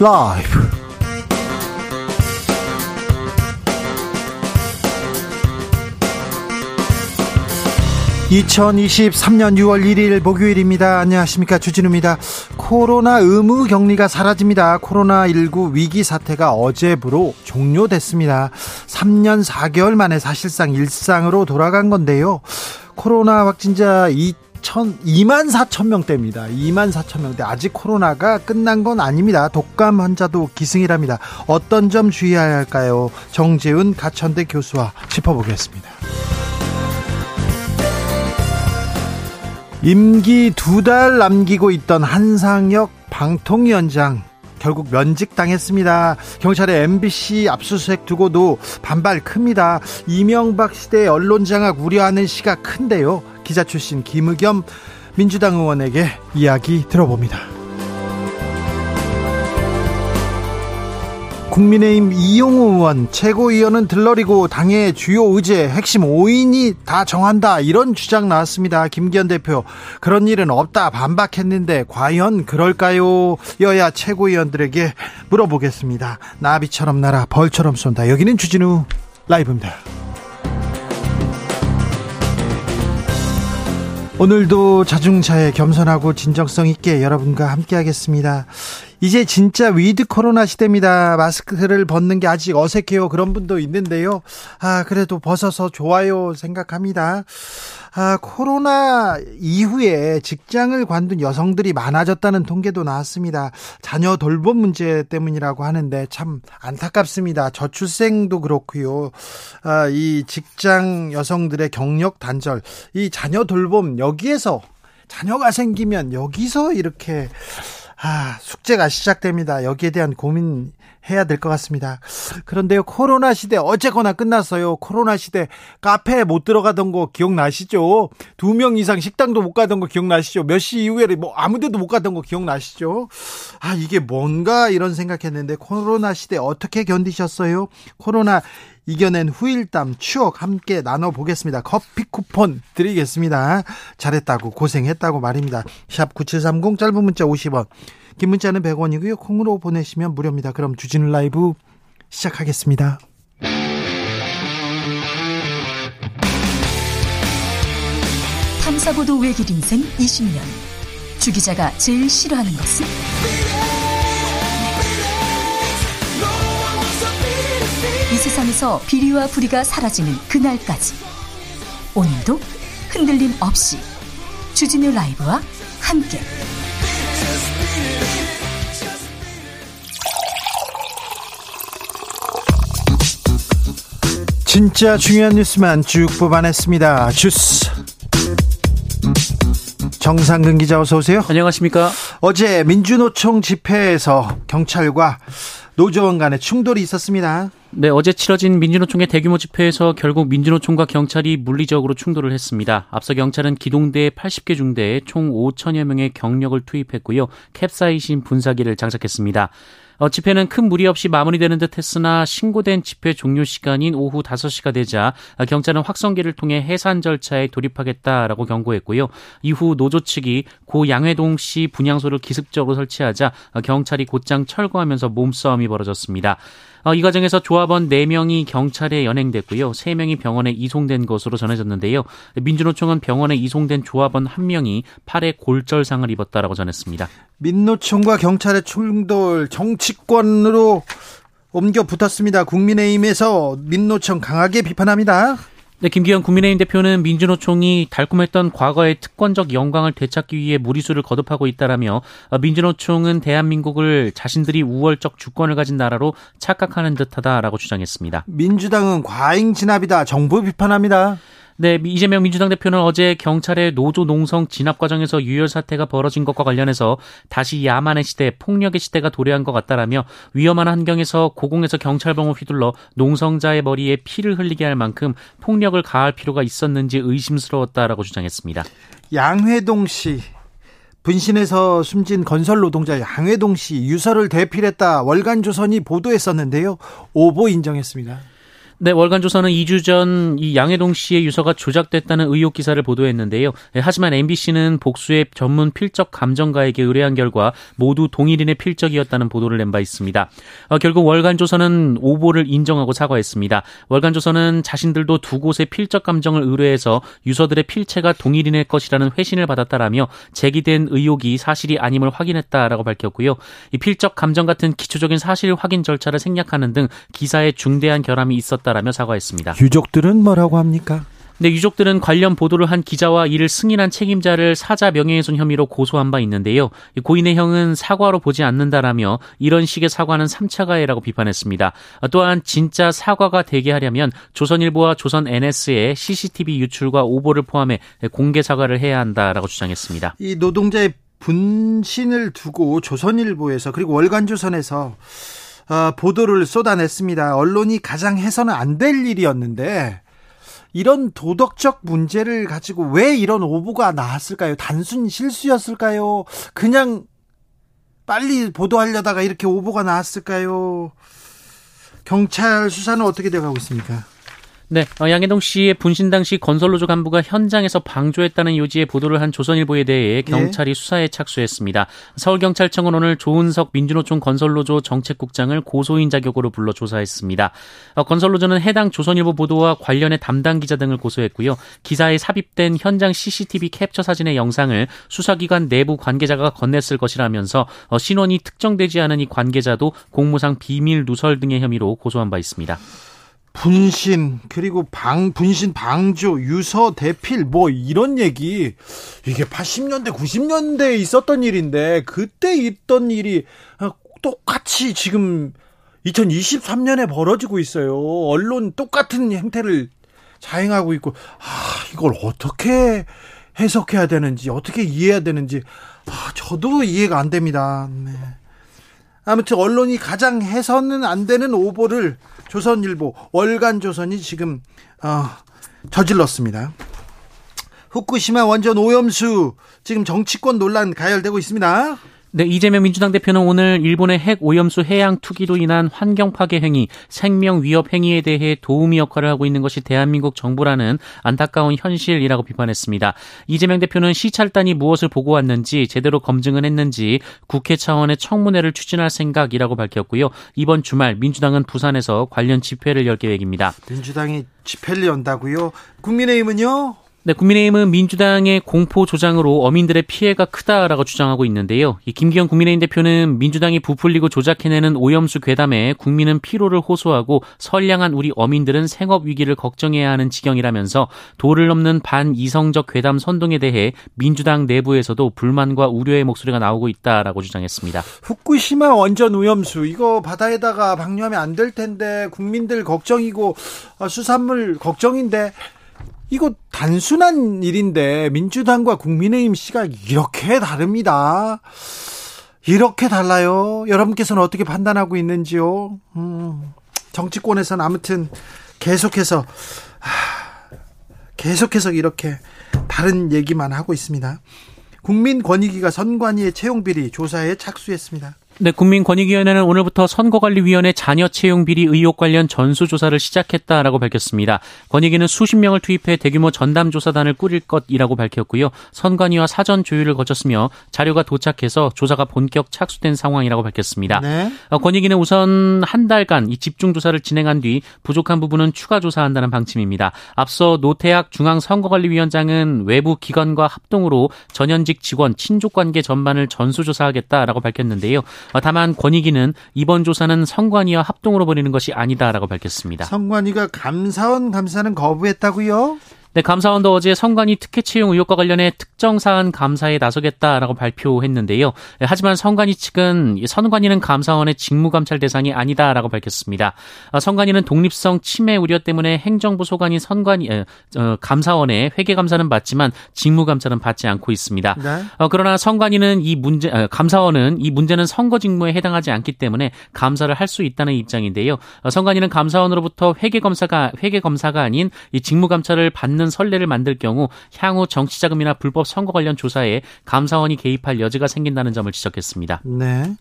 라이브 2023년 6월 1일 목요일입니다. 안녕하십니까. 주진우입니다. 코로나 의무 격리가 사라집니다. 코로나19 위기 사태가 어제부로 종료됐습니다. 3년 4개월 만에 사실상 일상으로 돌아간 건데요. 코로나 확진자 2 2만 4천 명대입니다. 2만 4천 명대. 아직 코로나가 끝난 건 아닙니다. 독감 환자도 기승이랍니다. 어떤 점 주의해야 할까요? 정재훈 가천대 교수와 짚어보겠습니다. 임기 두 달 남기고 있던 한상혁 방통위원장 결국 면직당했습니다. 경찰의 MBC 압수수색 두고도 반발 큽니다. 이명박 시대 언론 장악 우려하는 시가 큰데요. 기자 출신 김의겸 민주당 의원에게 이야기 들어봅니다. 국민의힘 이용호 의원 최고위원은 들러리고 당의 주요 의제 핵심 5인이 다 정한다 이런 주장 나왔습니다. 김기현 대표 그런 일은 없다 반박했는데 과연 그럴까요? 여야 최고위원들에게 물어보겠습니다. 나비처럼 날아 벌처럼 쏜다. 여기는 주진우 라이브입니다. 오늘도 자중차에 겸손하고 진정성 있게 여러분과 함께하겠습니다. 이제 진짜 위드 코로나 시대입니다. 마스크를 벗는 게 아직 어색해요. 그런 분도 있는데요. 아, 그래도 벗어서 좋아요 생각합니다. 아, 코로나 이후에 직장을 관둔 여성들이 많아졌다는 통계도 나왔습니다. 자녀 돌봄 문제 때문이라고 하는데 참 안타깝습니다. 저출생도 그렇고요. 아, 이 직장 여성들의 경력 단절, 이 자녀 돌봄 여기에서 자녀가 생기면 여기서 이렇게 아, 숙제가 시작됩니다. 여기에 대한 고민 해야 될 것 같습니다. 그런데요, 코로나 시대 어쨌거나 끝났어요. 코로나 시대 카페에 못 들어가던 거 기억나시죠? 두 명 이상 식당도 못 가던 거 기억나시죠? 몇 시 이후에 뭐 아무데도 못 가던 거 기억나시죠? 아, 이게 뭔가 이런 생각했는데 코로나 시대 어떻게 견디셨어요? 코로나 이겨낸 후일담 추억 함께 나눠보겠습니다. 커피 쿠폰 드리겠습니다. 잘했다고 고생했다고 말입니다. 샵 9730 짧은 문자 50원 긴 문자는 100원이고요. 콩으로 보내시면 무료입니다. 그럼 주진우 라이브 시작하겠습니다. 탐사보도 외길 인생 20년 주 기자가 제일 싫어하는 것은? 세상에서 비리와 부리가 사라지는 그날까지 오늘도 흔들림 없이 주진우 라이브와 함께 진짜 중요한 뉴스만 쭉 뽑아냈습니다. 주스 정상근 기자 어서 오세요. 안녕하십니까. 어제 민주노총 집회에서 경찰과 노조원 간의 충돌이 있었습니다. 네, 어제 치러진 민주노총의 대규모 집회에서 결국 민주노총과 경찰이 물리적으로 충돌을 했습니다. 앞서 경찰은 기동대 80개 중대에 총 5천여 명의 경력을 투입했고요. 캡사이신 분사기를 장착했습니다. 어, 집회는 큰 무리 없이 마무리되는 듯 했으나 신고된 집회 종료 시간인 오후 5시가 되자 경찰은 확성기를 통해 해산 절차에 돌입하겠다라고 경고했고요. 이후 노조 측이 고 양회동 씨 분향소를 기습적으로 설치하자 경찰이 곧장 철거하면서 몸싸움이 벌어졌습니다. 어, 이 과정에서 조합원 4명이 경찰에 연행됐고요. 3명이 병원에 이송된 것으로 전해졌는데요. 민주노총은 병원에 이송된 조합원 1명이 팔에 골절상을 입었다라고 전했습니다. 민노총과 경찰의 충돌 정치권으로 옮겨 붙었습니다. 국민의힘에서 민노총 강하게 비판합니다. 네, 김기현 국민의힘 대표는 민주노총이 달콤했던 과거의 특권적 영광을 되찾기 위해 무리수를 거듭하고 있다라며 어, 민주노총은 대한민국을 자신들이 우월적 주권을 가진 나라로 착각하는 듯하다라고 주장했습니다. 민주당은 과잉 진압이다. 정부 비판합니다. 네, 이재명 민주당 대표는 어제 경찰의 노조 농성 진압 과정에서 유혈 사태가 벌어진 것과 관련해서 다시 야만의 시대, 폭력의 시대가 도래한 것 같다라며 위험한 환경에서 고공에서 경찰봉을 휘둘러 농성자의 머리에 피를 흘리게 할 만큼 폭력을 가할 필요가 있었는지 의심스러웠다라고 주장했습니다. 양회동 씨 분신에서 숨진 건설 노동자 양회동 씨 유서를 대필했다 월간 조선이 보도했었는데요. 오보 인정했습니다. 네, 월간조선은 2주 전 이 양해동 씨의 유서가 조작됐다는 의혹 기사를 보도했는데요. 네, 하지만 MBC는 복수의 전문 필적 감정가에게 의뢰한 결과 모두 동일인의 필적이었다는 보도를 낸 바 있습니다. 어, 결국 월간조선은 오보를 인정하고 사과했습니다. 월간조선은 자신들도 두 곳의 필적 감정을 의뢰해서 유서들의 필체가 동일인의 것이라는 회신을 받았다라며 제기된 의혹이 사실이 아님을 확인했다라고 밝혔고요. 이 필적 감정 같은 기초적인 사실 확인 절차를 생략하는 등 기사에 중대한 결함이 있었다 라며 사과했습니다. 유족들은 뭐라고 합니까? 네, 유족들은 관련 보도를 한 기자와 이를 승인한 책임자를 사자 명예훼손 혐의로 고소한 바 있는데요. 고인의 형은 사과로 보지 않는다라며 이런 식의 사과는 3차 가해라고 비판했습니다. 또한 진짜 사과가 되게 하려면 조선일보와 조선 NS의 CCTV 유출과 오보를 포함해 공개 사과를 해야 한다라고 주장했습니다. 이 노동자의 분신을 두고 조선일보에서 그리고 월간조선에서 어, 보도를 쏟아냈습니다. 언론이 가장 해서는 안 될 일이었는데 이런 도덕적 문제를 가지고 왜 이런 오보가 나왔을까요? 단순 실수였을까요? 그냥 빨리 보도하려다가 이렇게 오보가 나왔을까요? 경찰 수사는 어떻게 돼가고 있습니까? 네, 어, 양해동 씨의 분신 당시 건설노조 간부가 현장에서 방조했다는 요지의 보도를 한 조선일보에 대해 경찰이 네. 수사에 착수했습니다. 서울경찰청은 오늘 조은석 민주노총 건설노조 정책국장을 고소인 자격으로 불러 조사했습니다. 어, 건설노조는 해당 조선일보 보도와 관련해 담당 기자 등을 고소했고요. 기사에 삽입된 현장 CCTV 캡처 사진의 영상을 수사기관 내부 관계자가 건넸을 것이라면서 어, 신원이 특정되지 않은 이 관계자도 공무상 비밀 누설 등의 혐의로 고소한 바 있습니다. 분신 그리고 방 분신 방조 유서 대필 뭐 이런 얘기 이게 80년대 90년대에 있었던 일인데 그때 있던 일이 똑같이 지금 2023년에 벌어지고 있어요. 언론 똑같은 행태를 자행하고 있고 아 이걸 어떻게 해석해야 되는지 어떻게 이해해야 되는지 아, 저도 이해가 안 됩니다. 네. 아무튼 언론이 가장 해서는 안 되는 오보를 조선일보, 월간 조선이 지금 어, 저질렀습니다. 후쿠시마 원전 오염수 지금 정치권 논란 가열되고 있습니다. 네, 이재명 민주당 대표는 오늘 일본의 핵 오염수 해양 투기로 인한 환경 파괴 행위, 생명 위협 행위에 대해 도우미 역할을 하고 있는 것이 대한민국 정부라는 안타까운 현실이라고 비판했습니다. 이재명 대표는 시찰단이 무엇을 보고 왔는지 제대로 검증은 했는지 국회 차원의 청문회를 추진할 생각이라고 밝혔고요. 이번 주말 민주당은 부산에서 관련 집회를 열 계획입니다. 민주당이 집회를 연다고요? 국민의힘은요? 네, 국민의힘은 민주당의 공포 조장으로 어민들의 피해가 크다라고 주장하고 있는데요. 이 김기현 국민의힘 대표는 민주당이 부풀리고 조작해내는 오염수 괴담에 국민은 피로를 호소하고 선량한 우리 어민들은 생업 위기를 걱정해야 하는 지경이라면서 도를 넘는 반이성적 괴담 선동에 대해 민주당 내부에서도 불만과 우려의 목소리가 나오고 있다라고 주장했습니다. 후쿠시마 원전 오염수 이거 바다에다가 방류하면 안 될 텐데 국민들 걱정이고 어, 수산물 걱정인데 이거 단순한 일인데 민주당과 국민의힘 씨가 이렇게 다릅니다. 이렇게 달라요. 여러분께서는 어떻게 판단하고 있는지요? 음, 정치권에서는 아무튼 계속해서 하, 계속해서 이렇게 다른 얘기만 하고 있습니다. 국민권익위가 선관위의 채용 비리 조사에 착수했습니다. 네, 국민권익위원회는 오늘부터 선거관리위원회 자녀 채용 비리 의혹 관련 전수조사를 시작했다라고 밝혔습니다. 권익위는 수십 명을 투입해 대규모 전담조사단을 꾸릴 것이라고 밝혔고요. 선관위와 사전 조율을 거쳤으며 자료가 도착해서 조사가 본격 착수된 상황이라고 밝혔습니다. 네. 어, 권익위는 우선 한 달간 이 집중조사를 진행한 뒤 부족한 부분은 추가 조사한다는 방침입니다. 앞서 노태학 중앙선거관리위원장은 외부 기관과 합동으로 전현직 직원 친족관계 전반을 전수조사하겠다라고 밝혔는데요. 어, 다만 권익위는 이번 조사는 성관위와 합동으로 벌이는 것이 아니다라고 밝혔습니다. 성관위가 감사원 감사는 거부했다고요? 네, 감사원도 어제 성관이 특혜 채용 의혹과 관련해 특정 사안 감사에 나서겠다라고 발표했는데요. 네, 하지만 성관이 측은 선관위는 감사원의 직무 감찰 대상이 아니다라고 밝혔습니다. 어, 성관위는 독립성 침해 우려 때문에 행정부 소관인 선관위 어, 감사원의 회계 감사는 받지만 직무 감찰은 받지 않고 있습니다. 네. 어, 그러나 성관위는 이 문제 어, 감사원은 이 문제는 선거 직무에 해당하지 않기 때문에 감사를 할 수 있다는 입장인데요. 어, 성관위는 감사원으로부터 회계 검사가 회계 검사가 아닌 이 직무 감찰을 받는 없는 선례를 만들 경우 향후 정치 자금이나 불법 선거 관련 조사에 감사원이 개입할 여지가 생긴다는 점을 지적했습니다. 네.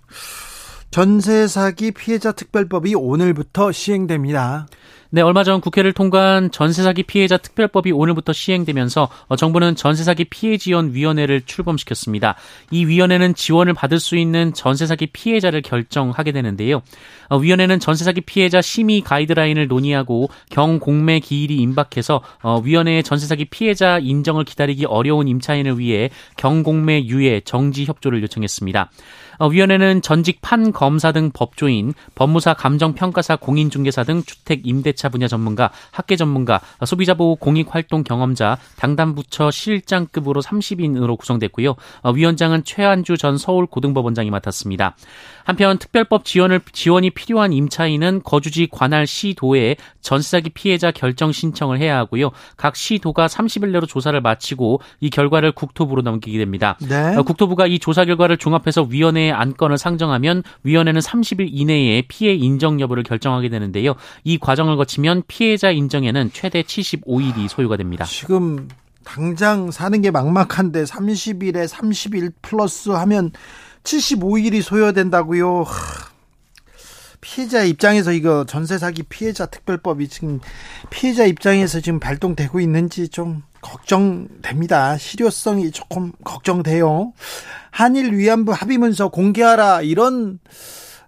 전세 사기 피해자 특별법이 오늘부터 시행됩니다. 네, 얼마 전 국회를 통과한 전세 사기 피해자 특별법이 오늘부터 시행되면서 어, 정부는 전세 사기 피해 지원 위원회를 출범시켰습니다. 이 위원회는 지원을 받을 수 있는 전세 사기 피해자를 결정하게 되는데요. 어, 위원회는 전세 사기 피해자 심의 가이드라인을 논의하고 경공매 기일이 임박해서 어, 위원회의 전세 사기 피해자 인정을 기다리기 어려운 임차인을 위해 경공매 유예 정지 협조를 요청했습니다. 어, 위원회는 전직 판 검사 등 법조인, 법무사 감정평가사 공인중개사 등 주택 임대차 분야 전문가, 학계 전문가, 소비자 보호 공익 활동 경험자, 당담부처 실장급으로 30인으로 구성됐고요. 어, 위원장은 최한주 전 서울고등법원장이 맡았습니다. 한편 특별법 지원을 지원이 필요한 임차인은 거주지 관할 시도에 전세 사기 피해자 결정 신청을 해야 하고요. 각 시도가 30일 내로 조사를 마치고 이 결과를 국토부로 넘기게 됩니다. 네. 어, 국토부가 이 조사 결과를 종합해서 위원회에 안건을 상정하면 위원회는 30일 이내에 피해 인정 여부를 결정하게 되는데요. 이 과정을 거치면 피해자 인정에는 최대 75일이 소요가 됩니다. 지금 당장 사는 게 막막한데 30일에 30일 플러스 하면 75일이 소요된다고요. 피해자 입장에서 이거 전세 사기 피해자 특별법이 지금 피해자 입장에서 지금 발동되고 있는지 좀 걱정됩니다. 실효성이 조금 걱정돼요. 한일 위안부 합의문서 공개하라 이런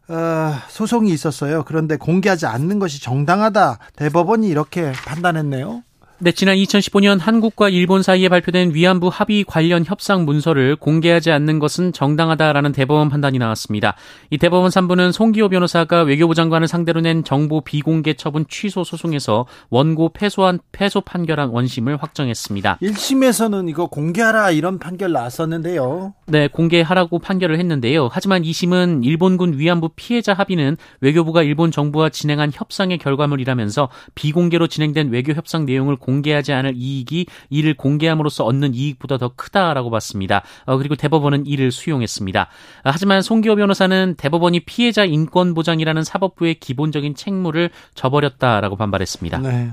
어, 소송이 있었어요. 그런데 공개하지 않는 것이 정당하다. 대법원이 이렇게 판단했네요. 네, 지난 2015년 한국과 일본 사이에 발표된 위안부 합의 관련 협상 문서를 공개하지 않는 것은 정당하다라는 대법원 판단이 나왔습니다. 이 대법원 3부는 송기호 변호사가 외교부 장관을 상대로 낸 정보 비공개 처분 취소 소송에서 원고 패소한 패소 판결한 원심을 확정했습니다. 1심에서는 이거 공개하라 이런 판결 나왔었는데요. 네, 공개하라고 판결을 했는데요. 하지만 2심은 일본군 위안부 피해자 합의는 외교부가 일본 정부와 진행한 협상의 결과물이라면서 비공개로 진행된 외교 협상 내용을 공 개하지 않을 이익이 이를 공개함으로써 얻는 이익보다 더 크다라고 봤습니다. 어, 그리고 대법원은 이를 수용했습니다. 아, 하지만 송기호 변호사는 대법원이 피해자 인권 보장이라는 사법부의 기본적인 책무를 저버렸다라고 반발했습니다. 네.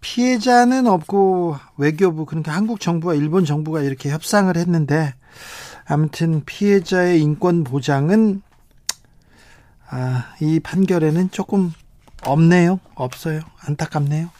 피해자는 없고 외교부 그러니까 한국 정부와 일본 정부가 이렇게 협상을 했는데 아무튼 피해자의 인권 보장은 아, 이 판결에는 조금 없네요. 없어요. 안타깝네요.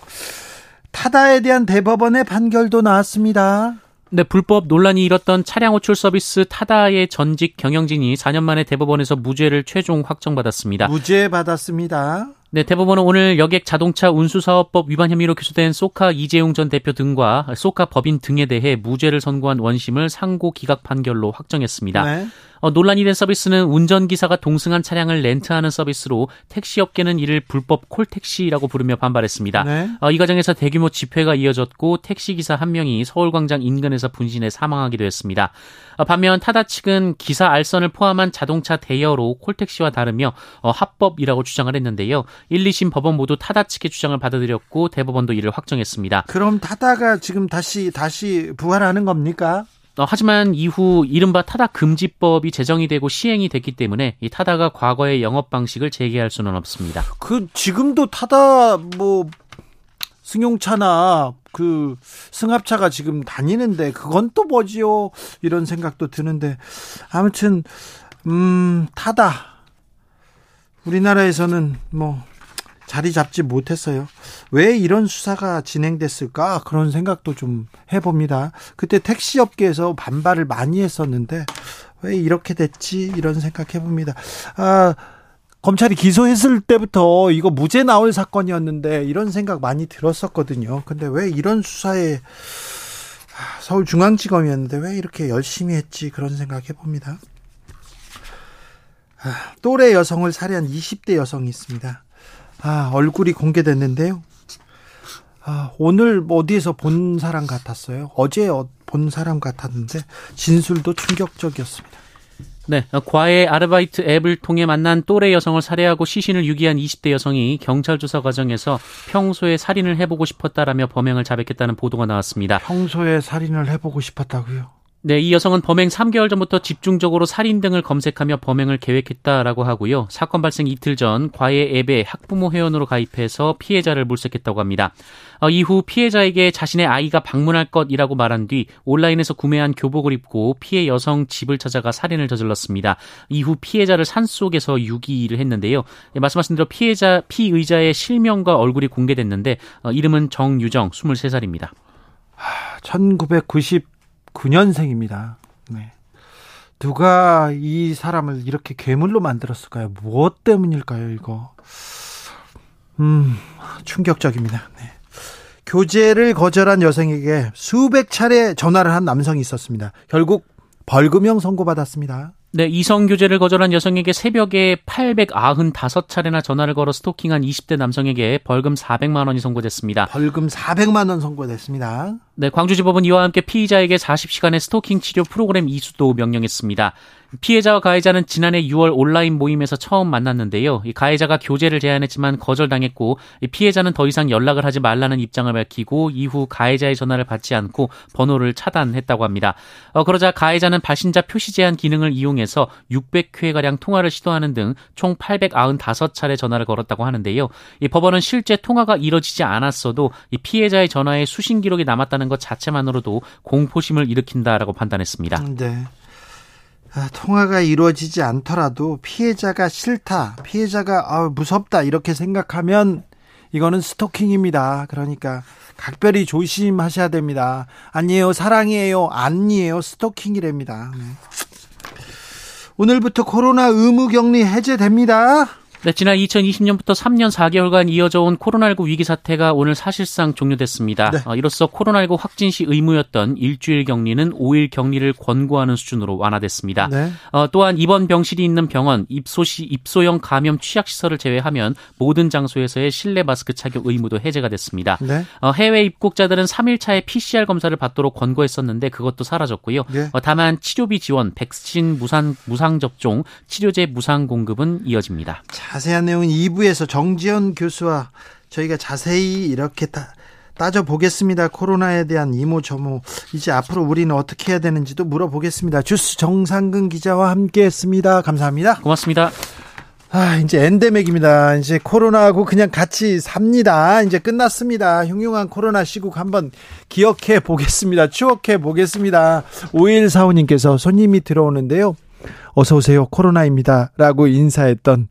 타다에 대한 대법원의 판결도 나왔습니다. 네, 불법 논란이 일었던 차량 호출 서비스 타다의 전직 경영진이 4년 만에 대법원에서 무죄를 최종 확정받았습니다. 무죄 받았습니다. 네, 대법원은 오늘 여객 자동차 운수사업법 위반 혐의로 기소된 소카 이재용 전 대표 등과 소카 법인 등에 대해 무죄를 선고한 원심을 상고 기각 판결로 확정했습니다. 네. 어, 논란이 된 서비스는 운전기사가 동승한 차량을 렌트하는 서비스로 택시업계는 이를 불법 콜택시라고 부르며 반발했습니다. 네. 어, 이 과정에서 대규모 집회가 이어졌고 택시기사 한 명이 서울광장 인근에서 분신해 사망하기도 했습니다. 어, 반면 타다 측은 기사 알선을 포함한 자동차 대여로 콜택시와 다르며 어, 합법이라고 주장을 했는데요. 1, 2심 법원 모두 타다 측의 주장을 받아들였고 대법원도 이를 확정했습니다. 그럼 타다가 지금 다시 다시 부활하는 겁니까? 어, 하지만 이후 이른바 타다 금지법이 제정이 되고 시행이 됐기 때문에 이 타다가 과거의 영업 방식을 재개할 수는 없습니다. 그 지금도 타다 뭐 승용차나 그 승합차가 지금 다니는데 그건 또 뭐지요? 이런 생각도 드는데 아무튼 음 타다 우리나라에서는 뭐 자리 잡지 못했어요. 왜 이런 수사가 진행됐을까? 그런 생각도 좀 해봅니다. 그때 택시업계에서 반발을 많이 했었는데 왜 이렇게 됐지? 이런 생각 해봅니다. 아, 검찰이 기소했을 때부터 이거 무죄 나올 사건이었는데 이런 생각 많이 들었었거든요. 근데 왜 이런 수사에 아, 서울중앙지검이었는데 왜 이렇게 열심히 했지? 그런 생각 해봅니다. 아, 또래 여성을 살해한 20대 여성이 있습니다. 아, 얼굴이 공개됐는데요. 아, 오늘 어디에서 본 사람 같았어요. 어제 어, 본 사람 같았는데 진술도 충격적이었습니다. 네, 과외 아르바이트 앱을 통해 만난 또래 여성을 살해하고 시신을 유기한 20대 여성이 경찰 조사 과정에서 평소에 살인을 해보고 싶었다라며 범행을 자백했다는 보도가 나왔습니다. 평소에 살인을 해보고 싶었다고요? 네, 이 여성은 범행 3개월 전부터 집중적으로 살인 등을 검색하며 범행을 계획했다라고 하고요. 사건 발생 이틀 전 과외 앱에 학부모 회원으로 가입해서 피해자를 물색했다고 합니다. 어, 이후 피해자에게 자신의 아이가 방문할 것이라고 말한 뒤 온라인에서 구매한 교복을 입고 피해 여성 집을 찾아가 살인을 저질렀습니다. 이후 피해자를 산속에서 유기를 했는데요. 네, 말씀하신 대로 피해자 피의자의 실명과 얼굴이 공개됐는데 어, 이름은 정유정 23살입니다. 1990 9년생입니다. 네. 누가 이 사람을 이렇게 괴물로 만들었을까요? 무엇 때문일까요, 이거? 음, 충격적입니다. 네. 교제를 거절한 여성에게 수백 차례 전화를 한 남성이 있었습니다. 결국 벌금형 선고받았습니다. 네, 이성 교제를 거절한 여성에게 새벽에 895차례나 전화를 걸어 스토킹한 20대 남성에게 벌금 400만 원이 선고됐습니다. 벌금 400만 원 선고됐습니다. 네, 광주지법은 이와 함께 피의자에게 40시간의 스토킹 치료 프로그램 이수도 명령했습니다. 피해자와 가해자는 지난해 6월 온라인 모임에서 처음 만났는데요. 이 가해자가 교제를 제안했지만 거절당했고 피해자는 더 이상 연락을 하지 말라는 입장을 밝히고 이후 가해자의 전화를 받지 않고 번호를 차단했다고 합니다. 어, 그러자 가해자는 발신자 표시 제한 기능을 이용해서 600회 가량 통화를 시도하는 등 총 895차례 전화를 걸었다고 하는데요. 이 법원은 실제 통화가 이뤄지지 않았어도 이 피해자의 전화에 수신 기록이 남았다는 것 자체만으로도 공포심을 일으킨다라고 판단했습니다. 네. 아, 통화가 이루어지지 않더라도 피해자가 싫다, 피해자가 아, 무섭다 이렇게 생각하면 이거는 스토킹입니다. 그러니까 각별히 조심하셔야 됩니다. 아니에요, 사랑이에요, 아니에요, 스토킹이랍니다. 네. 오늘부터 코로나 의무 격리 해제됩니다. 네, 지난 2020년부터 3년 4개월간 이어져 온 코로나19 위기 사태가 오늘 사실상 종료됐습니다. 네. 어, 이로써 코로나19 확진 시 의무였던 일주일 격리는 5일 격리를 권고하는 수준으로 완화됐습니다. 네. 어, 또한 입원 병실이 있는 병원, 입소시 입소형 감염 취약 시설을 제외하면 모든 장소에서의 실내 마스크 착용 의무도 해제가 됐습니다. 네. 어, 해외 입국자들은 3일차에 PCR 검사를 받도록 권고했었는데 그것도 사라졌고요. 네. 어, 다만 치료비 지원, 백신 무상 무상 접종, 치료제 무상 공급은 이어집니다. 자. 자세한 내용은 2부에서 정지현 교수와 저희가 자세히 이렇게 따, 따져 보겠습니다. 코로나에 대한 이모저모 이제 앞으로 우리는 어떻게 해야 되는지도 물어보겠습니다. 주스 정상근 기자와 함께했습니다. 감사합니다. 고맙습니다. 아, 이제 엔데믹입니다. 이제 코로나하고 그냥 같이 삽니다. 이제 끝났습니다. 흉흉한 코로나 시국 한번 기억해 보겠습니다. 추억해 보겠습니다. 5145님께서 손님이 들어오는데요. 어서 오세요. 코로나입니다. 라고 인사했던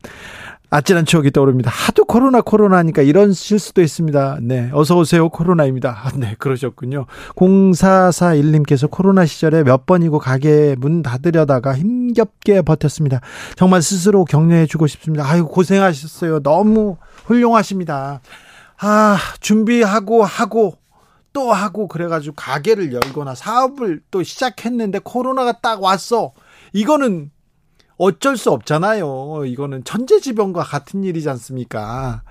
아찔한 추억이 떠오릅니다. 하도 코로나 코로나니까 이런 실수도 있습니다. 네. 어서 오세요. 코로나입니다. 아, 네. 그러셨군요. 0441님께서 코로나 시절에 몇 번이고 가게 문 닫으려다가 힘겹게 버텼습니다. 정말 스스로 격려해 주고 싶습니다. 아유, 고생하셨어요. 너무 훌륭하십니다. 아, 준비하고 하고 또 하고 그래가지고 가게를 열거나 사업을 또 시작했는데 코로나가 딱 왔어. 이거는 어쩔 수 없잖아요. 이거는 천재지변과 같은 일이지 않습니까?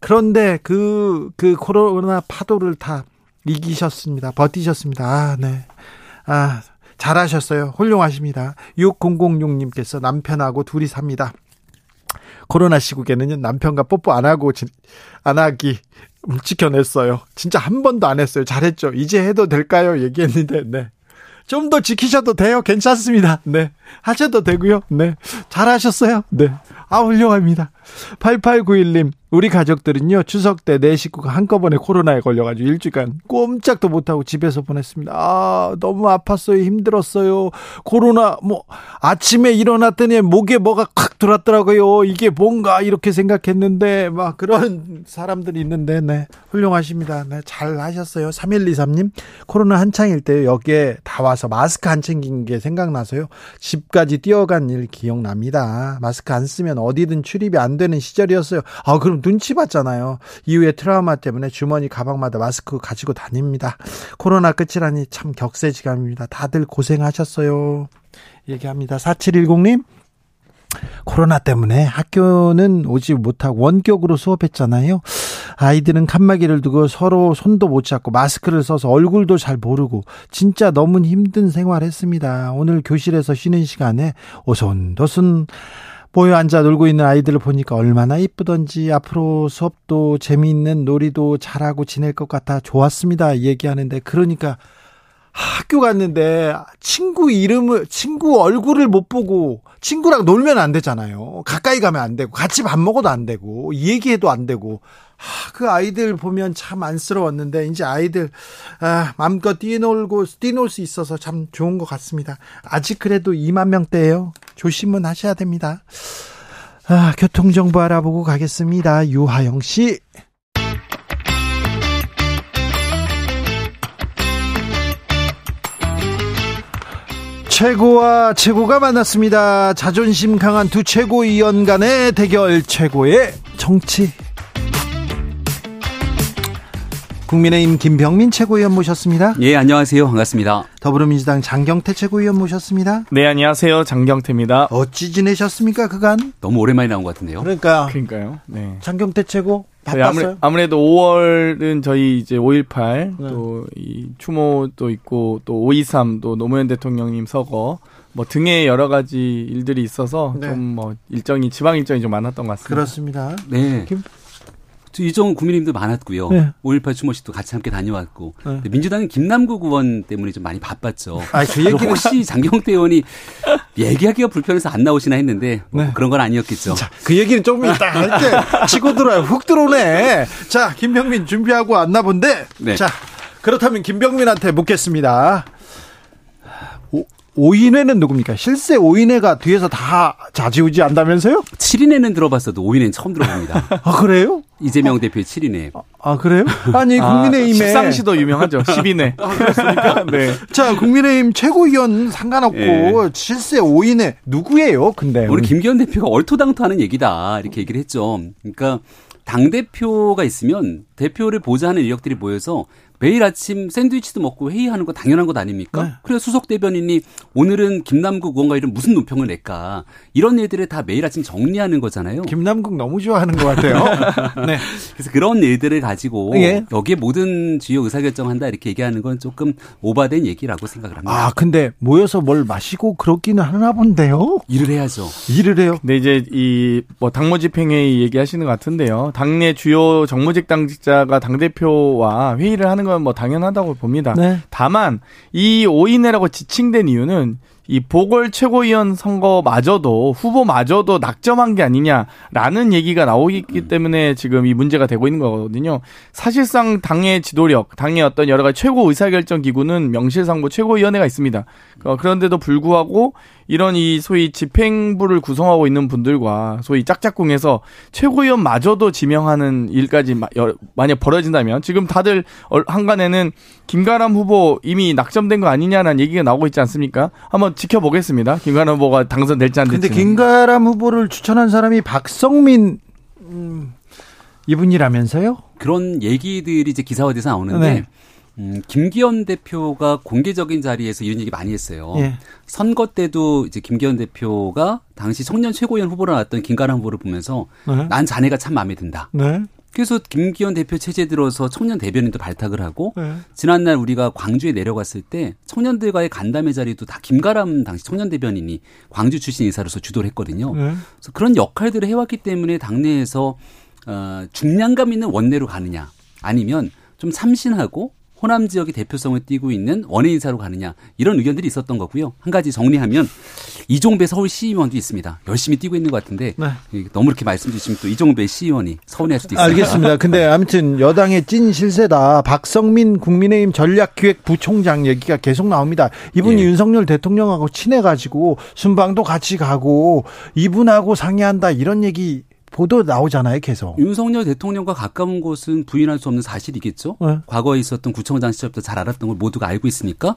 그런데 그, 그 코로나 파도를 다 이기셨습니다. 버티셨습니다. 아, 네. 아, 잘하셨어요. 훌륭하십니다. 6006님께서 남편하고 둘이 삽니다. 코로나 시국에는 남편과 뽀뽀 안 하고 안 하기 지켜냈어요. 진짜 한 번도 안 했어요. 잘했죠. 이제 해도 될까요? 얘기했는데, 네. 좀 더 지키셔도 돼요. 괜찮습니다. 네. 하셔도 되고요. 네. 잘하셨어요. 네. 아, 훌륭합니다. 8891님, 우리 가족들은요, 추석 때 내 식구가 한꺼번에 코로나에 걸려가지고 일주일간 꼼짝도 못하고 집에서 보냈습니다. 아, 너무 아팠어요. 힘들었어요. 코로나, 뭐, 아침에 일어났더니 목에 뭐가 콱 들었더라고요. 이게 뭔가 이렇게 생각했는데, 막 그런 사람들이 있는데, 네. 훌륭하십니다. 네. 잘 하셨어요. 3123님, 코로나 한창일 때 여기에 다 와서 마스크 안 챙긴 게 생각나서요. 집까지 뛰어간 일 기억납니다. 마스크 안 쓰면 어디든 출입이 안 되는 시절이었어요. 아, 그럼 눈치 봤잖아요. 이후에 트라우마 때문에 주머니 가방마다 마스크 가지고 다닙니다. 코로나 끝이라니 참 격세지감입니다. 다들 고생하셨어요. 얘기합니다. 4710님. 코로나 때문에 학교는 오지 못하고 원격으로 수업했잖아요. 아이들은 칸막이를 두고 서로 손도 못 잡고 마스크를 써서 얼굴도 잘 모르고 진짜 너무 힘든 생활했습니다. 오늘 교실에서 쉬는 시간에 오손도손 모여 앉아 놀고 있는 아이들을 보니까 얼마나 이쁘던지 앞으로 수업도 재미있는 놀이도 잘하고 지낼 것 같아 좋았습니다. 얘기하는데 그러니까 학교 갔는데 친구 이름을 친구 얼굴을 못 보고 친구랑 놀면 안 되잖아요. 가까이 가면 안 되고 같이 밥 먹어도 안 되고 얘기해도 안 되고 아, 그 아이들 보면 참 안쓰러웠는데 이제 아이들 아, 마음껏 뛰놀고 뛰놀 수 있어서 참 좋은 것 같습니다. 아직 그래도 2만 명대예요. 조심은 하셔야 됩니다. 아, 교통 정보 알아보고 가겠습니다. 유하영 씨. 최고와 최고가 만났습니다. 자존심 강한 두 최고위원 간의 대결 최고의 정치. 국민의힘 김병민 최고위원 모셨습니다. 예, 안녕하세요. 반갑습니다. 더불어민주당 장경태 최고위원 모셨습니다. 네, 안녕하세요. 장경태입니다. 어찌 지내셨습니까, 그간? 너무 오랜만에 나온 것 같은데요. 그러니까. 그러니까요. 네. 장경태 최고 바빴어요. 아무래, 도 5월은 저희 이제 5.18 네. 또이 추모도 있고 또 5.23 또 노무현 대통령님 서거 뭐 등의 여러 가지 일들이 있어서 네. 좀뭐 일정이 지방 일정이 좀 많았던 것 같습니다. 그렇습니다. 네. 김... 이종 국민님도 많았고요. 네. 5.18 추모식도 같이 함께 다녀왔고 네. 민주당은 김남국 의원 때문에 좀 많이 바빴죠. 아, 그 얘기는 혹시 장경태 의원이 얘기하기가 불편해서 안 나오시나 했는데 뭐 네. 그런 건 아니었겠죠. 자, 그 얘기는 조금 이따 할게 치고 들어요. 훅 들어오네. 자, 김병민 준비하고 왔나 본데. 네. 자, 그렇다면 김병민한테 묻겠습니다. 오인회는 누굽니까? 실세 오인회가 뒤에서 다 자지우지 한다면서요? 7인회는 들어봤어도 오인회는 처음 들어봅니다. 아, 그래요? 이재명 대표의 7인회. 아, 아, 그래요? 아니, 아, 국민의힘에. 십상시도 유명하죠. 10인회. 아, 그렇습니까? 네. 자, 국민의힘 최고위원 상관없고, 네. 실세 5인회 누구예요, 근데? 우리 김기현 대표가 얼토당토 하는 얘기다. 이렇게 얘기를 했죠. 그러니까, 당대표가 있으면 대표를 보좌하는 인력들이 모여서 매일 아침 샌드위치도 먹고 회의하는 거 당연한 것 아닙니까? 네. 그래서 수석 대변인이 오늘은 김남국 의원과 이런 무슨 논평을 낼까 이런 일들을 다 매일 아침 정리하는 거잖아요. 김남국 너무 좋아하는 것 같아요. 네. 그래서 그런 일들을 가지고 예. 여기에 모든 주요 의사결정한다 이렇게 얘기하는 건 조금 오바된 얘기라고 생각을 합니다. 아 근데 모여서 뭘 마시고 그렇기는 하나 본데요. 일을 해야죠. 일을 해요. 네 이제 이 뭐 당무 집행회의 얘기하시는 것 같은데요. 당내 주요 정무직 당직자가 당 대표와 회의를 하는 건 뭐 당연하다고 봅니다. 네. 다만 이 5인회라고 지칭된 이유는 이 보궐 최고위원 선거마저도 후보마저도 낙점한 게 아니냐라는 얘기가 나오기 음. 때문에 지금 이 문제가 되고 있는 거거든요. 사실상 당의 지도력, 당의 어떤 여러 가지 최고 의사결정 기구는 명실상부 최고위원회가 있습니다. 어, 그런데도 불구하고 이런 이 소위 집행부를 구성하고 있는 분들과 소위 짝짝꿍에서 최고위원마저도 지명하는 일까지 만약 벌어진다면 지금 다들 한간에는 김가람 후보 이미 낙점된 거 아니냐는 얘기가 나오고 있지 않습니까? 한번 지켜보겠습니다. 김가람 후보가 당선될지 안 될지. 근데 김가람 후보를 추천한 사람이 박성민 음, 이분이라면서요? 그런 얘기들이 이제 기사화돼서 나오는데 네. 음, 김기현 대표가 공개적인 자리에서 이런 얘기 많이 했어요. 예. 선거 때도 이제 김기현 대표가 당시 청년 최고위원 후보로 나왔던 김가람 후보를 보면서 네. 난 자네가 참 마음에 든다. 네. 그래서 김기현 대표 체제 들어서 청년 대변인도 발탁을 하고 네. 지난날 우리가 광주에 내려갔을 때 청년들과의 간담회 자리도 다 김가람 당시 청년 대변인이 광주 출신 인사로서 주도를 했거든요. 네. 그래서 그런 역할들을 해왔기 때문에 당내에서 어, 중량감 있는 원내로 가느냐 아니면 좀 참신하고 호남 지역의 대표성을 띠고 있는 원외 인사로 가느냐 이런 의견들이 있었던 거고요. 한 가지 정리하면 이종배 서울 시의원도 있습니다. 열심히 뛰고 있는 것 같은데 네. 너무 이렇게 말씀 주시면 또 이종배 시의원이 서운해할 수도 있습니다. 알겠습니다. 근데 아무튼 여당의 찐 실세다. 박성민 국민의힘 전략기획부총장 얘기가 계속 나옵니다. 이분이 예. 윤석열 대통령하고 친해가지고 순방도 같이 가고 이분하고 상의한다 이런 얘기 보도 나오잖아요, 계속. 윤석열 대통령과 가까운 곳은 부인할 수 없는 사실이겠죠. 네. 과거에 있었던 구청장 시절부터 잘 알았던 걸 모두가 알고 있으니까.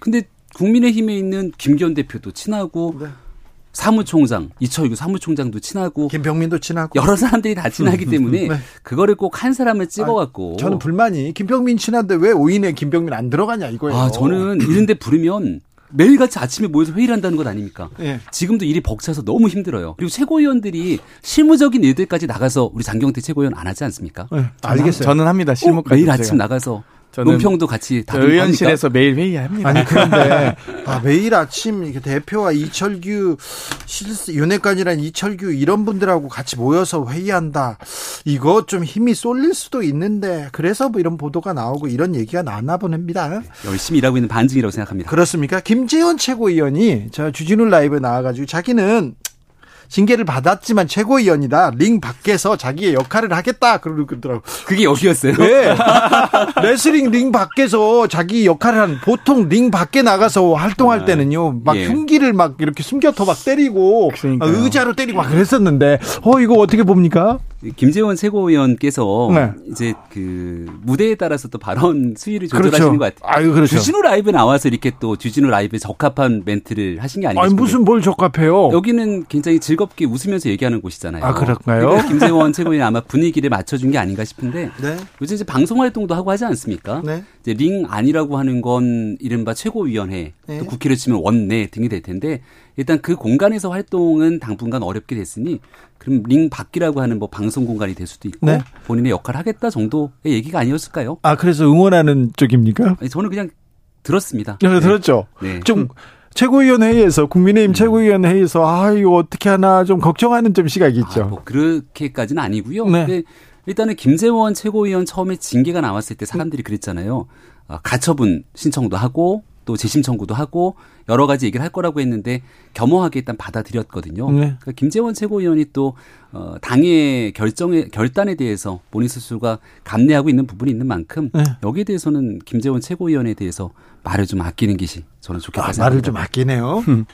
근데 국민의힘에 있는 김기현 대표도 친하고 네. 사무총장 이철규 사무총장도 친하고 김병민도 친하고 여러 사람들이 다 친하기 때문에 네. 그거를 꼭 한 사람을 찍어갖고 저는 불만이 김병민 친한데 왜 오인에 김병민 안 들어가냐 이거예요. 아 저는 이런데 부르면 매일같이 아침에 모여서 회의를 한다는 것 아닙니까? 예. 지금도 일이 벅차서 너무 힘들어요. 그리고 최고위원들이 실무적인 일들까지 나가서 우리 장경태 최고위원 안 하지 않습니까? 예. 알겠어요. 저는 합니다. 실무까지. 매일 아침 나가서 논평도 같이 다 의원실에서 매일 회의합니다. 아니 그런데 아, 매일 아침 이렇게 대표와 이철규 실세 윤핵관이란 이철규 이런 분들하고 같이 모여서 회의한다. 이거 좀 힘이 쏠릴 수도 있는데 그래서 뭐 이런 보도가 나오고 이런 얘기가 나왔나 봅니다. 열심히 일하고 있는 반증이라고 생각합니다. 그렇습니까? 김재원 최고위원이 저 주진우 라이브 나와가지고 자기는 징계를 받았지만 최고위원이다. 링 밖에서 자기의 역할을 하겠다. 그러더라고. 그게 여기였어요? 네. 레슬링 링 밖에서 자기 역할을 한 보통 링 밖에 나가서 활동할 아, 때는요. 막 예. 흉기를 막 이렇게 숨겨서 막 때리고 그러니까요. 의자로 때리고 막 그랬었는데 어 이거 어떻게 봅니까? 김재원 최고위원께서 네. 이제 그 무대에 따라서 또 발언 수위를 조절하시는 그렇죠. 것 같아요. 아유, 그렇죠. 주진우 라이브 나와서 이렇게 또 주진우 라이브에 적합한 멘트를 하신 게 아니겠습니까? 아니, 무슨 뭘 적합해요? 여기는 굉장히 즐겁게 웃으면서 얘기하는 곳이잖아요. 아, 그럴까요? 김재원 최고위원 아마 분위기를 맞춰준 게 아닌가 싶은데 네. 요즘 이제 방송 활동도 하고 하지 않습니까? 네. 이제 링 아니라고 하는 건 이른바 최고위원회, 네. 또 국회를 치면 원내 등이 될 텐데 일단 그 공간에서 활동은 당분간 어렵게 됐으니 그럼 링 밖이라고 하는 뭐 방송 공간이 될 수도 있고 네. 본인의 역할을 하겠다 정도의 얘기가 아니었을까요? 아 그래서 응원하는 쪽입니까? 아니, 저는 그냥 들었습니다. 네, 들었죠. 네. 좀 최고위원 회의에서 국민의힘 음. 최고위원 회의에서 아 이거 어떻게 하나 좀 걱정하는 좀 시각이 있죠. 아, 뭐 그렇게까지는 아니고요. 네. 근데 일단은 김재원 최고위원 처음에 징계가 나왔을 때 사람들이 그랬잖아요. 아, 가처분 신청도 하고 또 재심 청구도 하고 여러 가지 얘기를 할 거라고 했는데 겸허하게 일단 받아들였거든요. 네. 그러니까 김재원 최고위원이 또 어, 당의 결정에 결단에 대해서 본인 스스로가 감내하고 있는 부분이 있는 만큼 네. 여기에 대해서는 김재원 최고위원에 대해서 말을 좀 아끼는 것이 저는 좋겠다 아, 생각합니다. 말을 좀 아끼네요.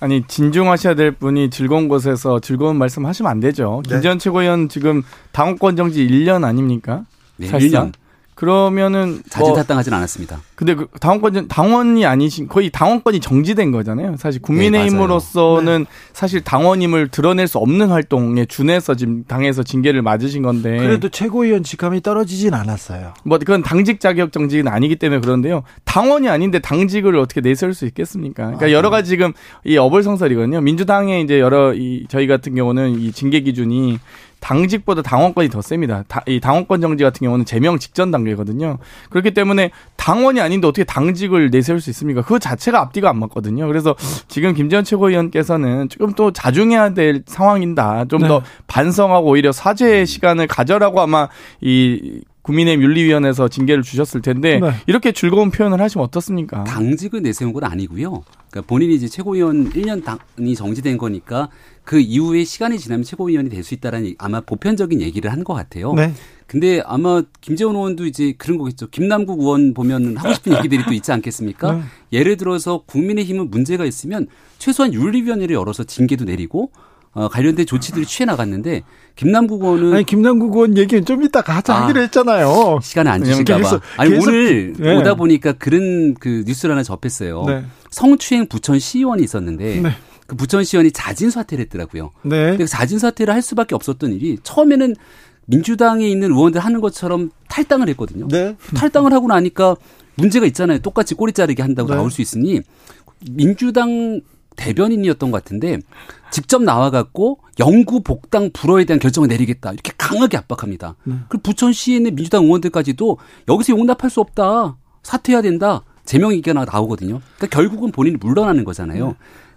아니 진중하셔야 될 분이 즐거운 곳에서 즐거운 말씀하시면 안 되죠. 네. 김재원 최고위원 지금 당원권 정지 1년 아닙니까? 네, 사실상. 1년. 그러면은 자진타당하진 뭐 않았습니다. 근데 그 당원권 당원이 아니신 거의 당원권이 정지된 거잖아요. 사실 국민의힘으로서는 네, 사실 당원임을 드러낼 수 없는 활동에 준해서 지금 당에서 징계를 맞으신 건데 그래도 최고위원 직함이 떨어지진 않았어요. 뭐 그건 당직 자격 정직은 아니기 때문에 그런데요. 당원이 아닌데 당직을 어떻게 내세울 수 있겠습니까? 그러니까 아, 여러 가지 지금 이 어불성설이거든요. 민주당의 이제 여러 이 저희 같은 경우는 이 징계 기준이 당직보다 당원권이 더 셉니다. 다, 이 당원권 정지 같은 경우는 제명 직전 단계거든요. 그렇기 때문에 당원이 아닌데 어떻게 당직을 내세울 수 있습니까? 그 자체가 앞뒤가 안 맞거든요. 그래서 지금 김재원 최고위원께서는 조금 또 자중해야 될 상황인다. 좀더 네. 반성하고 오히려 사죄의 시간을 가져라고 아마 이 국민의힘 윤리위원회에서 징계를 주셨을 텐데 네. 이렇게 즐거운 표현을 하시면 어떻습니까? 당직을 내세운 건 아니고요. 그러니까 본인이 이제 최고위원 1년 당이 정지된 거니까 그 이후에 시간이 지나면 최고위원이 될 수 있다라는 아마 보편적인 얘기를 한 것 같아요. 네. 근데 아마 김재원 의원도 이제 그런 거겠죠. 김남국 의원 보면 하고 싶은 얘기들이 또 있지 않겠습니까? 네. 예를 들어서 국민의힘은 문제가 있으면 최소한 윤리위원회를 열어서 징계도 내리고 어, 관련된 조치들이 취해 나갔는데 김남국 의원은 아니 김남국 의원 얘기는 좀 이따가 하자 아, 하기로 했잖아요. 시간 안 주실까 봐. 아니 계속, 오늘 네. 오다 보니까 그런 그 뉴스를 하나 접했어요. 네. 성추행 부천 시의원이 있었는데 네. 그 부천 시의원이 자진 사퇴를 했더라고요. 네. 근데 그 자진 사퇴를 할 수밖에 없었던 일이 처음에는 민주당에 있는 의원들 하는 것처럼 탈당을 했거든요. 네. 탈당을 하고 나니까 문제가 있잖아요. 똑같이 꼬리 자르게 한다고 네. 나올 수 있으니 민주당 대변인이었던 것 같은데 직접 나와갖고 영구 복당 불허에 대한 결정을 내리겠다 이렇게 강하게 압박합니다. 네. 그 부천시에 있는 민주당 의원들까지도 여기서 용납할 수 없다 사퇴해야 된다 제명 의견이 나오거든요. 그러니까 결국은 본인이 물러나는 거잖아요. 네.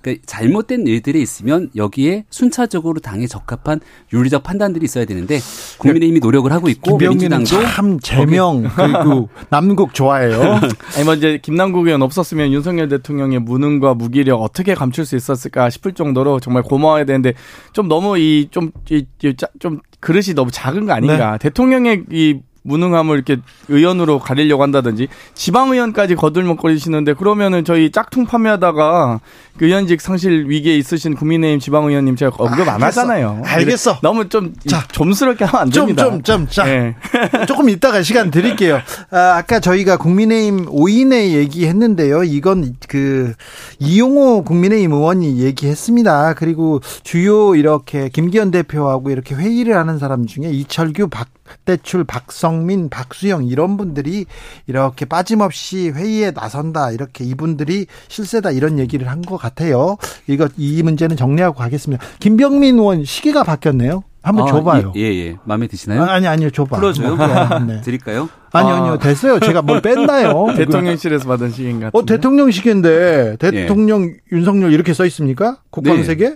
그러니까 잘못된 일들이 있으면 여기에 순차적으로 당에 적합한 윤리적 판단들이 있어야 되는데 국민의힘이 노력을 하고 있고 민주당도 참 제명 그리고 남국 좋아해요. 아니 뭐 이제 김남국 의원 없었으면 윤석열 대통령의 무능과 무기력 어떻게 감출 수 있었을까 싶을 정도로 정말 고마워야 되는데 좀 너무 이 좀이좀 그릇이 너무 작은 거 아닌가. 네. 대통령의 이 무능함을 이렇게 의원으로 가리려고 한다든지 지방 의원까지 거들먹거리시는데 그러면은 저희 짝퉁 판매하다가 그 의원직 상실 위기에 있으신 국민의힘 지방 의원님 제가 언급 안 하잖아요. 알겠어. 너무 좀 자, 점스럽게 하면 안 됩니다. 좀, 좀, 좀. 자, 네. 조금 이따가 시간 드릴게요. 아, 아까 저희가 국민의힘 5인의 얘기했는데요. 이건 그 이용호 국민의힘 의원이 얘기했습니다. 그리고 주요 이렇게 김기현 대표하고 이렇게 회의를 하는 사람 중에 이철규, 박 대출, 박성민, 박수영 이런 분들이 이렇게 빠짐없이 회의에 나선다. 이렇게 이분들이 실세다 이런 얘기를 한 것 같아요. 이거 이 문제는 정리하고 가겠습니다. 김병민 의원 시기가 바뀌었네요. 한번 아, 줘봐요. 예, 예, 예. 마음에 드시나요? 아, 니 아니요, 줘봐. 풀어줘요? 뭐, 네. 드릴까요? 아니요, 아니요, 아. 됐어요. 제가 뭘 뺐나요? 대통령실에서 받은 시계인 같은. 어, 대통령시계인데 대통령 예. 윤석열 이렇게 써 있습니까? 국방세계? 네.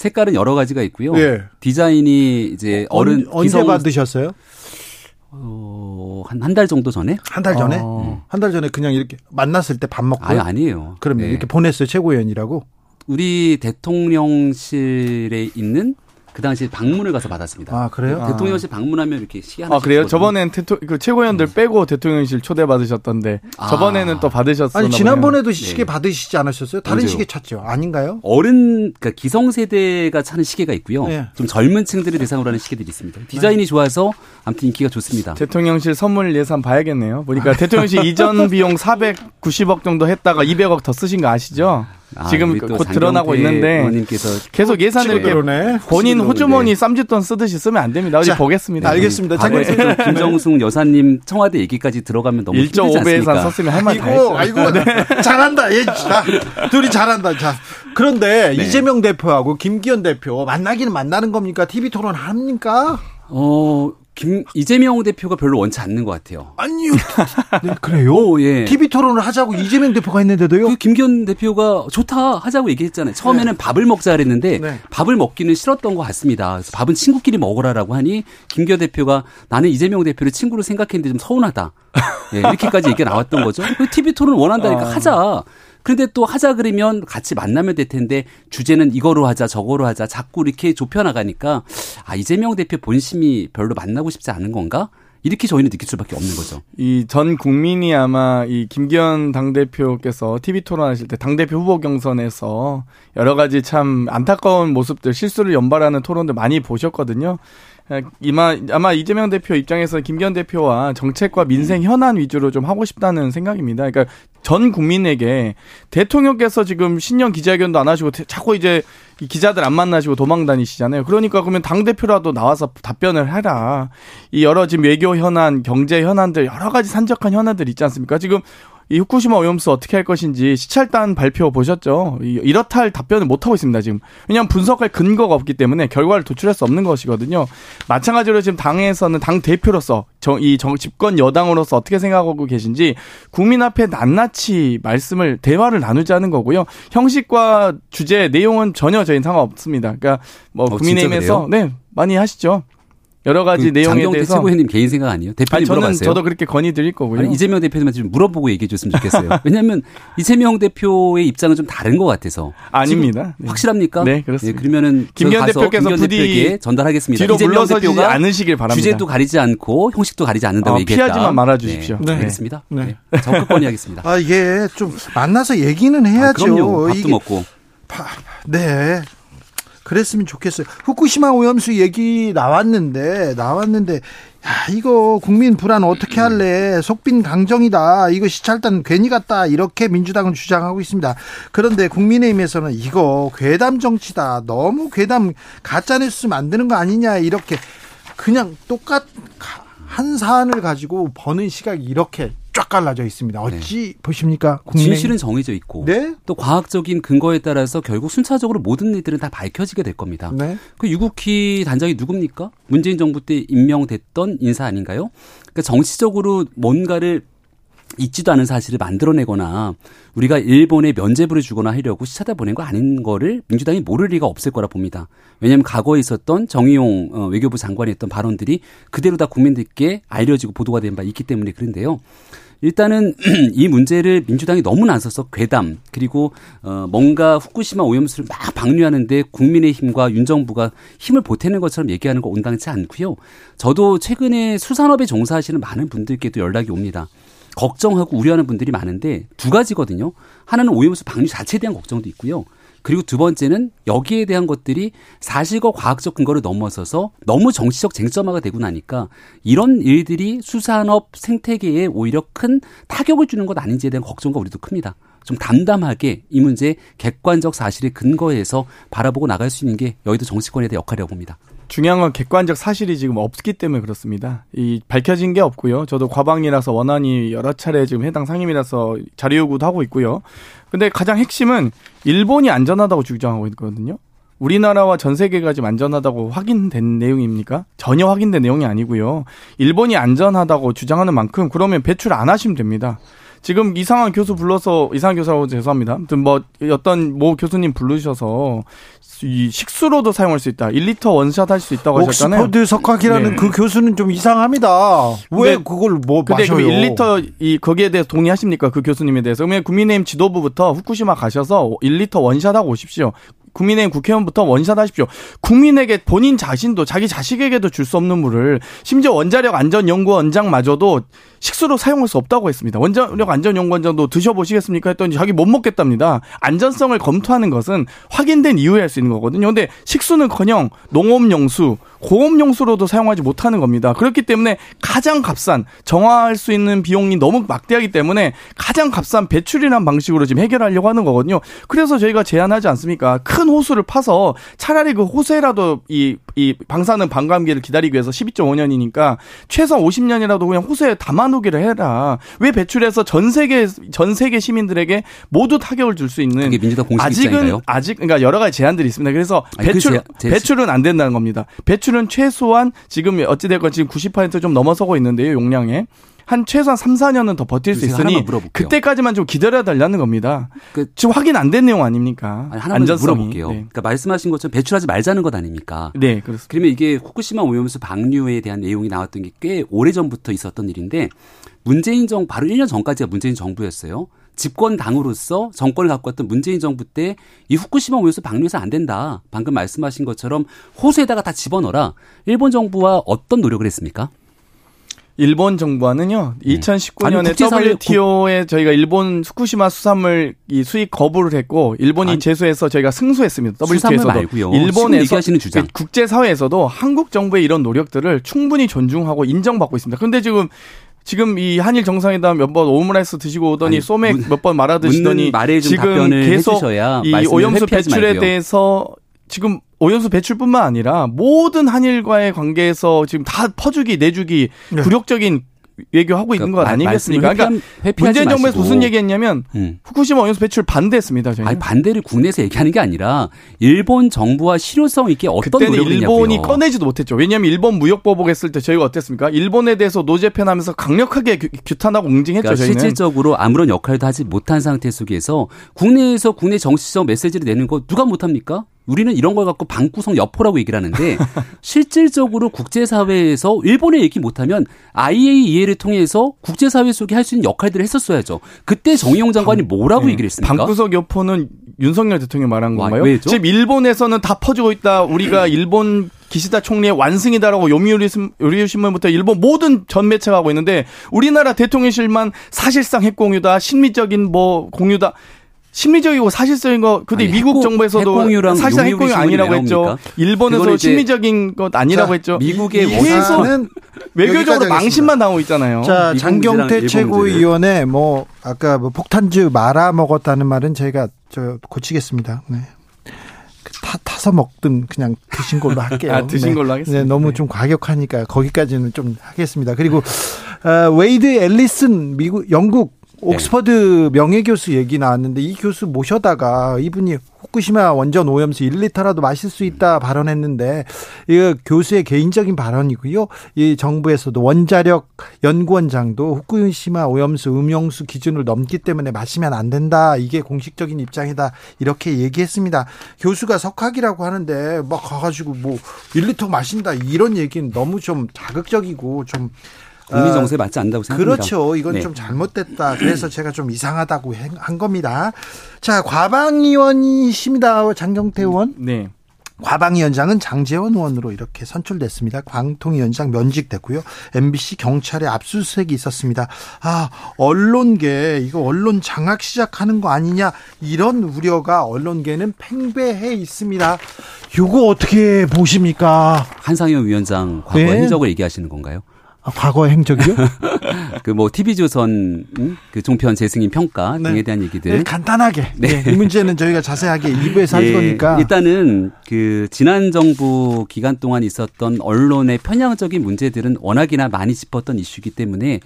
색깔은 여러 가지가 있고요. 예. 디자인이 이제 어른 언, 언제 받으셨어요? 어, 한, 한 달 정도 전에? 한 달 전에? 어. 한달 전에 그냥 이렇게 만났을 때 밥 먹고? 아니, 아니에요. 그러면 네. 이렇게 보냈어요, 최고위원이라고? 우리 대통령실에 있는 그 당시 방문을 가서 받았습니다. 아 그래요? 대통령실 방문하면 이렇게 시계 하나. 아 그래요? 저번엔 대통 그 최고위원들 음. 빼고 대통령실 초대 받으셨던데 아. 저번에는 또 받으셨어요. 아니 지난번에도 시계 네. 받으시지 않으셨어요? 다른 언제요? 시계 찾죠? 아닌가요? 어른 그러니까 기성 세대가 차는 시계가 있고요. 네. 좀 젊은 층들을 대상으로 하는 시계들이 있습니다. 디자인이 네. 좋아서 아무튼 인기가 좋습니다. 대통령실 선물 예산 봐야겠네요. 보니까 대통령실 이전 비용 490억 정도 했다가 200억 더 쓰신 거 아시죠? 아, 지금 곧 드러나고 있는데 계속 예산을 이렇게 그러네. 본인 호주머니 쌈짓돈 쓰듯이 쓰면 안 됩니다. 어디 보겠습니다. 알겠습니다. 과거에 김정숙 여사님 청와대 얘기까지 들어가면 너무 1.5배 예산 썼으면 할 말 다 했죠. 아이고, 네. 잘한다. 예, 자, 둘이 잘한다. 자, 그런데 네. 이재명 대표하고 김기현 대표 만나기는 만나는 겁니까? TV 토론 합니까? 어, 김 이재명 대표가 별로 원치 않는 것 같아요. 아니요. 네, 그래요? 오, 예. TV 토론을 하자고 이재명 대표가 했는데도요? 그 김기현 대표가 좋다 하자고 얘기했잖아요. 처음에는 네. 밥을 먹자 그랬는데 네. 밥을 먹기는 싫었던 것 같습니다. 그래서 밥은 친구끼리 먹으라라고 하니 김기현 대표가 나는 이재명 대표를 친구로 생각했는데 좀 서운하다. 예, 이렇게까지 얘기가 나왔던 거죠. TV 토론 원한다니까 아. 하자. 그런데 또 하자 그러면 같이 만나면 될 텐데 주제는 이거로 하자 저거로 하자 자꾸 이렇게 좁혀 나가니까 아 이재명 대표 본심이 별로 만나고 싶지 않은 건가? 이렇게 저희는 느낄 수밖에 없는 거죠. 이 전 국민이 아마 이 김기현 당대표께서 TV 토론하실 때 당대표 후보 경선에서 여러 가지 참 안타까운 모습들, 실수를 연발하는 토론들 많이 보셨거든요. 이마, 아마 이재명 대표 입장에서 김기현 대표와 정책과 민생 현안 위주로 좀 하고 싶다는 생각입니다. 그러니까 전 국민에게 대통령께서 지금 신년 기자회견도 안 하시고 자꾸 이제 기자들 안 만나시고 도망 다니시잖아요. 그러니까 그러면 당 대표라도 나와서 답변을 해라. 이 여러 지금 외교 현안, 경제 현안들 여러 가지 산적한 현안들 있지 않습니까? 지금 이 후쿠시마 오염수 어떻게 할 것인지 시찰단 발표 보셨죠? 이렇다 할 답변을 못 하고 있습니다 지금. 왜냐하면 분석할 근거가 없기 때문에 결과를 도출할 수 없는 것이거든요. 마찬가지로 지금 당에서는 당 대표로서 이 정, 집권 여당으로서 어떻게 생각하고 계신지 국민 앞에 낱낱이 말씀을 대화를 나누자는 거고요. 형식과 주제 내용은 전혀 저희는 상관없습니다. 그러니까 뭐 어, 국민의힘에서 네 많이 하시죠. 여러 가지 그 내용에 장경태 대해서 최고위원님 개인 생각 아니에요? 대표님 아니, 저는 물어봤어요? 저도 그렇게 건의 드릴 거고요. 아니, 이재명 대표님한테 좀 물어보고 얘기해 줬으면 좋겠어요. 왜냐하면 이재명 대표의 입장은 좀 다른 것 같아서. 아닙니다. 네. 확실합니까? 네, 그렇습니다. 네, 그러면은 김기현 대표께서 김기현 대표에게 전달하겠습니다. 뒤로 이재명 대표가 않으시길 바랍니다. 주제도 가리지 않고 형식도 가리지 않는다고 어, 얘기했다. 피하지만 말아 주십시오. 네, 네. 알겠습니다. 네. 네. 적극 건의하겠습니다. 아, 이게 좀 만나서 얘기는 해야죠. 아, 그럼요. 밥도 먹고. 파, 네. 그랬으면 좋겠어요. 후쿠시마 오염수 얘기 나왔는데 나왔는데 야 이거 국민 불안 어떻게 할래? 속빈 강정이다. 이거 시찰단 괜히 갔다. 이렇게 민주당은 주장하고 있습니다. 그런데 국민의힘에서는 이거 괴담 정치다. 너무 괴담 가짜 뉴스 만드는 거 아니냐 이렇게 그냥 똑같 한 사안을 가지고 버는 시각이 이렇게 쫙 갈라져 있습니다. 어찌 네. 보십니까? 국민의... 진실은 정해져 있고 네? 또 과학적인 근거에 따라서 결국 순차적으로 모든 일들은 다 밝혀지게 될 겁니다. 네? 그 유국희 단장이 누굽니까? 문재인 정부 때 임명됐던 인사 아닌가요? 그러니까 정치적으로 뭔가를 있지도 않은 사실을 만들어내거나 우리가 일본에 면죄부를 주거나 하려고 시차다 보낸 거 아닌 거를 민주당이 모를 리가 없을 거라 봅니다. 왜냐하면 과거에 있었던 정의용 어, 외교부 장관이 했던 발언들이 그대로 다 국민들께 알려지고 보도가 된 바 있기 때문에 그런데요. 일단은 이 문제를 민주당이 너무 나서서 괴담 그리고 어 뭔가 후쿠시마 오염수를 막 방류하는데 국민의힘과 윤 정부가 힘을 보태는 것처럼 얘기하는 거 온당치 않고요. 저도 최근에 수산업에 종사하시는 많은 분들께도 연락이 옵니다. 걱정하고 우려하는 분들이 많은데 두 가지거든요. 하나는 오염수 방류 자체에 대한 걱정도 있고요. 그리고 두 번째는 여기에 대한 것들이 사실과 과학적 근거를 넘어서서 너무 정치적 쟁점화가 되고 나니까 이런 일들이 수산업 생태계에 오히려 큰 타격을 주는 것 아닌지에 대한 걱정과 우리도 큽니다. 좀 담담하게 이 문제 객관적 사실에 근거해서 바라보고 나갈 수 있는 게 여의도 정치권에 대한 역할이라고 봅니다. 중요한 건 객관적 사실이 지금 없기 때문에 그렇습니다. 이 밝혀진 게 없고요. 저도 과방이라서 원안이 여러 차례 지금 해당 상임이라서 자료 요구도 하고 있고요. 근데 가장 핵심은 일본이 안전하다고 주장하고 있거든요. 우리나라와 전 세계가 지금 안전하다고 확인된 내용입니까? 전혀 확인된 내용이 아니고요. 일본이 안전하다고 주장하는 만큼 그러면 배출 안 하시면 됩니다. 지금 이상한 교수 불러서 이상한 교수라고 죄송합니다. 아무튼 뭐 어떤 모 교수님 부르셔서 이 식수로도 사용할 수 있다. 1리터 원샷 할 수 있다고 하셨잖아요. 옥스퍼드 석학이라는 네. 그 교수는 좀 이상합니다. 왜 근데, 그걸 뭐 근데 마셔요? 1리터 이 거기에 대해서 동의하십니까? 그 교수님에 대해서. 그러면 국민의힘 지도부부터 후쿠시마 가셔서 1리터 원샷하고 오십시오. 국민의힘 국회의원부터 원샷 하십시오. 국민에게 본인 자신도 자기 자식에게도 줄 수 없는 물을 심지어 원자력 안전연구원장마저도 식수로 사용할 수 없다고 했습니다. 원자력 안전연구원장도 드셔보시겠습니까? 했더니 자기 못 먹겠답니다. 안전성을 검토하는 것은 확인된 이후에 할 수 있는 거거든요. 근데 식수는커녕 농업용수, 공업용수로도 사용하지 못하는 겁니다. 그렇기 때문에 가장 값싼 정화할 수 있는 비용이 너무 막대하기 때문에 가장 값싼 배출이라는 방식으로 지금 해결하려고 하는 거거든요. 그래서 저희가 제안하지 않습니까? 큰 호수를 파서 차라리 그 호수에라도 이, 이 방사능 반감기를 기다리기 위해서 12.5년이니까 최소 50년이라도 그냥 호수에 담아놓기를 해라. 왜 배출해서 전 세계 전 세계 시민들에게 모두 타격을 줄 수 있는 아직은 입장인가요? 아직 그러니까 여러 가지 제안들이 있습니다. 그래서 그 배출 그 제, 제, 배출은 안 된다는 겁니다. 배출 매출은 최소한 지금 어찌됐건 지금 90%좀 넘어서고 있는데요, 용량에. 한 최소한 3, 4년은 더 버틸 수 있으니 그때까지만 좀 기다려 달라는 겁니다. 그, 지금 확인 안 된 내용 아닙니까? 아니, 하나만 안전성이. 물어볼게요. 네. 그러니까 말씀하신 것처럼 배출하지 말자는 것 아닙니까? 네, 그렇습니다. 그러면 이게 후쿠시마 오염수 방류에 대한 내용이 나왔던 게 꽤 오래 전부터 있었던 일인데 문재인 정 바로 1년 전까지가 문재인 정부였어요. 집권 당으로서 정권을 갖고 왔던 문재인 정부 때 이 후쿠시마 오염수 방류해서 안 된다. 방금 말씀하신 것처럼 호수에다가 다 집어넣어라. 일본 정부와 어떤 노력을 했습니까? 일본 정부와는요. 2019년에 WTO에 저희가 일본 후쿠시마 수산물 이 수입 거부를 했고 일본이 아니, 제소해서 저희가 승소했습니다. WTO에서도 말고요. 일본에서 주장. 국제 사회에서도 한국 정부의 이런 노력들을 충분히 존중하고 인정받고 있습니다. 그런데 지금 지금 이 한일 정상회담 몇 번 오므라이스 드시고 오더니 아니, 소맥 몇 번 말아 드시더니 지금 계속 이 오염수 배출에 말고요. 대해서 지금 오염수 배출뿐만 아니라 모든 한일과의 관계에서 지금 다 퍼주기 내주기 네. 굴욕적인 외교하고 그러니까 있는 것 아니겠습니까? 그러니까 문재인 정부에서 무슨 얘기했냐면 음. 후쿠시마 오염수 배출 반대했습니다. 저희는. 아니 반대를 국내에서 얘기하는 게 아니라 일본 정부와 실효성 있게 어떤 그때는 노력을 일본이 했냐고요. 꺼내지도 못했죠. 왜냐하면 일본 무역 보복 했을 때 저희가 어땠습니까? 일본에 대해서 노제편하면서 강력하게 규 탄하고 응징했죠. 그러니까 저희는. 실질적으로 아무런 역할도 하지 못한 상태 속에서 국내에서 국내 정치적 메시지를 내는 거 누가 못합니까? 우리는 이런 걸 갖고 방구석 여포라고 얘기를 하는데 실질적으로 국제사회에서 일본에 얘기 못하면 IAEA를 통해서 국제사회 속에 할 수 있는 역할들을 했었어야죠. 그때 정의용 장관이 뭐라고 네. 얘기를 했습니까? 방구석 여포는 윤석열 대통령이 말한 건가요? 왜죠? 지금 일본에서는 다 퍼지고 있다. 우리가 일본 기시다 총리의 완승이다라고 요미우리 신문부터 일본 모든 전 매체가 하고 있는데 우리나라 대통령실만 사실상 핵공유다, 심리적인 뭐 공유다. 심리적이고 사실적인 거 근데 아니, 미국 핵고, 정부에서도 사실상 핵공유 아니라고 했죠. 일본에서 심리적인 것 아니라고 자, 했죠. 미국의 계속 외교적으로 망신만 나오고 있잖아요. 자 장경태 최고위원회 뭐 아까 뭐 폭탄주 말아 먹었다는 말은 저희가 저 고치겠습니다. 네. 그 타, 타서 먹든 그냥 드신 걸로 할게요. 아, 드신 네. 걸로 하겠습니다. 네, 너무 네. 좀 과격하니까 거기까지는 좀 하겠습니다. 그리고 어, 웨이드 앨리슨 미국 영국 옥스퍼드 명예교수 얘기 나왔는데 이 교수 모셔다가 이분이 후쿠시마 원전 오염수 1리터라도 마실 수 있다 발언했는데 이 교수의 개인적인 발언이고요. 이 정부에서도 원자력 연구원장도 후쿠시마 오염수 음용수 기준을 넘기 때문에 마시면 안 된다. 이게 공식적인 입장이다. 이렇게 얘기했습니다. 교수가 석학이라고 하는데 막 가가지고 뭐 1리터 마신다 이런 얘기는 너무 좀 자극적이고 좀 국민 정서에 맞지 않는다고 생각합니다. 그렇죠. 이건 네. 좀 잘못됐다. 그래서 제가 좀 이상하다고 한 겁니다. 자, 과방위원이십니다. 장경태 의원. 네. 과방위원장은 장재원 의원으로 이렇게 선출됐습니다. 광통위원장 면직됐고요. MBC 경찰의 압수수색이 있었습니다. 아, 언론계 이거 언론 장악 시작하는 거 아니냐 이런 우려가 언론계는 팽배해 있습니다. 이거 어떻게 보십니까? 한상현 위원장 과거 네. 흔적을 얘기하시는 건가요? 아, 과거 행적이요? 그 뭐 TV조선 음? 그 종편 재승인 평가 네. 등에 대한 얘기들 네, 간단하게 네. 네. 이 문제는 저희가 자세하게 2부에서 할 예, 거니까 일단은 그 지난 정부 기간 동안 있었던 언론의 편향적인 문제들은 워낙이나 많이 짚었던 이슈이기 때문에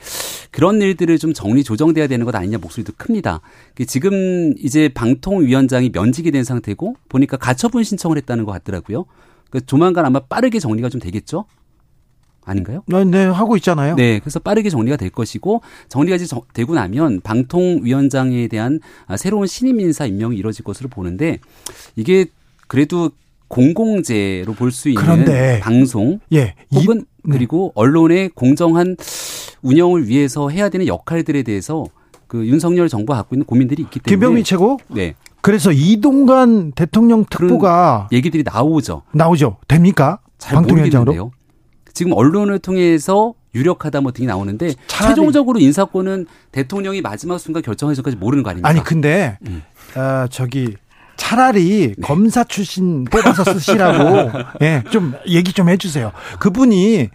그런 일들을 좀 정리 조정돼야 되는 것 아니냐 목소리도 큽니다. 그 지금 이제 방통위원장이 면직이 된 상태고 보니까 가처분 신청을 했다는 것 같더라고요. 그 조만간 아마 빠르게 정리가 좀 되겠죠. 아닌가요? 네, 네, 하고 있잖아요. 네, 그래서 빠르게 정리가 될 것이고 정리가 되고 나면 방통위원장에 대한 아, 새로운 신임 인사 임명이 이뤄질 것으로 보는데 이게 그래도 공공재로 볼 수 있는 그런데, 방송 예, 혹은 이, 네. 그리고 언론의 공정한 운영을 위해서 해야 되는 역할들에 대해서 그 윤석열 정부가 갖고 있는 고민들이 있기 때문에 김병미 최고 네. 그래서 이동관 대통령 특보가 얘기들이 나오죠. 나오죠. 됩니까? 방통위원장으로? 지금 언론을 통해서 유력하다 뭐 등이 나오는데 최종적으로 인사권은 대통령이 마지막 순간 결정하기 전까지 모르는 거 아닙니까? 아니 근데 음. 어, 저기 차라리 네. 검사 출신 뽑아서 쓰시라고 예, 좀 얘기 좀 해주세요. 그분이 네.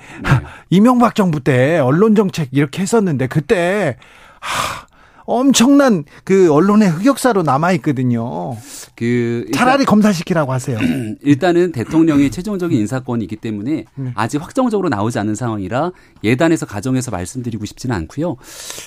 이명박 정부 때 언론 정책 이렇게 했었는데 그때 하, 엄청난 그 언론의 흑역사로 남아 있거든요. 그 차라리 검사시키라고 하세요. 일단은 대통령의 최종적인 인사권이 있기 때문에 네. 아직 확정적으로 나오지 않은 상황이라 예단에서 가정해서 말씀드리고 싶지는 않고요. 어,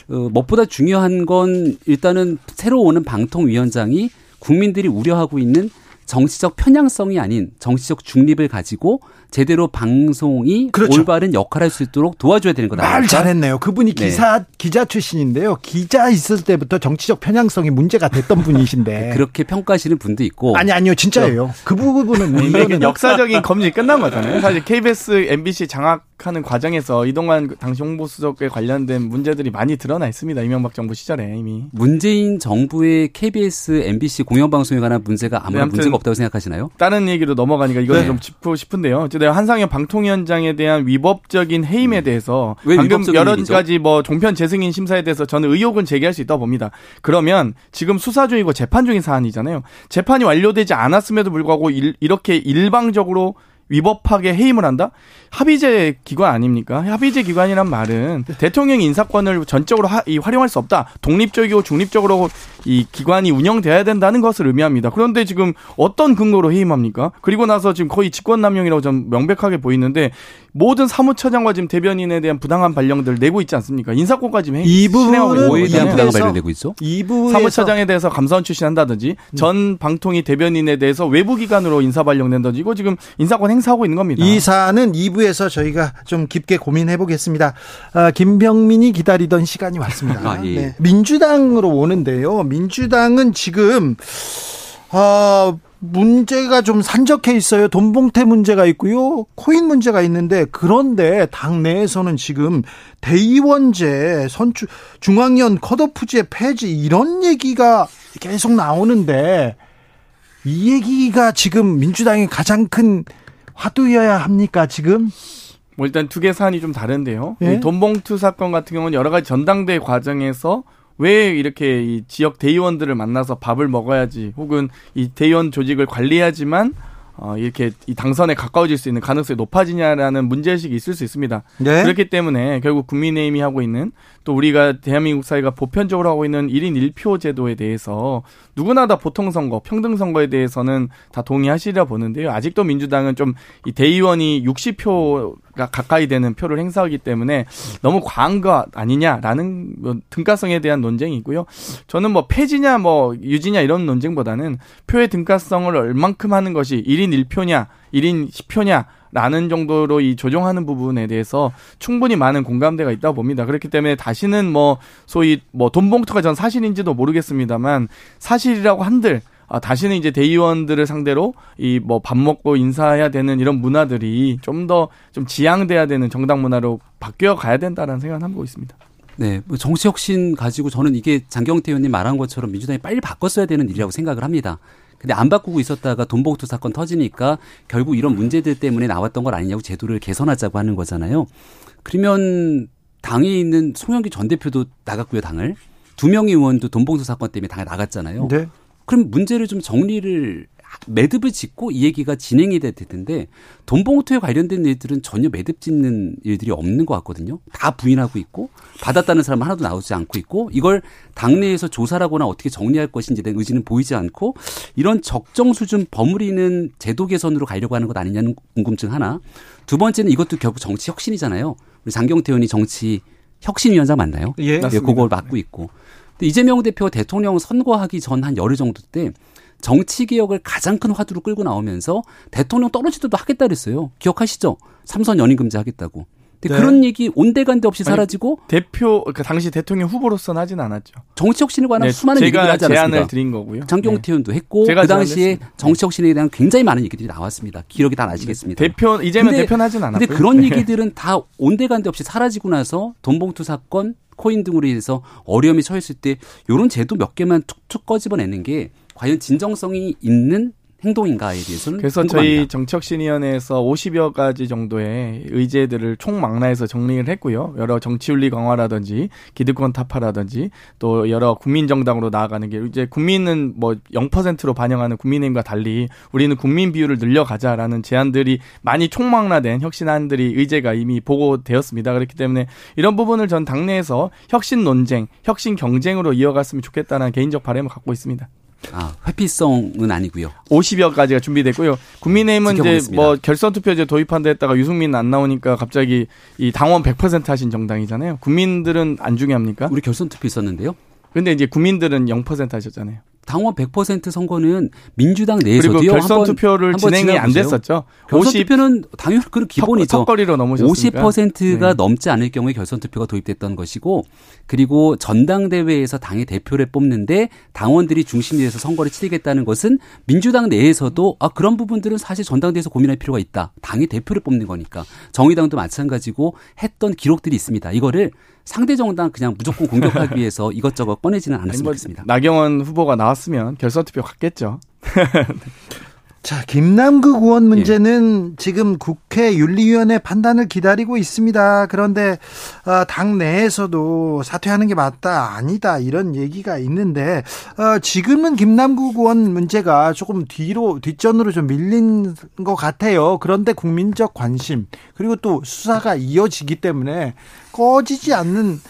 무엇보다 중요한 건 일단은 새로 오는 방통위원장이 국민들이 우려하고 있는 정치적 편향성이 아닌 정치적 중립을 가지고 제대로 방송이 그렇죠. 올바른 역할을 할 수 있도록 도와줘야 되는 거다. 말 잘했네요. 그분이 네. 기사 네. 기자 출신인데요. 기자 있을 때부터 정치적 편향성이 문제가 됐던 분이신데 그렇게 평가하시는 분도 있고 아니 아니요 진짜예요. 그 부분은 이거는 역사적인 검증이 끝난 거잖아요. 사실 KBS, MBC 장악 하는 과정에서 이동환 당시 홍보수석에 관련된 문제들이 많이 드러나 있습니다. 이명박 정부 시절에 이미 문재인 정부의 KBS, MBC 공영방송에 관한 문제가 아무런 네, 문제가 없다고 생각하시나요? 다른 얘기로 넘어가니까 이거는 네. 좀 짚고 싶은데요. 내가 한상현 방통위원장에 대한 위법적인 해임에 음. 대해서 방금 여러? 가지 뭐 종편 재승인 심사에 대해서 저는 의혹은 제기할 수 있다고 봅니다. 그러면 지금 수사 중이고 재판 중인 사안이잖아요. 재판이 완료되지 않았음에도 불구하고 일, 이렇게 일방적으로 위법하게 해임을 한다? 합의제 기관 아닙니까? 합의제 기관이란 말은 대통령 인사권을 전적으로 활용할 수 없다. 독립적이고 중립적으로 이 기관이 운영돼야 된다는 것을 의미합니다. 그런데 지금 어떤 근거로 해임합니까? 그리고 나서 지금 거의 직권남용이라고 좀 명백하게 보이는데 모든 사무처장과 지금 대변인에 대한 부당한 발령들 내고 있지 않습니까? 인사권까지 지금 이 부분은 뭐에 대한 부당한 발령 내고 있죠? 이부 사무처장에 대해서 감사원 출신한다든지 음. 전 방통위 대변인에 대해서 외부 기관으로 인사 발령 낸다든지 이거 지금 인사권 행사하고 있는 겁니다. 이 사안은 2부에서 저희가 좀 깊게 고민해 보겠습니다. 아, 김병민이 기다리던 시간이 왔습니다. 아, 예. 네. 민주당으로 오는데요. 민주당은 지금 아 문제가 좀 산적해 있어요. 돈봉태 문제가 있고요. 코인 문제가 있는데 그런데 당 내에서는 지금 대의원제 선출 중앙위원 컷오프제 폐지 이런 얘기가 계속 나오는데 이 얘기가 지금 민주당의 가장 큰 화두여야 합니까 지금? 뭐 일단 두 개 사안이 좀 다른데요. 예? 돈봉투 사건 같은 경우는 여러 가지 전당대 과정에서 왜 이렇게 이 지역 대의원들을 만나서 밥을 먹어야지 혹은 이 대의원 조직을 관리하지만 어, 이렇게 이 당선에 가까워질 수 있는 가능성이 높아지냐라는 문제의식이 있을 수 있습니다. 네? 그렇기 때문에 결국 국민의힘이 하고 있는 또 우리가 대한민국 사회가 보편적으로 하고 있는 1인 1표 제도에 대해서 누구나 다 보통 선거, 평등 선거에 대해서는 다 동의하시려 보는데요. 아직도 민주당은 좀 이 대의원이 60표가 가까이 되는 표를 행사하기 때문에 너무 과한 거 아니냐라는 뭐 등가성에 대한 논쟁이 있고요. 저는 뭐 폐지냐 뭐 유지냐 이런 논쟁보다는 표의 등가성을 얼만큼 하는 것이 1인 1표냐, 1인 10표냐 라는 정도로 이 조정하는 부분에 대해서 충분히 많은 공감대가 있다고 봅니다. 그렇기 때문에 다시는 뭐 소위 뭐 돈봉투가 전 사실인지도 모르겠습니다만 사실이라고 한들 아, 다시는 이제 대의원들을 상대로 이 뭐 밥 먹고 인사해야 되는 이런 문화들이 좀 더좀 좀 지양돼야 되는 정당 문화로 바뀌어 가야 된다라는 생각을 하고 있습니다. 네, 뭐 정치 혁신 가지고 저는 이게 장경태 의원님 말한 것처럼 민주당이 빨리 바꿨어야 되는 일이라고 생각을 합니다. 근데 안 바꾸고 있었다가 돈봉투 사건 터지니까 결국 이런 문제들 때문에 나왔던 걸 아니냐고 제도를 개선하자고 하는 거잖아요. 그러면 당에 있는 송영기 전 대표도 나갔고요, 당을. 두 명의 의원도 돈봉투 사건 때문에 당에 나갔잖아요. 네. 그럼 문제를 좀 정리를 매듭을 짓고 이 얘기가 진행이 될 텐데 돈봉투에 관련된 일들은 전혀 매듭 짓는 일들이 없는 것 같거든요. 다 부인하고 있고 받았다는 사람 하나도 나오지 않고 있고 이걸 당내에서 조사라거나 어떻게 정리할 것인지에 대한 의지는 보이지 않고 이런 적정 수준 버무리는 제도 개선으로 가려고 하는 것 아니냐는 궁금증 하나. 두 번째는 이것도 결국 정치 혁신이잖아요. 우리 장경태 의원이 정치 혁신위원장 맞나요? 예. 네, 그걸 맡고 있고. 근데 이재명 대표 대통령 선거하기 전 한 열흘 정도 때 정치 개혁을 가장 큰 화두로 끌고 나오면서 대통령 떨어지도 하겠다 그랬어요. 기억하시죠? 삼선 연임 금지 하겠다고. 근데 네. 그런 얘기 온데간데 없이 사라지고 아니, 대표 그 당시 대통령 후보로서는 하진 않았죠. 정치 혁신에 관한 네, 수많은 얘기를 하지 않았습니까? 제안을 드린 거고요. 장경태 네. 의원도 했고 그 당시에 정치 혁신에 대한 굉장히 많은 얘기들이 나왔습니다. 기록이 다 나시겠습니다. 대표 이재명 대표는 하진 않았고요. 근데 그런 네. 얘기들은 다 온데간데 없이 사라지고 나서 돈봉투 사건 코인 등으로 인해서 어려움이 처했을 때 이런 제도 몇 개만 툭툭 꺼집어내는 게 과연 진정성이 있는 행동인가에 대해서는 그래서 궁금합니다. 저희 정책신위원회에서 50여 가지 정도의 의제들을 총망라해서 정리를 했고요. 여러 정치윤리 강화라든지 기득권 타파라든지 또 여러 국민정당으로 나아가는 게 이제 국민은 뭐 0%로 반영하는 국민의힘과 달리 우리는 국민 비율을 늘려가자라는 제안들이 많이 총망라된 혁신안들이 의제가 이미 보고되었습니다. 그렇기 때문에 이런 부분을 전 당내에서 혁신 논쟁, 혁신 경쟁으로 이어갔으면 좋겠다는 개인적 바람을 갖고 있습니다. 아, 회피성은 아니고요. 50여 가지가 준비됐고요. 국민의힘은 이제 뭐 결선 투표제 도입한다 했다가 유승민 안 나오니까 갑자기 이 당원 100% 하신 정당이잖아요. 국민들은 안 중요합니까? 우리 결선 투표 있었는데요. 근데 이제 국민들은 0% 하셨잖아요. 당원 100% 선거는 민주당 내에서도요. 그리고 결선 한 번, 투표를 한 번 진행이 안 됐었죠. 결선 50, 투표는 당연히 그 기본이죠. 턱거리로 넘으셨으니까. 50%가 네. 넘지 않을 경우에 결선 투표가 도입됐던 것이고 그리고 전당대회에서 당의 대표를 뽑는데 당원들이 중심이 돼서 선거를 치르겠다는 것은 민주당 내에서도 아 그런 부분들은 사실 전당대회에서 고민할 필요가 있다. 당의 대표를 뽑는 거니까. 정의당도 마찬가지고 했던 기록들이 있습니다. 이거를 상대 정당 그냥 무조건 공격하기 위해서 이것저것 꺼내지는 않았으면 뭐 좋겠습니다. 나경원 후보가 나왔으면 결선 투표 갔겠죠. 자, 김남국 의원 문제는 네. 지금 국회 윤리위원회 판단을 기다리고 있습니다. 그런데 어, 당 내에서도 사퇴하는 게 맞다, 아니다 이런 얘기가 있는데 어, 지금은 김남국 의원 문제가 조금 뒤로 뒷전으로 좀 밀린 것 같아요. 그런데 국민적 관심 그리고 또 수사가 이어지기 때문에 꺼지지 않는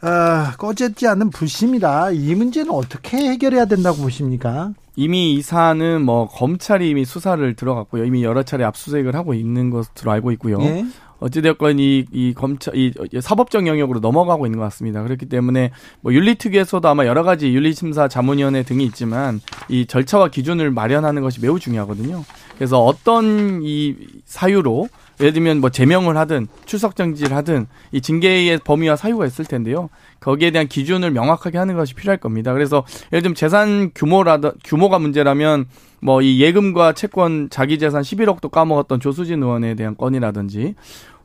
어, 꺼지지 않는 불심이다. 이 문제는 어떻게 해결해야 된다고 보십니까? 이미 이 사안은 뭐 검찰이 이미 수사를 들어갔고요. 이미 여러 차례 압수수색을 하고 있는 것으로 알고 있고요. 예? 어찌되었건 이, 이 검찰, 이 사법적 영역으로 넘어가고 있는 것 같습니다. 그렇기 때문에 뭐 윤리특위에서도 아마 여러 가지 윤리심사 자문위원회 등이 있지만 이 절차와 기준을 마련하는 것이 매우 중요하거든요. 그래서 어떤 이 사유로 예를 들면 뭐 제명을 하든 출석 정지를 하든 이 징계의 범위와 사유가 있을 텐데요. 거기에 대한 기준을 명확하게 하는 것이 필요할 겁니다. 그래서 예를 들면 재산 규모라든 규모가 문제라면 뭐 이 예금과 채권 자기 재산 11억도 까먹었던 조수진 의원에 대한 건이라든지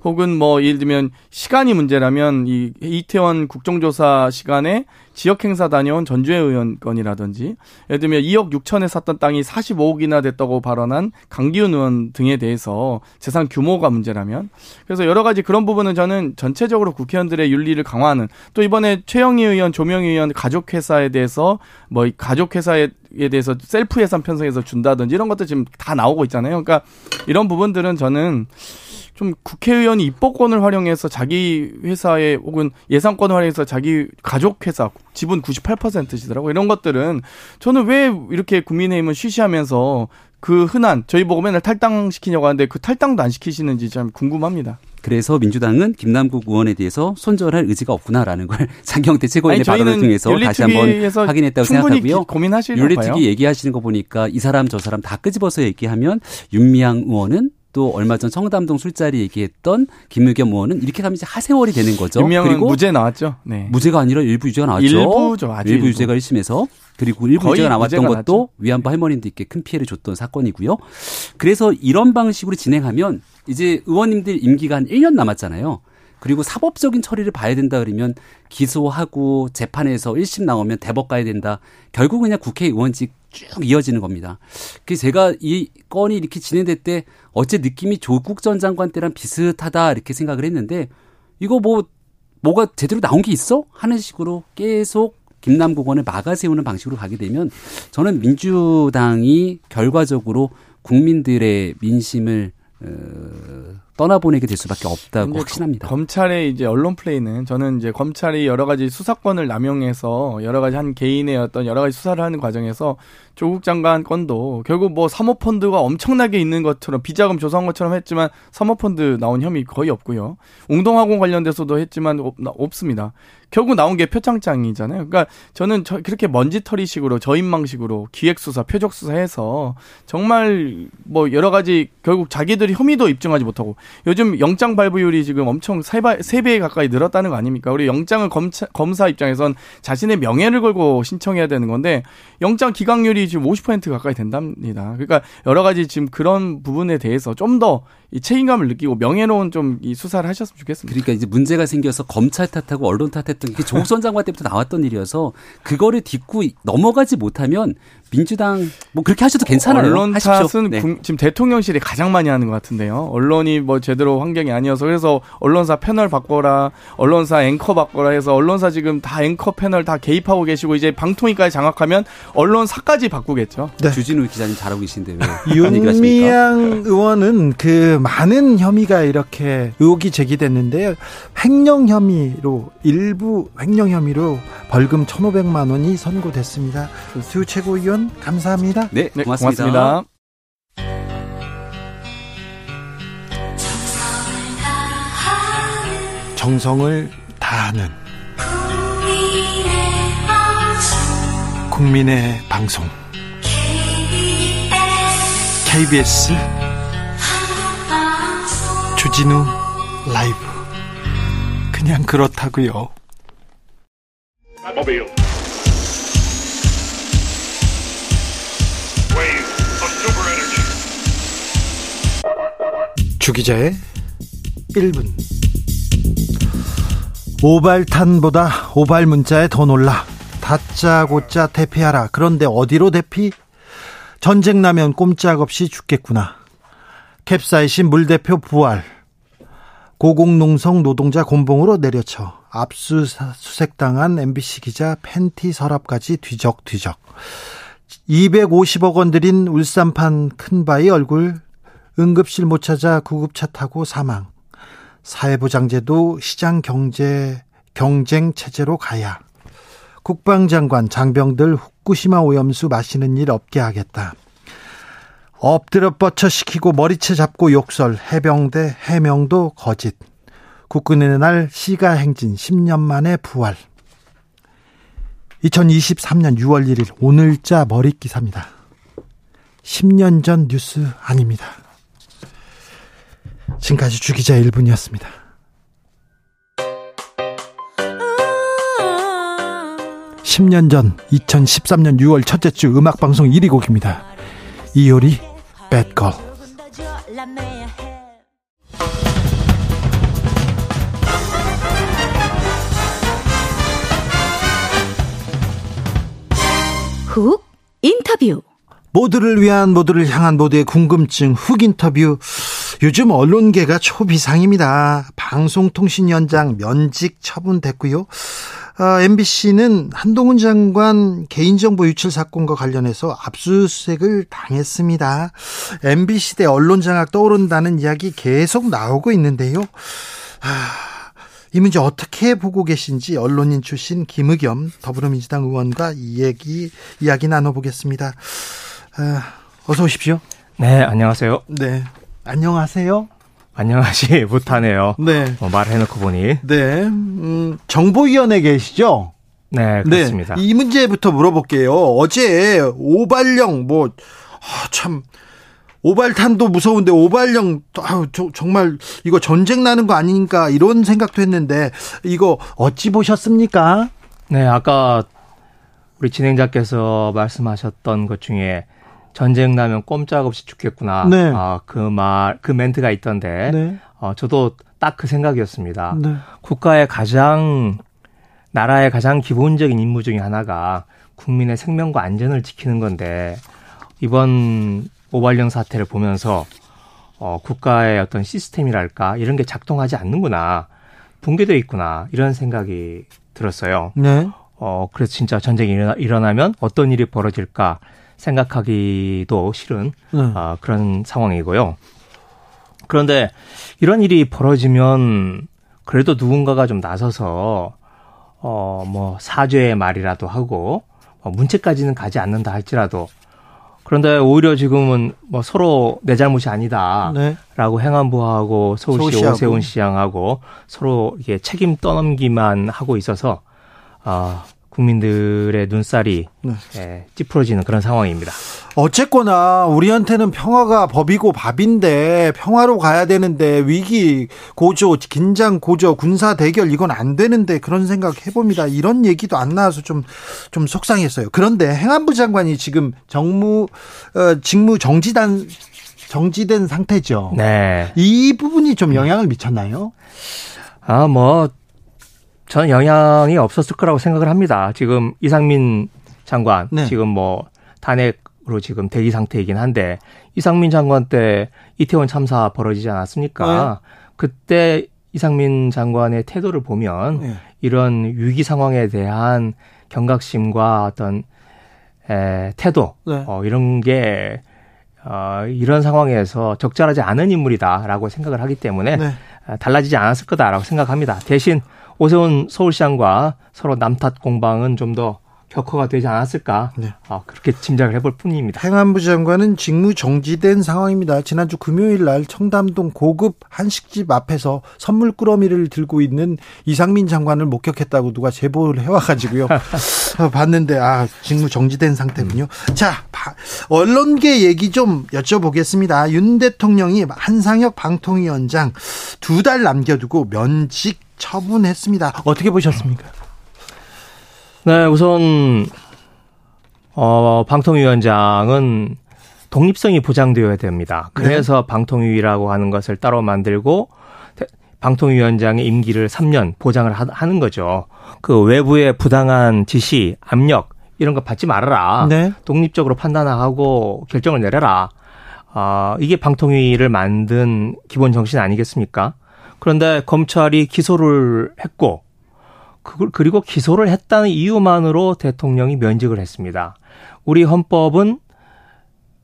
혹은 뭐 예를 들면 시간이 문제라면 이 이태원 국정조사 시간에 지역 행사 다녀온 전주회 의원 건이라든지 예를 들면 2억 6천에 샀던 땅이 45억이나 됐다고 발언한 강기훈 의원 등에 대해서 재산 규모가 문제라면 그래서 여러 가지 그런 부분은 저는 전체적으로 국회의원들의 윤리를 강화하는 또 이번에 최영희 의원, 조명희 의원 가족 회사에 대해서 뭐 가족 회사에 대해서 셀프 예산 편성해서 준다든지 이런 것도 지금 다 나오고 있잖아요. 그러니까 이런 부분들은 저는 좀 국회의원이 입법권을 활용해서 자기 회사에 혹은 예산권을 활용해서 자기 가족 회사 지분 98%시더라고 이런 것들은 저는 왜 이렇게 국민의힘은 쉬쉬하면서 그 흔한 저희 보고 맨날 탈당시키려고 하는데 그 탈당도 안 시키시는지 참 궁금합니다. 그래서 민주당은 김남국 의원에 대해서 손절할 의지가 없구나라는 걸 장경태 최고위원의 발언을 통해서 다시 한번 확인했다고 생각하고요. 윤리특위 얘기하시는 거 보니까 이 사람 저 사람 다 끄집어서 얘기하면 윤미향 의원은 또 얼마 전 청담동 술자리 얘기했던 김의겸 의원은 이렇게 가면 이제 하세월이 되는 거죠. 그리고 무죄 나왔죠. 네. 무죄가 아니라 일부 유죄가 나왔죠. 일부죠. 아주 일부 유죄가 1심에서 그리고 일부 유죄가 나왔던 것도 났죠. 위안부 할머님들께 큰 피해를 줬던 사건이고요. 그래서 이런 방식으로 진행하면 이제 의원님들 임기가 한 1년 남았잖아요. 그리고 사법적인 처리를 봐야 된다 그러면 기소하고 재판에서 1심 나오면 대법 가야 된다. 결국 그냥 국회의원직 쭉 이어지는 겁니다. 그래서 제가 이 건이 이렇게 진행될 때 어째 느낌이 조국 전 장관 때랑 비슷하다 이렇게 생각을 했는데 이거 뭐 뭐가 제대로 나온 게 있어? 하는 식으로 계속 김남국원을 막아 세우는 방식으로 가게 되면 저는 민주당이 결과적으로 국민들의 민심을 어, 떠나보내게 될 수밖에 없다고 확신합니다. 검찰의 이제 언론 플레이는 저는 이제 검찰이 여러 가지 수사권을 남용해서 여러 가지 한 개인의 어떤 여러 가지 수사를 하는 과정에서 조국 장관 건도 결국 뭐 사모펀드가 엄청나게 있는 것처럼 비자금 조사한 것처럼 했지만 사모펀드 나온 혐의 거의 없고요. 웅동학원 관련돼서도 했지만 없, 습니다 결국 나온 게 표창장이잖아요. 그러니까 저는 저 그렇게 먼지털이식으로 저인망식으로 기획수사, 표적수사해서 정말 뭐 여러 가지 결국 자기들이 혐의도 입증하지 못하고 요즘 영장 발부율이 지금 엄청 세배 가까이 늘었다는 거 아닙니까? 우리 영장을 검차, 검사 입장에선 자신의 명예를 걸고 신청해야 되는 건데 영장 기각률이 지금 50% 가까이 된답니다. 그러니까 여러 가지 지금 그런 부분에 대해서 좀 더 이 책임감을 느끼고 명예로운 좀 이 수사를 하셨으면 좋겠습니다. 그러니까 이제 문제가 생겨서 검찰 탓하고 언론 탓했던 게 조국 전 장관 때부터 나왔던 일이어서 그거를 딛고 넘어가지 못하면 민주당 뭐 그렇게 하셔도 괜찮아요. 언론 하십시오. 탓은 네. 지금 대통령실이 가장 많이 하는 것 같은데요. 언론이 뭐 제대로 환경이 아니어서 그래서 언론사 패널 바꿔라, 언론사 앵커 바꿔라 해서 언론사 지금 다 앵커 패널 다 개입하고 계시고 이제 방통위까지 장악하면 언론사까지 바꾸겠죠. 네. 주진우 기자님 잘하고 계신데 왜? 윤미향 의원은 그 많은 혐의가 이렇게 의혹이 제기됐는데요. 횡령 혐의로 일부 횡령 혐의로 벌금 1,500만 원이 선고됐습니다. 두 최고위원 의원 감사합니다. 네, 네 고맙습니다. 고맙습니다. 정성을 다하는 국민의 방송 KBS 주진우 라이브. 그냥 그렇다고요. 주기자의 1분. 오발탄보다 오발 문자에 더 놀라. 다짜고짜 대피하라. 그런데 어디로 대피? 전쟁 나면 꼼짝없이 죽겠구나 캡사이신 물대표 부활 고공농성 노동자 곤봉으로 내려쳐 압수수색당한 MBC 기자 팬티 서랍까지 뒤적뒤적 250억 원 들인 울산판 큰바위 얼굴 응급실 못 찾아 구급차 타고 사망. 사회부장제도 시장 경제 경쟁 체제로 가야. 국방장관 장병들 후쿠시마 오염수 마시는 일 없게 하겠다. 엎드려 뻗쳐 시키고 머리채 잡고 욕설 해병대 해명도 거짓. 국군의 날 시가 행진 10년 만에 부활. 2023년 6월 1일 오늘자 머리 기사입니다. 10년 전 뉴스 아닙니다. 지금까지 주기자 1분이었습니다. (10년) 전 (2013년 6월) 첫째 주 음악방송 1위 곡입니다 이효리 배드걸 훅 인터뷰 모두를 위한 모두를 향한 모두의 궁금증 훅 인터뷰 요즘 언론계가 초비상입니다. 방송통신위원장 면직 처분됐고요. 어, MBC는 한동훈 장관 개인정보 유출 사건과 관련해서 압수수색을 당했습니다. MBC 대 언론 장악 떠오른다는 이야기 계속 나오고 있는데요. 아, 이 문제 어떻게 보고 계신지 언론인 출신 김의겸 더불어민주당 의원과 이 얘기 이야기 나눠보겠습니다. 아, 어서 오십시오. 네, 안녕하세요. 네. 안녕하세요. 안녕하시 못하네요. 네. 어, 말해놓고 보니. 네. 음, 정보위원회 계시죠? 네, 그렇습니다. 네, 이 문제부터 물어볼게요. 어제 오발령 뭐 아, 참. 오발탄도 무서운데 오발령 아유 저, 정말 이거 전쟁 나는 거 아닌가 이런 생각도 했는데 이거 어찌 보셨습니까? 네, 아까 우리 진행자께서 말씀하셨던 것 중에 전쟁 나면 꼼짝없이 죽겠구나. 네. 아, 그 말, 그 멘트가 있던데. 네. 어, 저도 딱 그 생각이었습니다. 네. 국가의 가장, 나라의 가장 기본적인 임무 중에 하나가 국민의 생명과 안전을 지키는 건데, 이번 오발령 사태를 보면서, 어, 국가의 어떤 시스템이랄까, 이런 게 작동하지 않는구나. 붕괴되어 있구나. 이런 생각이 들었어요. 네. 어, 그래서 진짜 전쟁이 일어나, 일어나면 어떤 일이 벌어질까 생각하기도 싫은 음. 어, 그런 상황이고요. 그런데 이런 일이 벌어지면 그래도 누군가가 좀 나서서 어, 뭐 사죄의 말이라도 하고 어, 문책까지는 가지 않는다 할지라도 그런데 오히려 지금은 뭐 서로 내 잘못이 아니다라고 네. 행안부하고 서울시 서울시하고. 오세훈 시장하고 서로 이게 책임 떠넘기만 하고 있어서 아 국민들의 눈살이 네. 예, 찌푸러지는 그런 상황입니다. 어쨌거나 우리한테는 평화가 법이고 밥인데 평화로 가야 되는데 위기 고조, 긴장 고조, 군사 대결 이건 안 되는데 그런 생각 해봅니다. 이런 얘기도 안 나와서 좀 좀 속상했어요. 그런데 행안부 장관이 지금 정무 어, 직무 정지단 정지된 상태죠. 네. 이 부분이 좀 영향을 미쳤나요? 아, 뭐 저는 영향이 없었을 거라고 생각을 합니다. 지금 이상민 장관 네. 지금 뭐 탄핵으로 지금 대기 상태이긴 한데 이상민 장관 때 이태원 참사 벌어지지 않았습니까? 네. 그때 이상민 장관의 태도를 보면 네. 이런 위기 상황에 대한 경각심과 어떤 에, 태도 네. 어, 이런 게 어, 이런 상황에서 적절하지 않은 인물이다라고 생각을 하기 때문에 네. 달라지지 않았을 거다라고 생각합니다. 대신 오세훈 서울시장과 서로 남탓 공방은 좀더 격화가 되지 않았을까 네. 아, 그렇게 짐작을 해볼 뿐입니다. 행안부 장관은 직무 정지된 상황입니다. 지난주 금요일 날 청담동 고급 한식집 앞에서 선물 꾸러미를 들고 있는 이상민 장관을 목격했다고 누가 제보를 해와가지고요. 어, 봤는데 아 직무 정지된 상태군요. 음. 자 언론계 얘기 좀 여쭤보겠습니다. 윤 대통령이 한상혁 방통위원장 두 달 남겨두고 면직 처분했습니다. 어떻게 보셨습니까? 네, 우선 어, 방통위원장은 독립성이 보장되어야 됩니다. 그래서 네. 방통위라고 하는 것을 따로 만들고 방통위원장의 임기를 3년 보장을 하는 거죠. 그 외부의 부당한 지시, 압력 이런 거 받지 말아라. 네. 독립적으로 판단하고 결정을 내려라. 아, 이게 방통위를 만든 기본 정신 아니겠습니까? 그런데 검찰이 기소를 했고 그걸 그리고 기소를 했다는 이유만으로 대통령이 면직을 했습니다. 우리 헌법은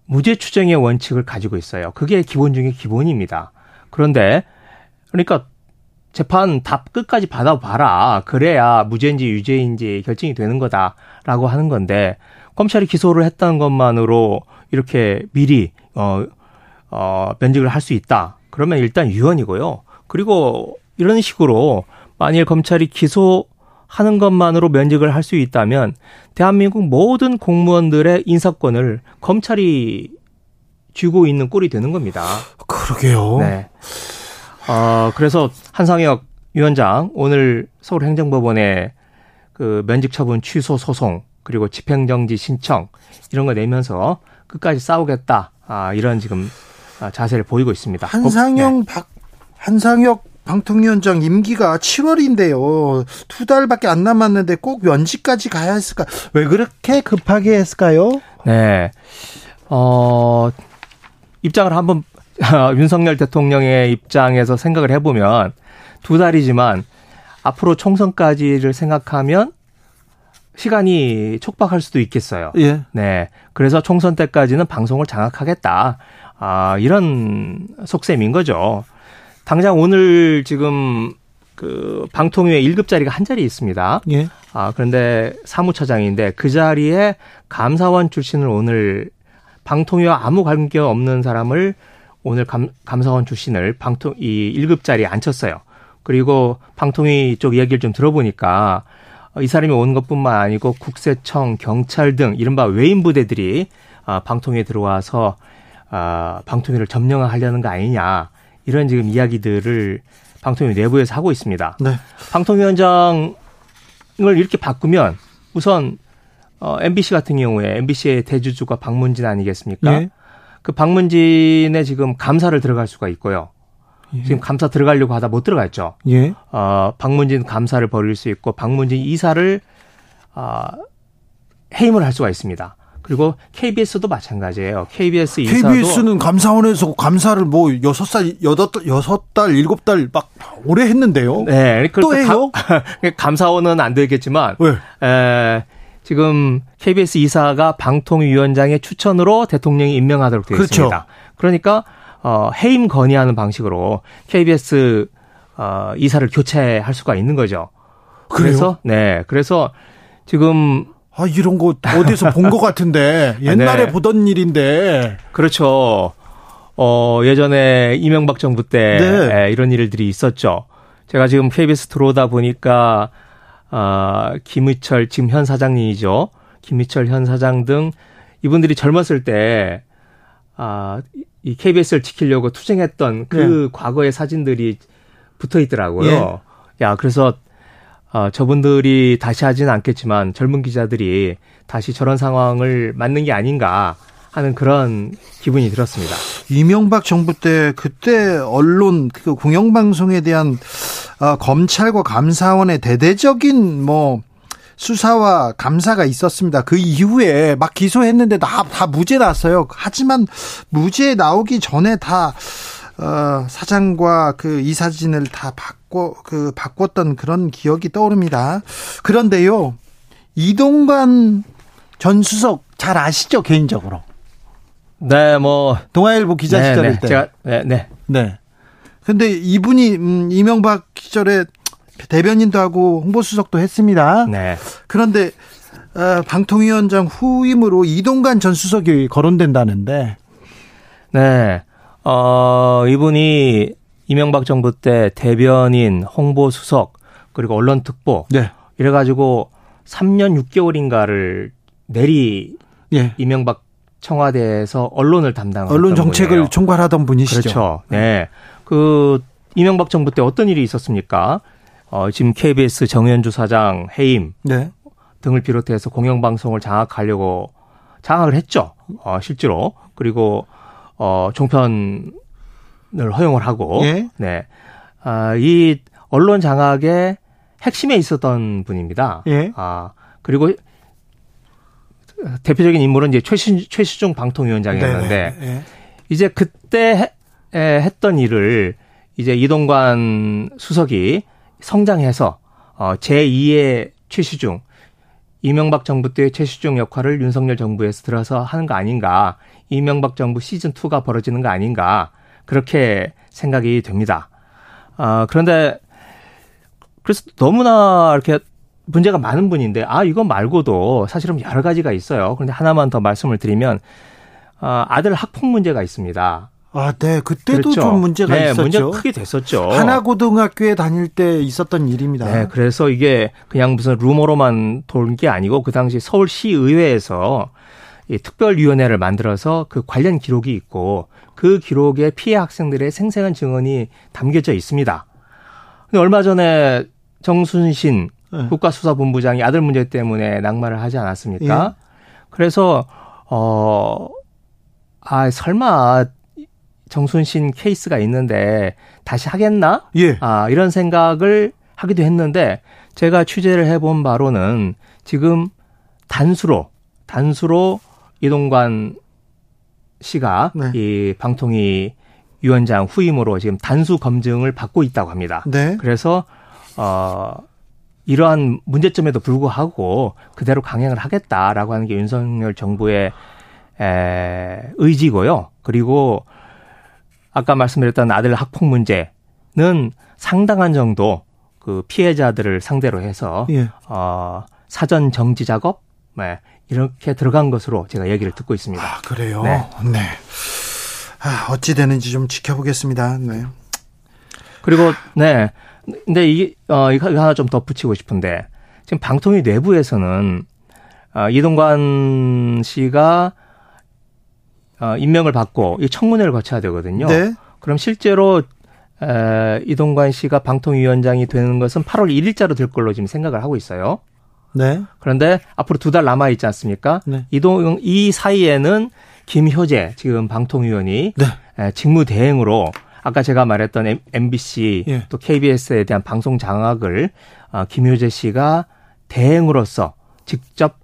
무죄 추정의 원칙을 가지고 있어요. 그게 기본 중의 기본입니다. 그런데 그러니까 재판 답 끝까지 받아봐라. 그래야 무죄인지 유죄인지 결정이 되는 거다라고 하는 건데 검찰이 기소를 했다는 것만으로 이렇게 미리 어, 어, 면직을 할 수 있다. 그러면 일단 유언이고요. 그리고 이런 식으로 만일 검찰이 기소 하는 것만으로 면직을 할 수 있다면 대한민국 모든 공무원들의 인사권을 검찰이 쥐고 있는 꼴이 되는 겁니다. 그러게요. 네. 어, 그래서 한상혁 위원장 오늘 서울행정법원에 그 면직 처분 취소 소송 그리고 집행정지 신청 이런 거 내면서 끝까지 싸우겠다. 아, 이런 지금 아, 자세를 보이고 있습니다. 한상영 네. 박 한상혁 방통위원장 임기가 7월인데요. 두 달밖에 안 남았는데 꼭 면직까지 가야 했을까? 왜 그렇게 급하게 했을까요? 네. 어, 입장을 한번 윤석열 대통령의 입장에서 생각을 해보면 두 달이지만 앞으로 총선까지를 생각하면 시간이 촉박할 수도 있겠어요. 예. 네. 그래서 총선 때까지는 방송을 장악하겠다. 아, 이런 속셈인 거죠. 당장 오늘 지금 그 방통위에 1급 자리가 한 자리 있습니다. 예. 아, 그런데 사무처장인데 그 자리에 감사원 출신을 오늘 방통위와 아무 관계 없는 사람을 오늘 감, 감사원 출신을 방통 이 1급 자리에 앉혔어요. 그리고 방통위 쪽 이야기를 좀 들어보니까 이 사람이 온 것뿐만 아니고 국세청, 경찰 등 이른바 외인 부대들이 아, 방통위에 들어와서 아, 방통위를 점령하려는 거 아니냐. 이런 지금 이야기들을 방통위 내부에서 하고 있습니다. 네. 방통위원장을 이렇게 바꾸면 우선 어, MBC 같은 경우에 MBC의 대주주가 박문진 아니겠습니까? 예. 그 박문진의 지금 감사를 들어갈 수가 있고요. 예. 지금 감사 들어가려고 하다 못 들어갔죠. 예. 어, 박문진 감사를 벌일 수 있고 박문진 이사를 어, 해임을 할 수가 있습니다. 그리고 KBS도 마찬가지예요. KBS 이사도 KBS는 감사원에서 감사를 뭐 여섯 살, 여덟 달, 여섯 달, 일곱 달 막 오래 했는데요. 네, 또 해요? 감사원은 안 되겠지만 네. 에, 지금 KBS 이사가 방통위원장의 추천으로 대통령이 임명하도록 되어 그렇죠. 있습니다. 그러니까 어, 해임 건의하는 방식으로 KBS 어, 이사를 교체할 수가 있는 거죠. 그래서 그래요? 네, 그래서 지금 아 이런 거 어디서 본 것 같은데 옛날에 네. 보던 일인데 그렇죠. 어 예전에 이명박 정부 때 네. 이런 일들이 있었죠. 제가 지금 KBS 들어오다 보니까 아 김의철 지금 현 사장님이죠. 김의철 현 사장 등 이분들이 젊었을 때 아, 이 KBS를 지키려고 투쟁했던 그 네. 과거의 사진들이 붙어 있더라고요. 예. 야, 그래서 어, 저분들이 다시 하지는 않겠지만 젊은 기자들이 다시 저런 상황을 맞는 게 아닌가 하는 그런 기분이 들었습니다. 이명박 정부 때 그때 언론 그 공영방송에 대한 어, 검찰과 감사원의 대대적인 뭐 수사와 감사가 있었습니다. 그 이후에 막 기소했는데 다, 다 무죄 났어요. 하지만 무죄 나오기 전에 다 어, 사장과 그 이 사진을 다 바꿔 그 바꿨던 그런 기억이 떠오릅니다. 그런데요, 이동관 전 수석 잘 아시죠 개인적으로? 네, 뭐 동아일보 기자 네, 시절일 네, 때. 제가 네, 네. 네. 근데 이분이 음, 이명박 시절에 대변인도 하고 홍보수석도 했습니다. 네. 그런데 어, 방통위원장 후임으로 이동관 전 수석이 거론된다는데. 네. 어, 이분이 이명박 정부 때 대변인, 홍보수석, 그리고 언론특보. 네. 이래가지고 3년 6개월인가를 내리 예. 이명박 청와대에서 언론을 담당 언론 정책을 분이에요. 총괄하던 분이시죠. 그렇죠. 네. 그 이명박 정부 때 어떤 일이 있었습니까? 어, 지금 KBS 정현주 사장 해임 네. 등을 비롯해서 공영방송을 장악하려고 장악을 했죠. 어, 실제로. 그리고 어, 종편을 허용을 하고, 예? 네. 아, 이 언론 장악의 핵심에 있었던 분입니다. 예? 아, 그리고 대표적인 인물은 이제 최시, 최시중 방통위원장이었는데, 예. 이제 그때 해, 에, 했던 일을 이제 이동관 수석이 성장해서 어, 제2의 최시중, 이명박 정부 때의 최시중 역할을 윤석열 정부에서 들어서 하는 거 아닌가. 이명박 정부 시즌 2가 벌어지는 거 아닌가. 그렇게 생각이 됩니다. 아, 그런데 그래서 너무나 이렇게 문제가 많은 분인데 아, 이거 말고도 사실은 여러 가지가 있어요. 그런데 하나만 더 말씀을 드리면 아, 아들 학폭 문제가 있습니다. 아, 네. 그때도 그렇죠. 좀 문제가 네, 있었죠. 문제가 크게 됐었죠. 하나고등학교에 다닐 때 있었던 일입니다. 네, 그래서 이게 그냥 무슨 루머로만 돌 게 아니고 그 당시 서울시의회에서 이 특별위원회를 만들어서 그 관련 기록이 있고 그 기록에 피해 학생들의 생생한 증언이 담겨져 있습니다. 근데 얼마 전에 정순신 네. 국가수사본부장이 아들 문제 때문에 낙마를 하지 않았습니까? 예. 그래서 어, 아, 설마 정순신 케이스가 있는데 다시 하겠나? 예. 아, 이런 생각을 하기도 했는데 제가 취재를 해본 바로는 지금 단수로 단수로 이동관 씨가 네. 이 방통위 위원장 후임으로 지금 단수 검증을 받고 있다고 합니다. 네. 그래서 어 이러한 문제점에도 불구하고 그대로 강행을 하겠다라고 하는 게 윤석열 정부의 에, 의지고요. 그리고 아까 말씀드렸던 아들 학폭 문제는 상당한 정도 그 피해자들을 상대로 해서 예. 어 사전 정지 작업 네, 이렇게 들어간 것으로 제가 얘기를 듣고 있습니다. 아, 그래요? 네. 네. 아, 어찌 되는지 좀 지켜보겠습니다. 네. 그리고 네. 근데 이게 어 이거 하나 좀 덧붙이고 싶은데 지금 방통위 내부에서는 어, 이동관 씨가 어, 임명을 받고 이 청문회를 거쳐야 되거든요. 네. 그럼 실제로 에, 이동관 씨가 방통위원장이 되는 것은 8월 1일자로 될 걸로 지금 생각을 하고 있어요. 네. 그런데 앞으로 두 달 남아 있지 않습니까? 네. 이동 이 사이에는 김효재 지금 방통위원이 네. 에, 직무 대행으로 아까 제가 말했던 MBC 예. 또 KBS에 대한 방송 장악을 어, 김효재 씨가 대행으로서 직접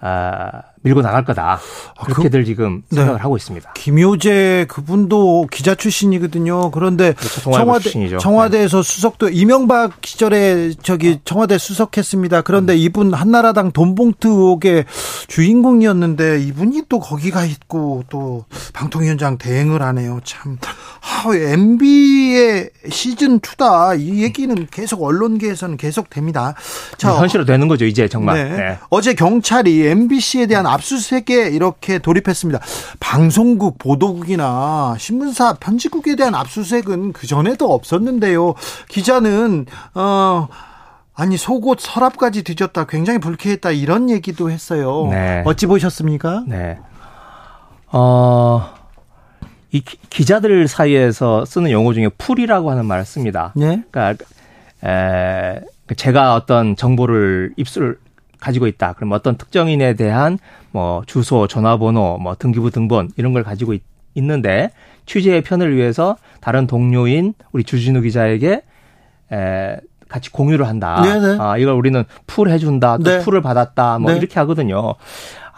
아, 밀고 나갈 거다. 아, 그렇게들 그, 지금 네. 생각을 네. 하고 있습니다. 김효재 그분도 기자 출신이거든요. 그런데 그렇죠, 청와대 출신이죠. 청와대에서 네. 수석도 이명박 시절에 저기 청와대 수석했습니다. 그런데 음. 이분 한나라당 돈봉투 의혹의 주인공이었는데 이분이 또 거기 가 있고 또 방통위원장 대행을 하네요. 참 아, MB의 시즌 2다 이 얘기는 계속 언론계에서는 계속 됩니다. 자, 현실로 되는 거죠 이제 정말. 네. 네. 어제 경찰이 MBC에 대한 압수수색에 이렇게 돌입했습니다. 방송국, 보도국이나 신문사, 편집국에 대한 압수수색은 그 전에도 없었는데요. 기자는 어. 아니 속옷 서랍까지 뒤졌다 굉장히 불쾌했다 이런 얘기도 했어요. 네. 어찌 보셨습니까? 네. 어, 이 기자들 사이에서 쓰는 용어 중에 풀이라고 하는 말을 씁니다. 네. 그러니까 에, 제가 어떤 정보를 입수를 가지고 있다. 그럼 어떤 특정인에 대한 뭐 주소, 전화번호, 뭐 등기부 등본 이런 걸 가지고 있, 있는데 취재의 편을 위해서 다른 동료인 우리 주진우 기자에게 에, 같이 공유를 한다. 네네. 아, 이걸 우리는 풀 해준다. 또 네. 풀을 받았다. 뭐 네. 이렇게 하거든요.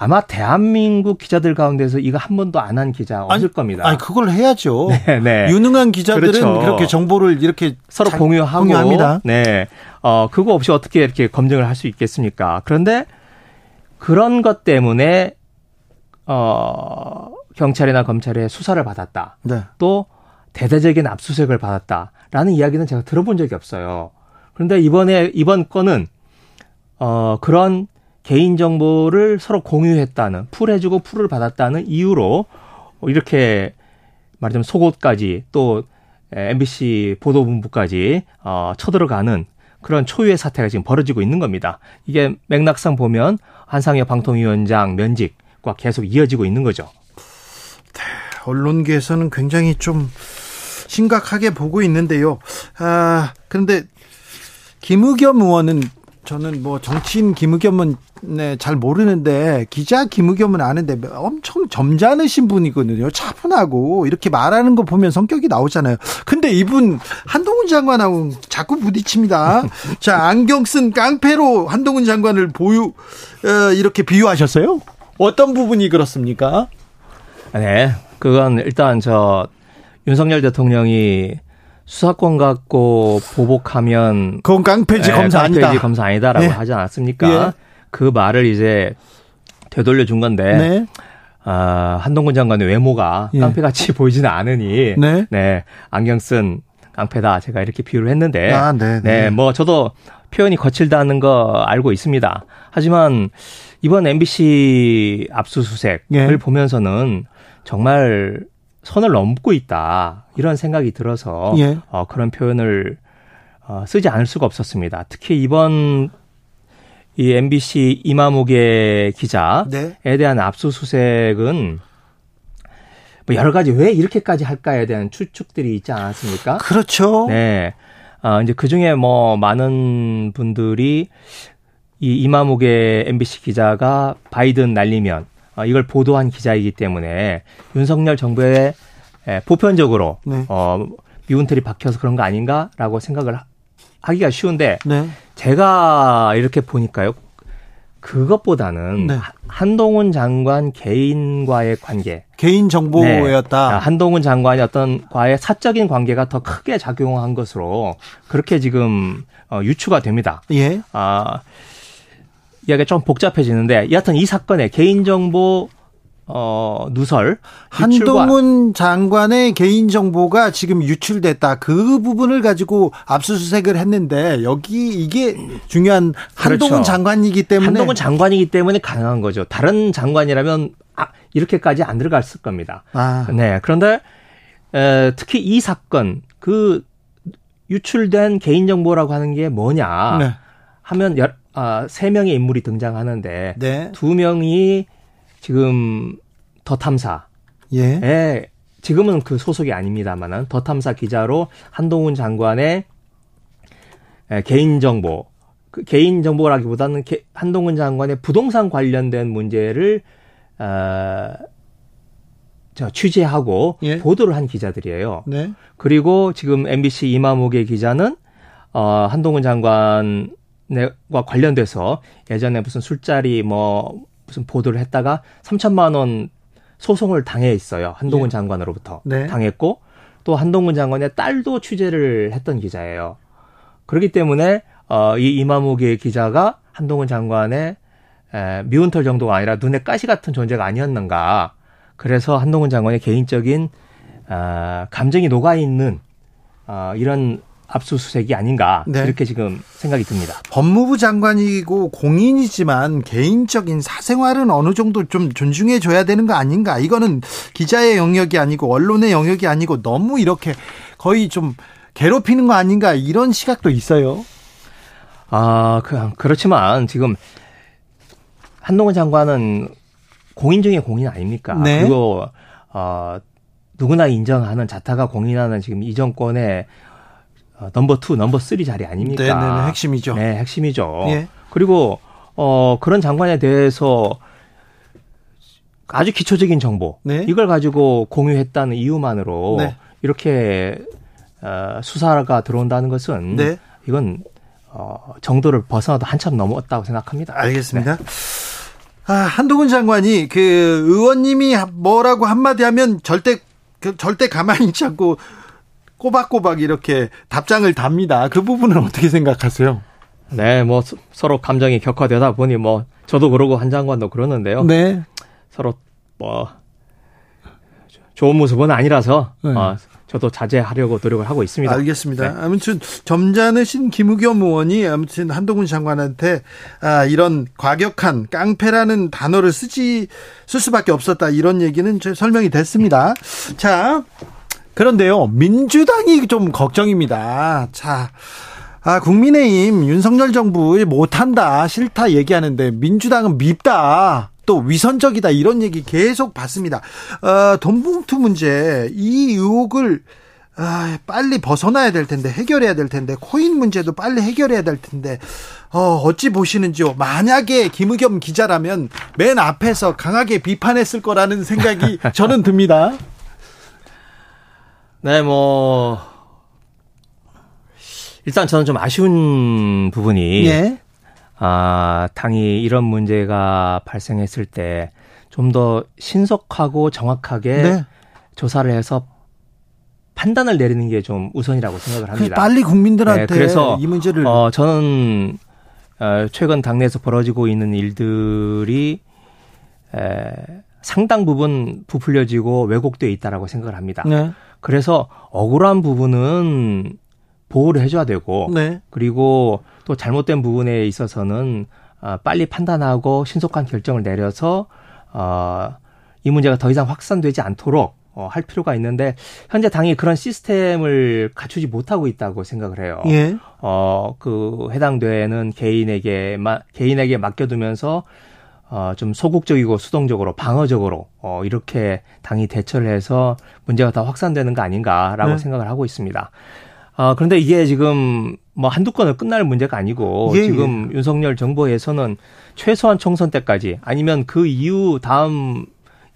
아마 대한민국 기자들 가운데서 이거 한 번도 안 한 기자 없을 아니, 겁니다. 아니 그걸 해야죠. 네, 네. 유능한 기자들은 그렇죠. 그렇게 정보를 이렇게 서로 공유하고 공유합니다. 네. 어 그거 없이 어떻게 이렇게 검증을 할 수 있겠습니까? 그런데 그런 것 때문에 어 경찰이나 검찰의 수사를 받았다. 네. 또 대대적인 압수수색을 받았다라는 이야기는 제가 들어본 적이 없어요. 그런데 이번에 이번 건은 어 그런 개인 정보를 서로 공유했다는 풀해주고 풀을 받았다는 이유로 이렇게 말하자면 속옷까지 또 MBC 보도본부까지 어, 쳐들어가는 그런 초유의 사태가 지금 벌어지고 있는 겁니다. 이게 맥락상 보면 한상혁 방통위원장 면직과 계속 이어지고 있는 거죠. 네, 언론계에서는 굉장히 좀 심각하게 보고 있는데요. 아, 그런데 김의겸 의원은 저는 뭐 정치인 김의겸은 네, 잘 모르는데 기자 김의겸은 아는데 엄청 점잖으신 분이거든요. 차분하고 이렇게 말하는 거 보면 성격이 나오잖아요. 근데 이분 한동훈 장관하고 자꾸 부딪힙니다. 자, 안경 쓴 깡패로 한동훈 장관을 보유 어, 이렇게 비유하셨어요? 어떤 부분이 그렇습니까? 네. 그건 일단 저 윤석열 대통령이 수사권 갖고 보복하면 그건 깡패지 네, 검사 깡패지 아니다. 검사 아니다라고 네. 하지 않았습니까? 예. 그 말을 이제 되돌려 준 건데 네. 아, 한동훈 장관의 외모가 예. 깡패같이 보이지는 않으니 네. 네. 안경 쓴 깡패다 제가 이렇게 비유를 했는데 아, 네, 네. 네, 뭐 저도 표현이 거칠다는 거 알고 있습니다. 하지만 이번 MBC 압수수색을 예. 보면서는 정말 선을 넘고 있다 이런 생각이 들어서 예. 어, 그런 표현을 어, 쓰지 않을 수가 없었습니다. 특히 이번 이 MBC 이마무개 기자에 네. 대한 압수수색은 뭐 여러 가지 왜 이렇게까지 할까에 대한 추측들이 있지 않았습니까? 그렇죠. 네. 아, 이제 그 중에 뭐 많은 분들이 이 이마무개 MBC 기자가 바이든 날리면 어, 이걸 보도한 기자이기 때문에 윤석열 정부의 보편적으로 네. 어, 미운털이 박혀서 그런 거 아닌가라고 생각을 하기가 쉬운데 네. 제가 이렇게 보니까요. 그것보다는 네. 한동훈 장관 개인과의 관계, 개인 정보였다. 네. 한동훈 장관이 어떤 과의 사적인 관계가 더 크게 작용한 것으로 그렇게 지금 어, 유추가 됩니다. 예. 아 이야기가 좀 복잡해지는데 여하튼 이 사건의 개인정보 어, 누설 한동훈 장관의 개인 정보가 지금 유출됐다. 그 부분을 가지고 압수수색을 했는데 여기 이게 중요한 한동훈 그렇죠. 장관이기 때문에 한동훈 장관이기 때문에 가능한 거죠. 다른 장관이라면 아, 이렇게까지 안 들어갔을 겁니다. 아. 네. 그런데 에, 특히 이 사건 그 유출된 개인 정보라고 하는 게 뭐냐 네. 하면 아, 세 명의 인물이 등장하는데 네. 두 명이 지금 더 탐사에 예. 지금은 그 소속이 아닙니다만은 더 탐사 기자로 한동훈 장관의 개인 정보 그 개인 정보라기보다는 게, 한동훈 장관의 부동산 관련된 문제를 어, 저 취재하고 예. 보도를 한 기자들이에요. 네. 그리고 지금 MBC 이마목의 기자는 어, 한동훈 장관 과 관련돼서 예전에 무슨 술자리 뭐 무슨 보도를 했다가 3천만 원 소송을 당해 있어요. 한동훈 예. 장관으로부터 네. 당했고 또 한동훈 장관의 딸도 취재를 했던 기자예요. 그렇기 때문에 어, 이 이마무기 기자가 한동훈 장관의 에, 미운 털 정도가 아니라 눈에 가시 같은 존재가 아니었는가. 그래서 한동훈 장관의 개인적인 어, 감정이 녹아 있는 어, 이런 압수수색이 아닌가 네. 이렇게 지금 생각이 듭니다. 법무부 장관이고 공인이지만 개인적인 사생활은 어느 정도 좀 존중해 줘야 되는 거 아닌가? 이거는 기자의 영역이 아니고 언론의 영역이 아니고 너무 이렇게 거의 좀 괴롭히는 거 아닌가 이런 시각도 있어요. 아, 그, 그렇지만 지금 한동훈 장관은 공인 중에 공인 아닙니까? 네. 그리고 어 누구나 인정하는 자타가 공인하는 지금 이 정권의 어, number two, number three 자리 아닙니까? 네, 네, 네, 핵심이죠. 네, 핵심이죠. 예. 그리고 어 그런 장관에 대해서 아주 기초적인 정보 네. 이걸 가지고 공유했다는 이유만으로 네. 이렇게 어, 수사가 들어온다는 것은 네. 이건 어, 정도를 벗어나도 한참 넘었다고 생각합니다. 알겠습니다. 네. 아, 한동훈 장관이 그 의원님이 뭐라고 한마디 하면 절대 그 절대 가만히 있지 않고 꼬박꼬박 이렇게 답장을 답니다. 그 부분은 어떻게 생각하세요? 네, 뭐 서로 감정이 격화되다 보니 뭐 저도 그러고 한 장관도 그러는데요. 네. 서로 뭐 좋은 모습은 아니라서 네. 어, 저도 자제하려고 노력을 하고 있습니다. 알겠습니다. 네. 아무튼 점잖으신 김우겸 의원이 아무튼 한동훈 장관한테 아, 이런 과격한 깡패라는 단어를 쓰지 쓸 수밖에 없었다 이런 얘기는 설명이 됐습니다. 자, 그런데요, 민주당이 좀 걱정입니다. 자, 아, 국민의힘 윤석열 정부 못한다, 싫다 얘기하는데 민주당은 밉다. 또 위선적이다 이런 얘기 계속 받습니다. 어, 돈봉투 문제 이 의혹을 아, 빨리 벗어나야 될 텐데 해결해야 될 텐데 코인 문제도 빨리 해결해야 될 텐데 어, 어찌 보시는지요? 만약에 김의겸 기자라면 맨 앞에서 강하게 비판했을 거라는 생각이 저는 듭니다. 네, 뭐 일단 저는 좀 아쉬운 부분이 예. 아, 당이 이런 문제가 발생했을 때 좀 더 신속하고 정확하게 네. 조사를 해서 판단을 내리는 게 좀 우선이라고 생각을 합니다. 빨리 국민들한테 네, 그래서 이 문제를 어 저는 어, 최근 당내에서 벌어지고 있는 일들이 에, 상당 부분 부풀려지고 왜곡돼 있다라고 생각을 합니다. 네. 그래서 억울한 부분은 보호를 해줘야 되고 네. 그리고 또 잘못된 부분에 있어서는 어, 빨리 판단하고 신속한 결정을 내려서 어, 이 문제가 더 이상 확산되지 않도록 어, 할 필요가 있는데 현재 당이 그런 시스템을 갖추지 못하고 있다고 생각을 해요. 예. 어, 그 해당되는 개인에게 마, 개인에게 맡겨두면서 어, 좀 소극적이고 수동적으로 방어적으로 어, 이렇게 당이 대처를 해서 문제가 더 확산되는 거 아닌가라고 네. 생각을 하고 있습니다. 어, 그런데 이게 지금 뭐 한두 건을 끝날 문제가 아니고 예, 지금 예. 윤석열 정부에서는 최소한 총선 때까지 아니면 그 이후 다음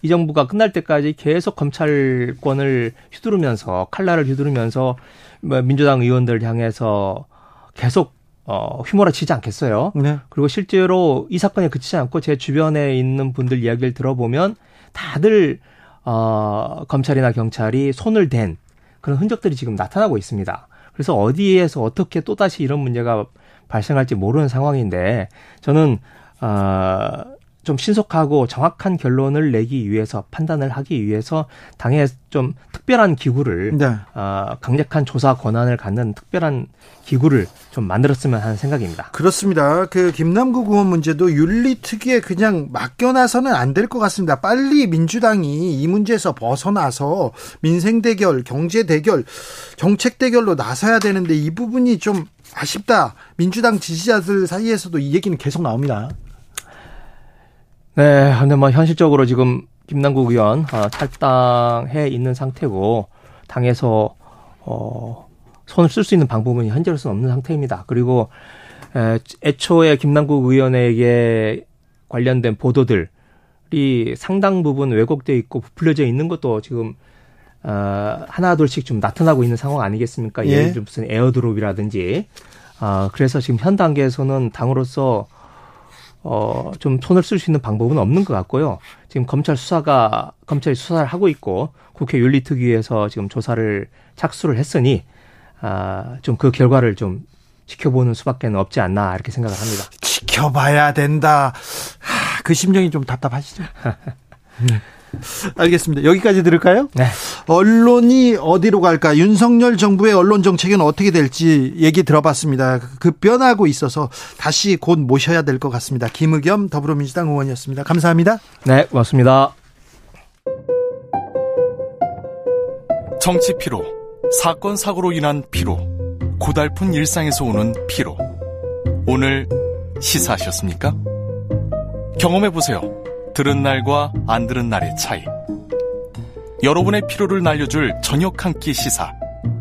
이 정부가 끝날 때까지 계속 검찰권을 휘두르면서 칼날을 휘두르면서 뭐 민주당 의원들 향해서 계속 어, 휘몰아치지 않겠어요. 네. 그리고 실제로 이 사건에 그치지 않고 제 주변에 있는 분들 이야기를 들어보면 다들 어, 검찰이나 경찰이 손을 댄 그런 흔적들이 지금 나타나고 있습니다. 그래서 어디에서 어떻게 또다시 이런 문제가 발생할지 모르는 상황인데 저는 어, 좀 신속하고 정확한 결론을 내기 위해서 판단을 하기 위해서 당에 좀 특별한 기구를 네. 어, 강력한 조사 권한을 갖는 특별한 기구를 좀 만들었으면 하는 생각입니다. 그렇습니다. 그 김남국 의원 문제도 윤리 특위에 그냥 맡겨놔서는 안 될 것 같습니다. 빨리 민주당이 이 문제에서 벗어나서 민생 대결, 경제 대결, 정책 대결로 나서야 되는데 이 부분이 좀 아쉽다. 민주당 지지자들 사이에서도 이 얘기는 계속 나옵니다. 네, 근데 뭐 현실적으로 지금 김남국 의원 어, 탈당해 있는 상태고 당에서 어 손을 쓸 수 있는 방법은 현재로서는 없는 상태입니다. 그리고 에, 애초에 김남국 의원에게 관련된 보도들이 상당 부분 왜곡돼 있고 부풀려져 있는 것도 지금 어, 하나 둘씩 좀 나타나고 있는 상황 아니겠습니까? 예. 예를 들어 무슨 에어드롭이라든지 어, 그래서 지금 현 단계에서는 당으로서 어, 좀 손을 쓸 수 있는 방법은 없는 것 같고요. 지금 검찰 수사가, 검찰이 수사를 하고 있고 국회 윤리특위에서 지금 조사를 착수를 했으니, 아, 좀 그 결과를 좀 지켜보는 수밖에 없지 않나 이렇게 생각을 합니다. 지켜봐야 된다. 하, 그 심정이 좀 답답하시죠? 네. 알겠습니다. 여기까지 들을까요? 네. 언론이 어디로 갈까? 윤석열 정부의 언론 정책은 어떻게 될지 얘기 들어봤습니다. 급변하고 있어서 다시 곧 모셔야 될 것 같습니다. 김의겸 더불어민주당 의원이었습니다. 감사합니다. 네, 고맙습니다. 정치 피로, 사건 사고로 인한 피로, 고달픈 일상에서 오는 피로. 오늘 시사하셨습니까? 경험해 보세요. 들은 날과 안 들은 날의 차이. 여러분의 피로를 날려줄 저녁 한 끼 시사.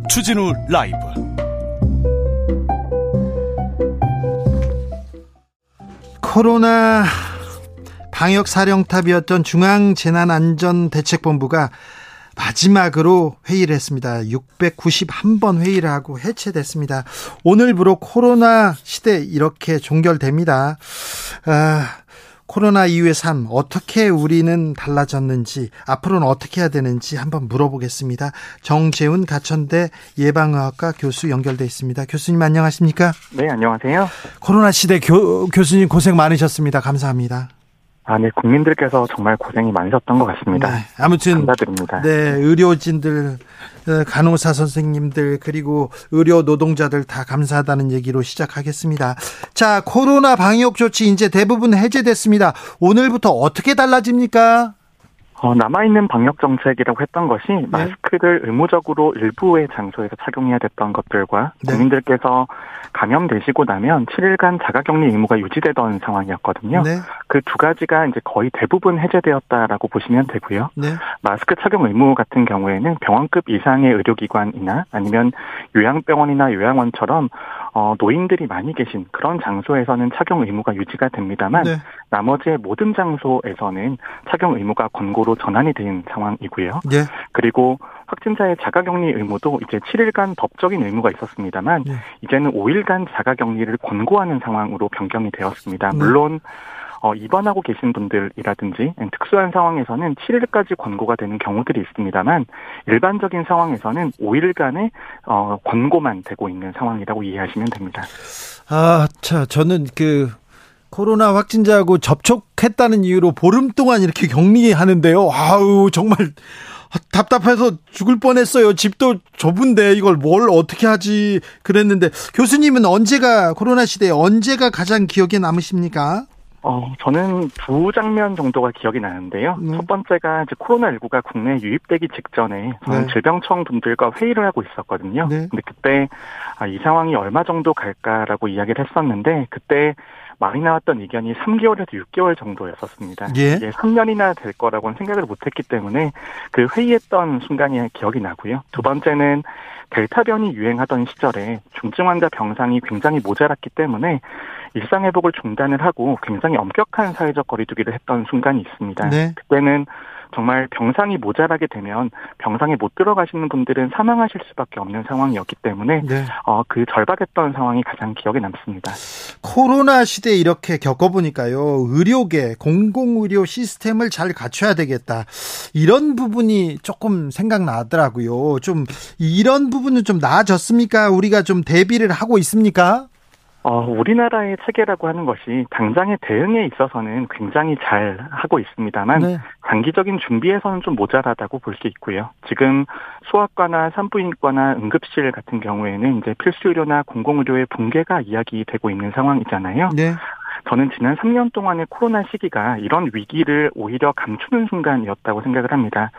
추진우 라이브. 코로나 방역 사령탑이었던 중앙재난안전대책본부가 마지막으로 회의를 했습니다. 691번 회의를 하고 해체됐습니다. 오늘부로 코로나 시대 이렇게 종결됩니다. 아, 코로나 이후의 삶 어떻게 우리는 달라졌는지 앞으로는 어떻게 해야 되는지 한번 물어보겠습니다. 정재훈 가천대 예방의학과 교수 연결돼 있습니다. 교수님 안녕하십니까? 네, 안녕하세요. 코로나 시대 교, 교수님 고생 많으셨습니다. 감사합니다. 아, 네, 국민들께서 정말 고생이 많으셨던 것 같습니다. 네, 아무튼 감사드립니다. 네, 의료진들, 어, 간호사 선생님들 그리고 의료 노동자들 다 감사하다는 얘기로 시작하겠습니다. 자, 코로나 방역 조치 이제 대부분 해제됐습니다. 오늘부터 어떻게 달라집니까? 어, 남아있는 방역 정책이라고 했던 것이 네. 마스크를 의무적으로 일부의 장소에서 착용해야 됐던 것들과 네. 국민들께서 감염되시고 나면 7일간 자가격리 의무가 유지되던 상황이었거든요. 네. 그두 가지가 이제 거의 대부분 해제되었다라고 보시면 되고요. 네. 마스크 착용 의무 같은 경우에는 병원급 이상의 의료기관이나 아니면 요양병원이나 요양원처럼 어, 노인들이 많이 계신 그런 장소에서는 착용 의무가 유지가 됩니다만 네. 나머지의 모든 장소에서는 착용 의무가 권고로 전환이 된 상황이고요. 네. 그리고 확진자의 자가격리 의무도 이제 7일간 법적인 의무가 있었습니다만 네. 이제는 5일간 자가격리를 권고하는 상황으로 변경이 되었습니다. 네. 물론 어, 입원하고 계신 분들이라든지 특수한 상황에서는 7일까지 권고가 되는 경우들이 있습니다만 일반적인 상황에서는 5일간의 어, 권고만 되고 있는 상황이라고 이해하시면 됩니다. 아, 자, 저는 그 코로나 확진자하고 접촉했다는 이유로 보름 동안 이렇게 격리하는데요. 아우, 정말 답답해서 죽을 뻔했어요. 집도 좁은데 이걸 뭘 어떻게 하지 그랬는데 교수님은 언제가 코로나 시대에 언제가 가장 기억에 남으십니까? 어, 저는 두 장면 정도가 기억이 나는데요. 네. 첫 번째가 이제 코로나19가 국내에 유입되기 직전에 저는 네. 질병청 분들과 회의를 하고 있었거든요. 네. 근데 그때 아, 이 상황이 얼마 정도 갈까라고 이야기를 했었는데 그때 많이 나왔던 의견이 3개월에서 6개월 정도였었습니다. 예. 이게 3년이나 될 거라고는 생각을 못했기 때문에 그 회의했던 순간이 기억이 나고요. 두 번째는 델타 변이 유행하던 시절에 중증 환자 병상이 굉장히 모자랐기 때문에 일상 회복을 중단을 하고 굉장히 엄격한 사회적 거리두기를 했던 순간이 있습니다. 네. 그때는 정말 병상이 모자라게 되면 병상에 못 들어가시는 분들은 사망하실 수밖에 없는 상황이었기 때문에 네. 어, 그 절박했던 상황이 가장 기억에 남습니다. 코로나 시대 이렇게 겪어보니까요 의료계 공공의료 시스템을 잘 갖춰야 되겠다 이런 부분이 조금 생각나더라고요. 좀 이런 부분은 좀 나아졌습니까? 우리가 좀 대비를 하고 있습니까? 어, 우리나라의 체계라고 하는 것이 당장의 대응에 있어서는 굉장히 잘 하고 있습니다만 네. 장기적인 준비에서는 좀 모자라다고 볼 수 있고요. 지금 소아과나 산부인과나 응급실 같은 경우에는 이제 필수 의료나 공공의료의 붕괴가 이야기되고 있는 상황이잖아요. 네. 저는 지난 3년 동안의 코로나 시기가 이런 위기를 오히려 감추는 순간이었다고 생각을 합니다.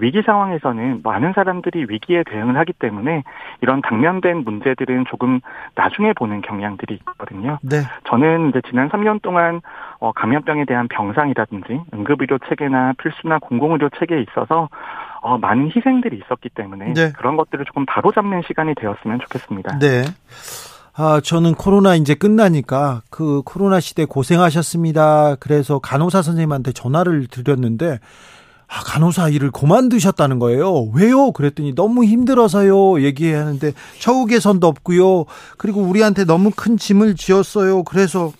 위기 상황에서는 많은 사람들이 위기에 대응을 하기 때문에 이런 당면된 문제들은 조금 나중에 보는 경향들이 있거든요. 네. 저는 이제 지난 3년 동안 어, 감염병에 대한 병상이라든지 응급의료 체계나 필수나 공공의료 체계에 있어서 어, 많은 희생들이 있었기 때문에 네. 그런 것들을 조금 바로잡는 시간이 되었으면 좋겠습니다. 네. 아, 저는 코로나 이제 끝나니까 그 코로나 시대 고생하셨습니다. 그래서 간호사 선생님한테 전화를 드렸는데 아, 간호사 일을 그만두셨다는 거예요. 왜요? 그랬더니 너무 힘들어서요. 얘기하는데 처우 개선도 없고요. 그리고 우리한테 너무 큰 짐을 지었어요. 그래서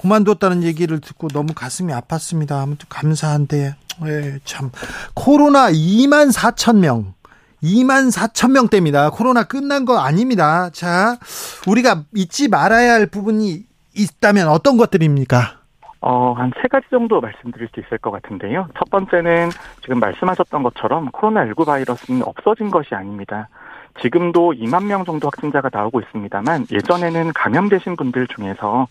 그만뒀다는 얘기를 듣고 너무 가슴이 아팠습니다. 아무튼 감사한데 예, 참 코로나 2만 4천 명 2만 4천 명대입니다. 코로나 끝난 거 아닙니다. 자, 우리가 잊지 말아야 할 부분이 있다면 어떤 것들입니까? 어, 한 세 가지 정도 말씀드릴 수 있을 것 같은데요. 첫 번째는 지금 말씀하셨던 것처럼 코로나19 바이러스는 없어진 것이 아닙니다. 지금도 2만 명 정도 확진자가 나오고 있습니다만 예전에는 감염되신 분들 중에서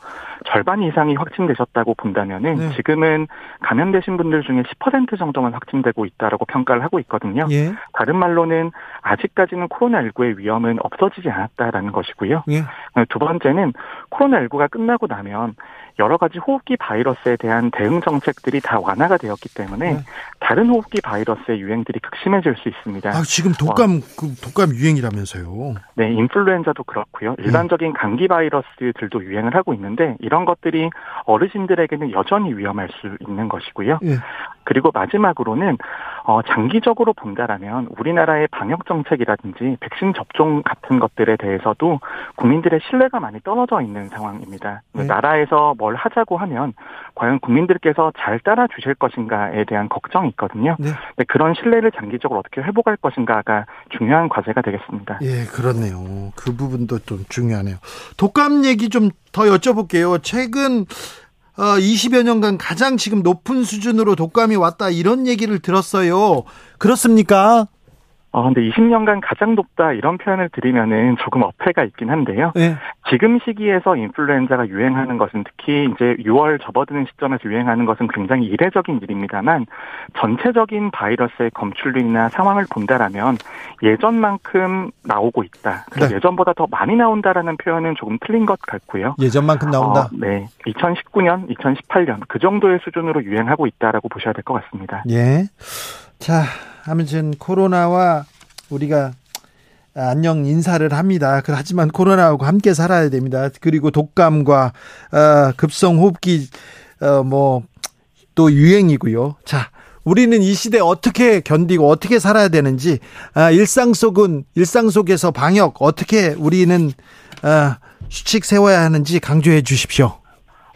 절반 이상이 확진되셨다고 본다면은 네. 지금은 감염되신 분들 중에 10% 정도만 확진되고 있다라고 평가를 하고 있거든요. 예. 다른 말로는 아직까지는 코로나19의 위험은 없어지지 않았다라는 것이고요. 예. 두 번째는 코로나19가 끝나고 나면 여러 가지 호흡기 바이러스에 대한 대응 정책들이 다 완화가 되었기 때문에 네. 다른 호흡기 바이러스의 유행들이 극심해질 수 있습니다. 아, 지금 독감 어, 그 독감 유행이라면서요? 네, 인플루엔자도 그렇고요. 네. 일반적인 네. 감기 바이러스들도 유행을 하고 있는데 이런 것들이 어르신들에게는 여전히 위험할 수 있는 것이고요. 네. 그리고 마지막으로는 어, 장기적으로 본다라면 우리나라의 방역 정책이라든지 백신 접종 같은 것들에 대해서도 국민들의 신뢰가 많이 떨어져 있는 상황입니다. 네. 나라에서 뭘 하자고 하면 과연 국민들께서 잘 따라 주실 것인가에 대한 걱정이 있거든요. 네. 그런 신뢰를 장기적으로 어떻게 회복할 것인가가 중요한 과제가 되겠습니다. 예, 그렇네요. 그 부분도 좀 중요하네요. 독감 얘기 좀 더 여쭤볼게요. 최근 어, 20여 년간 가장 지금 높은 수준으로 독감이 왔다 이런 얘기를 들었어요. 그렇습니까? 어, 근데 20년간 가장 높다 이런 표현을 드리면은 조금 어폐가 있긴 한데요. 네. 지금 시기에서 인플루엔자가 유행하는 것은 특히 이제 6월 접어드는 시점에서 유행하는 것은 굉장히 이례적인 일입니다만 전체적인 바이러스의 검출률이나 상황을 본다라면 예전만큼 나오고 있다. 네. 예전보다 더 많이 나온다라는 표현은 조금 틀린 것 같고요. 예전만큼 나온다. 어, 네. 2019년, 2018년 그 정도의 수준으로 유행하고 있다라고 보셔야 될 것 같습니다. 예. 자, 아무튼 코로나와 우리가 안녕 인사를 합니다. 하지만 코로나하고 함께 살아야 됩니다. 그리고 독감과 어, 급성 호흡기 어, 뭐또 유행이고요. 자, 우리는 이 시대 어떻게 견디고 어떻게 살아야 되는지 아, 일상 속은 일상 속에서 방역 어떻게 우리는 아, 수칙 세워야 하는지 강조해 주십시오.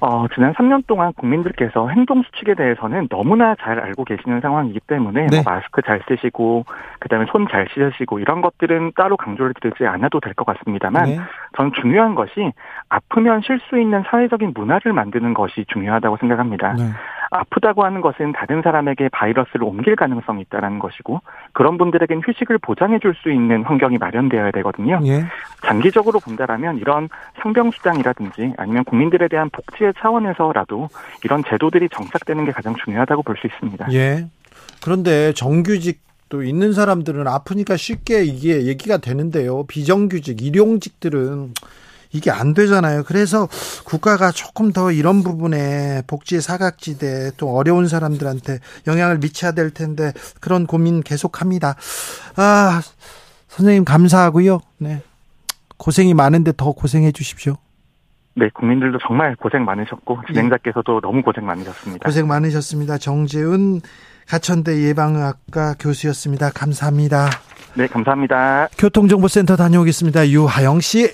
어, 지난 3년 동안 국민들께서 행동 수칙에 대해서는 너무나 잘 알고 계시는 상황이기 때문에 네. 뭐 마스크 잘 쓰시고 그다음에 손 잘 씻으시고 이런 것들은 따로 강조를 드리지 않아도 될 것 같습니다만 네. 저는 중요한 것이 아프면 쉴 수 있는 사회적인 문화를 만드는 것이 중요하다고 생각합니다. 네. 아프다고 하는 것은 다른 사람에게 바이러스를 옮길 가능성이 있다는 것이고 그런 분들에겐 휴식을 보장해 줄 수 있는 환경이 마련되어야 되거든요. 예. 장기적으로 본다라면 이런 상병수당이라든지 아니면 국민들에 대한 복지의 차원에서라도 이런 제도들이 정착되는 게 가장 중요하다고 볼 수 있습니다. 예. 그런데 정규직 또 있는 사람들은 아프니까 쉽게 이게 얘기가 되는데요. 비정규직, 일용직들은 이게 안 되잖아요. 그래서 국가가 조금 더 이런 부분에 복지의 사각지대 또 어려운 사람들한테 영향을 미쳐야 될 텐데 그런 고민 계속합니다. 아, 선생님 감사하고요. 네. 고생이 많은데 더 고생해 주십시오. 네, 국민들도 정말 고생 많으셨고 진행자께서도 네. 너무 고생 많으셨습니다. 고생 많으셨습니다. 정재훈 가천대 예방의학과 교수였습니다. 감사합니다. 네, 감사합니다. 교통정보센터 다녀오겠습니다. 유하영 씨.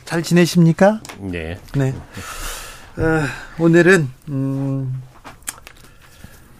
잘 지내십니까? 네. 네. 어, 오늘은 음,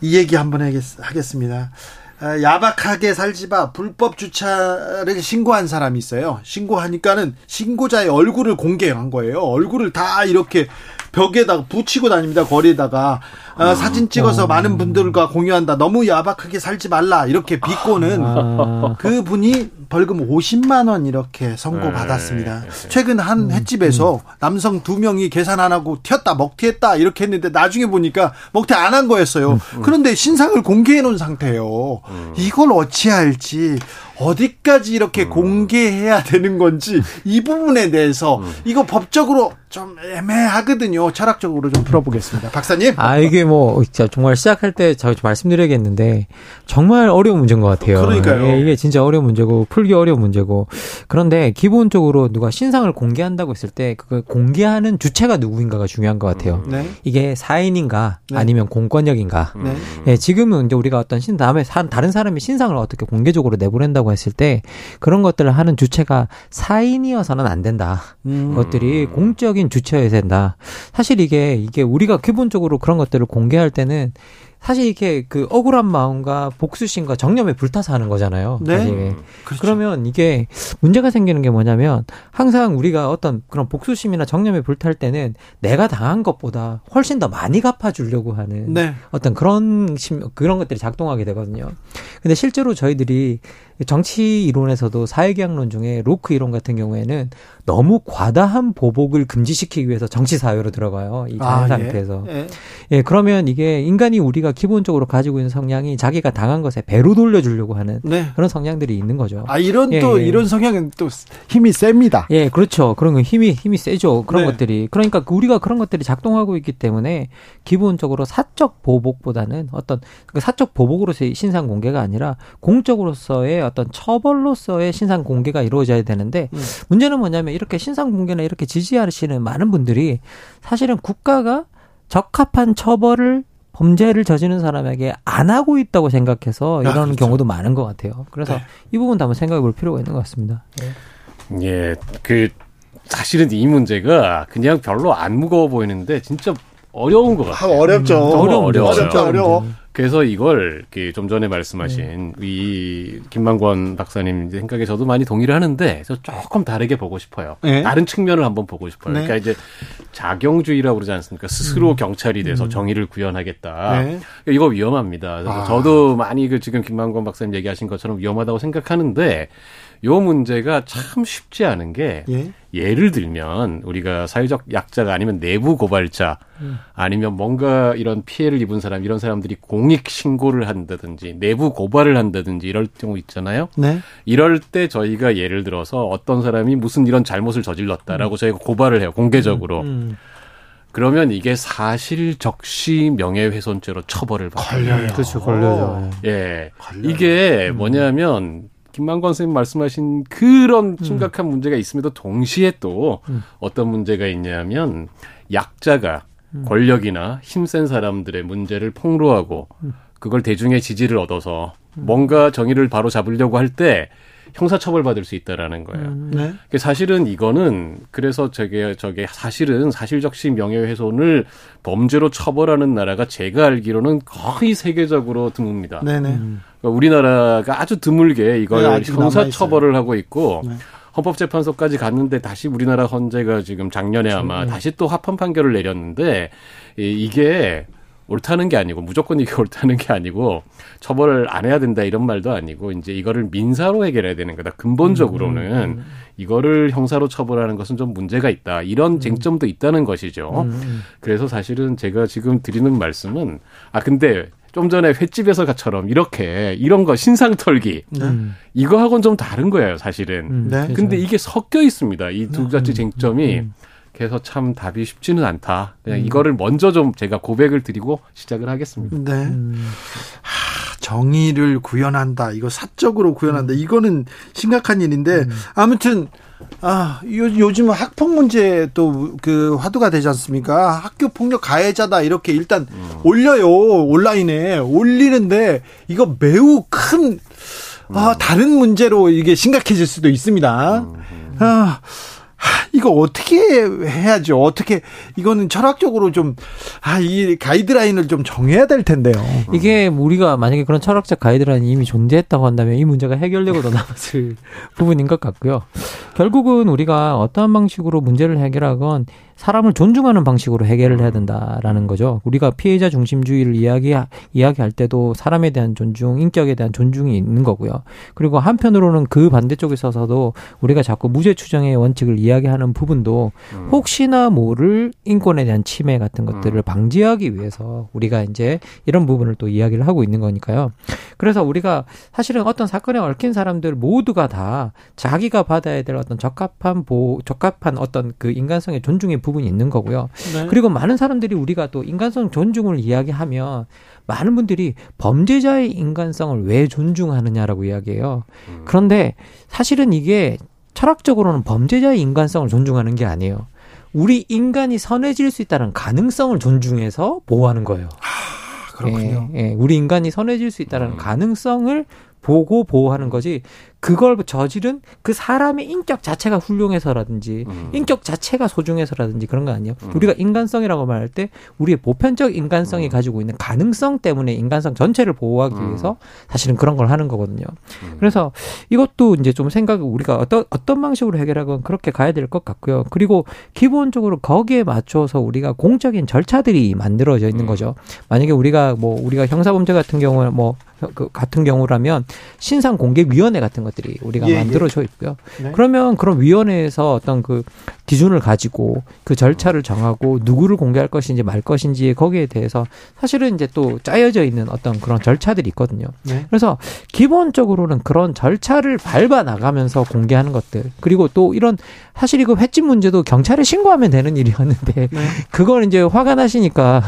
이 얘기 한번 하겠 습니다. 아, 야박하게 살지 마 불법 주차를 신고한 사람이 있어요. 신고하니까는 신고자의 얼굴을 공개한 거예요. 얼굴을 다 이렇게 벽에다가 붙이고 다닙니다. 거리에다가 아, 사진 찍어서 어. 많은 분들과 공유한다. 너무 야박하게 살지 말라. 이렇게 비꼬는 아. 그 분이 벌금 50만 원 이렇게 선고 받았습니다. 네, 네. 최근 한 음, 횟집에서 음. 남성 두 명이 계산 안 하고 튀었다 먹튀했다 이렇게 했는데 나중에 보니까 먹튀 안 한 거였어요. 음, 음. 그런데 신상을 공개해 놓은 상태예요. 음. 이걸 어찌할지 어디까지 이렇게 음. 공개해야 되는 건지 이 부분에 대해서 음. 이거 법적으로 좀 애매하거든요. 철학적으로 좀 풀어보겠습니다. 박사님. 아 이게 뭐 정말 시작할 때 제가 말씀드려야겠는데 정말 어려운 문제인 것 같아요. 그러니까요. 예, 이게 진짜 어려운 문제고 풀기 어려운 문제고 그런데 기본적으로 누가 신상을 공개한다고 했을 때 그걸 공개하는 주체가 누구인가가 중요한 것 같아요. 네. 이게 사인인가 네. 아니면 공권력인가. 네. 예, 지금은 이제 우리가 어떤 신 다음에 다른 사람이 신상을 어떻게 공개적으로 내보낸다고 했을 때 그런 것들을 하는 주체가 사인이어서는 안 된다. 음. 그것들이 공적인 주체여야 된다. 사실 이게 이게 우리가 기본적으로 그런 것들을 공개할 때는 사실 이렇게 그 억울한 마음과 복수심과 정념에 불타서 하는 거잖아요. 네. 사실. 그렇죠. 그러면 이게 문제가 생기는 게 뭐냐면 항상 우리가 어떤 그런 복수심이나 정념에 불탈 때는 내가 당한 것보다 훨씬 더 많이 갚아주려고 하는 네. 어떤 그런 심, 그런 것들이 작동하게 되거든요. 근데 실제로 저희들이 정치 이론에서도 사회계약론 중에 로크 이론 같은 경우에는 너무 과다한 보복을 금지시키기 위해서 정치 사회로 들어가요. 이 자연 아, 예. 상태에서. 예. 예. 그러면 이게 인간이 우리가 기본적으로 가지고 있는 성향이 자기가 당한 것에 배로 돌려주려고 하는 네. 그런 성향들이 있는 거죠. 아 이런 예, 또 예. 이런 성향은 또 힘이 셉니다. 예, 그렇죠. 그런 거 힘이 힘이 세죠. 그런 네. 것들이 그러니까 우리가 그런 것들이 작동하고 있기 때문에 기본적으로 사적 보복보다는 어떤 그 사적 보복으로서의 신상 공개가 아니라 공적으로서의 어떤 처벌로서의 신상 공개가 이루어져야 되는데 음. 문제는 뭐냐면 이렇게 신상 공개나 이렇게 지지하시는 많은 분들이 사실은 국가가 적합한 처벌을 범죄를 저지른 사람에게 안 하고 있다고 생각해서 이런 아, 그렇죠. 경우도 많은 것 같아요. 그래서 네. 이 부분도 한번 생각해 볼 필요가 있는 것 같습니다. 네. 예, 그 사실은 이 문제가 그냥 별로 안 무거워 보이는데 진짜 어려운 것 같아요. 어렵죠. 음, 어려워. 어렵죠. 어려워. 그래서 이걸 좀 전에 말씀하신 네. 이 김만권 박사님 생각에 저도 많이 동의를 하는데 저 조금 다르게 보고 싶어요. 네. 다른 측면을 한번 보고 싶어요. 네. 그러니까 이제 자경주의라고 그러지 않습니까? 스스로 음. 경찰이 돼서 음. 정의를 구현하겠다. 네. 이거 위험합니다. 아. 저도 많이 그 지금 김만권 박사님 얘기하신 것처럼 위험하다고 생각하는데 요 문제가 참 쉽지 않은 게 예? 예를 들면 우리가 사회적 약자가 아니면 내부 고발자 음. 아니면 뭔가 이런 피해를 입은 사람 이런 사람들이 공익 신고를 한다든지 내부 고발을 한다든지 이럴 경우 있잖아요. 네. 이럴 때 저희가 예를 들어서 어떤 사람이 무슨 이런 잘못을 저질렀다라고 음. 저희가 고발을 해요 공개적으로. 음. 음. 그러면 이게 사실 적시 명예훼손죄로 처벌을 받아요. 걸려요. 그렇죠, 걸려죠. 예. 걸려요. 이게 음. 뭐냐면 김만권 선생님 말씀하신 그런 음. 심각한 음. 문제가 있음에도 동시에 또 음. 어떤 문제가 있냐면 약자가 음. 권력이나 힘센 사람들의 문제를 폭로하고 음. 그걸 대중의 지지를 얻어서 음. 뭔가 정의를 바로 잡으려고 할 때 형사처벌 받을 수 있다라는 거예요. 네. 사실은 이거는 그래서 저게 저게 사실은 사실적시 명예훼손을 범죄로 처벌하는 나라가 제가 알기로는 거의 세계적으로 드뭅니다. 네네. 그러니까 우리나라가 아주 드물게 이걸 네, 형사 처벌을 하고 있고 네. 헌법재판소까지 갔는데 다시 우리나라 헌재가 지금 작년에 아마 네. 다시 또 합헌 판결을 내렸는데 이게 옳다는 게 아니고 무조건 이게 옳다는 게 아니고 처벌을 안 해야 된다 이런 말도 아니고 이제 이거를 민사로 해결해야 되는 거다. 근본적으로는 음, 음, 음. 이거를 형사로 처벌하는 것은 좀 문제가 있다. 이런 음. 쟁점도 있다는 것이죠. 음. 그래서 사실은 제가 지금 드리는 말씀은 아 근데 좀 전에 횟집에서처럼 이렇게 이런 거 신상 털기 네. 이거하고는 좀 다른 거예요 사실은. 음, 네. 근데 이게 섞여 있습니다. 이두 네. 가지 쟁점이. 음, 음. 그래서 참 답이 쉽지는 않다. 그냥 음. 이거를 먼저 좀 제가 고백을 드리고 시작을 하겠습니다. 네. 음. 하, 정의를 구현한다. 이거 사적으로 구현한다. 이거는 심각한 일인데 아무튼 아, 요, 요즘 학폭 문제 또 그 화두가 되지 않습니까? 학교 폭력 가해자다 이렇게 일단 음. 올려요. 온라인에 올리는데 이거 매우 큰 아, 음. 다른 문제로 이게 심각해질 수도 있습니다. 음. 아, 이거 어떻게 해야죠? 어떻게 이거는 철학적으로 좀 아 이 가이드라인을 좀 정해야 될 텐데요. 이게 우리가 만약에 그런 철학적 가이드라인이 이미 존재했다고 한다면 이 문제가 해결되고도 남았을 부분인 것 같고요. 결국은 우리가 어떠한 방식으로 문제를 해결하건 사람을 존중하는 방식으로 해결을 해야 된다라는 거죠. 우리가 피해자 중심주의를 이야기 이야기할 때도 사람에 대한 존중, 인격에 대한 존중이 있는 거고요. 그리고 한편으로는 그 반대쪽에 서서도 우리가 자꾸 무죄 추정의 원칙을 이야기하는 부분도 음. 혹시나 모를 인권에 대한 침해 같은 것들을 음. 방지하기 위해서 우리가 이제 이런 부분을 또 이야기를 하고 있는 거니까요. 그래서 우리가 사실은 어떤 사건에 얽힌 사람들 모두가 다 자기가 받아야 될 어떤 적합한 보 적합한 어떤 그 인간성의 존중의 부분 부분이 있는 거고요. 네. 그리고 많은 사람들이 우리가 또 인간성 존중을 이야기하면 많은 분들이 범죄자의 인간성을 왜 존중하느냐라고 이야기해요. 음. 그런데 사실은 이게 철학적으로는 범죄자의 인간성을 존중하는 게 아니에요. 우리 인간이 선해질 수 있다는 가능성을 존중해서 보호하는 거예요. 아, 그렇군요. 예, 예, 우리 인간이 선해질 수 있다는 음. 가능성을 보고 보호하는 거지 그걸 저지른 그 사람의 인격 자체가 훌륭해서라든지 음. 인격 자체가 소중해서라든지 그런 거 아니에요. 음. 우리가 인간성이라고 말할 때 우리의 보편적 인간성이 음. 가지고 있는 가능성 때문에 인간성 전체를 보호하기 음. 위해서 사실은 그런 걸 하는 거거든요. 음. 그래서 이것도 이제 좀 생각 우리가 어떤 어떤 방식으로 해결하건 그렇게 가야 될 것 같고요. 그리고 기본적으로 거기에 맞춰서 우리가 공적인 절차들이 만들어져 있는 음. 거죠. 만약에 우리가 뭐 우리가 형사범죄 같은 경우는 뭐 그 같은 경우라면 신상 공개 위원회 같은 것들이 우리가 예, 예. 만들어져 있고요. 네. 그러면 그런 위원회에서 어떤 그 기준을 가지고 그 절차를 정하고 누구를 공개할 것인지 말 것인지 거기에 대해서 사실은 이제 또 짜여져 있는 어떤 그런 절차들이 있거든요. 네. 그래서 기본적으로는 그런 절차를 밟아 나가면서 공개하는 것들 그리고 또 이런 사실 이거 횟집 문제도 경찰에 신고하면 되는 일이었는데 네. 그걸 이제 화가 나시니까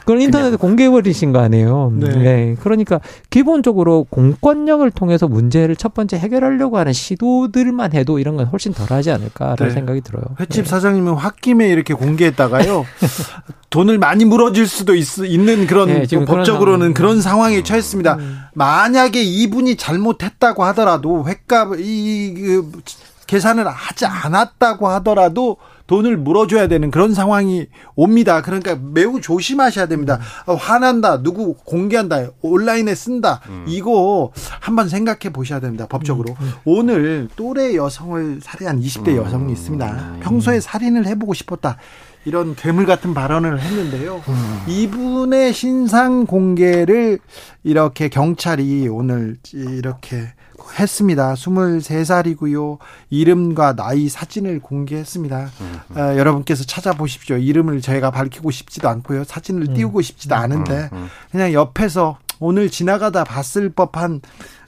그걸 인터넷에 공개해 버리신 거 아니에요. 네. 네. 그러니까 기본적으로 공권력을 통해서 문제를 첫 번째 해결하려고 하는 시도들만 해도 이런 건 훨씬 덜하지 않을까라는 네. 생각이 들어요. 횟집 네. 사장님은 홧김에 이렇게 공개했다가요. 돈을 많이 물어줄 수도 있, 는 그런 네, 지금 법적으로는 그런, 상황 에 처했습니다. 음. 만약에 이분이 잘못했다고 하더라도 횟값 이 그, 계산을 하지 않았다고 하더라도 돈을 물어줘야 되는 그런 상황이 옵니다. 그러니까 매우 조심하셔야 됩니다. 어, 화난다, 누구 공개한다, 온라인에 쓴다, 음. 이거 한번 생각해 보셔야 됩니다. 법적으로. 음. 음. 오늘 또래 여성을 살해한 20대 음. 여성이 있습니다. 평소에 살인을 해보고 싶었다. 이런 괴물 같은 발언을 했는데요. 음. 이분의 신상 공개를 이렇게 경찰이 오늘 이렇게 했습니다. 23살이고요. 이름과 나이 사진을 공개했습니다. 음, 음. 어, 여러분께서 찾아보십시오. 이름을 저희가 밝히고 싶지도 않고요. 사진을 음. 띄우고 싶지도 않은데 그냥 옆에서 오늘 지나가다 봤을 법한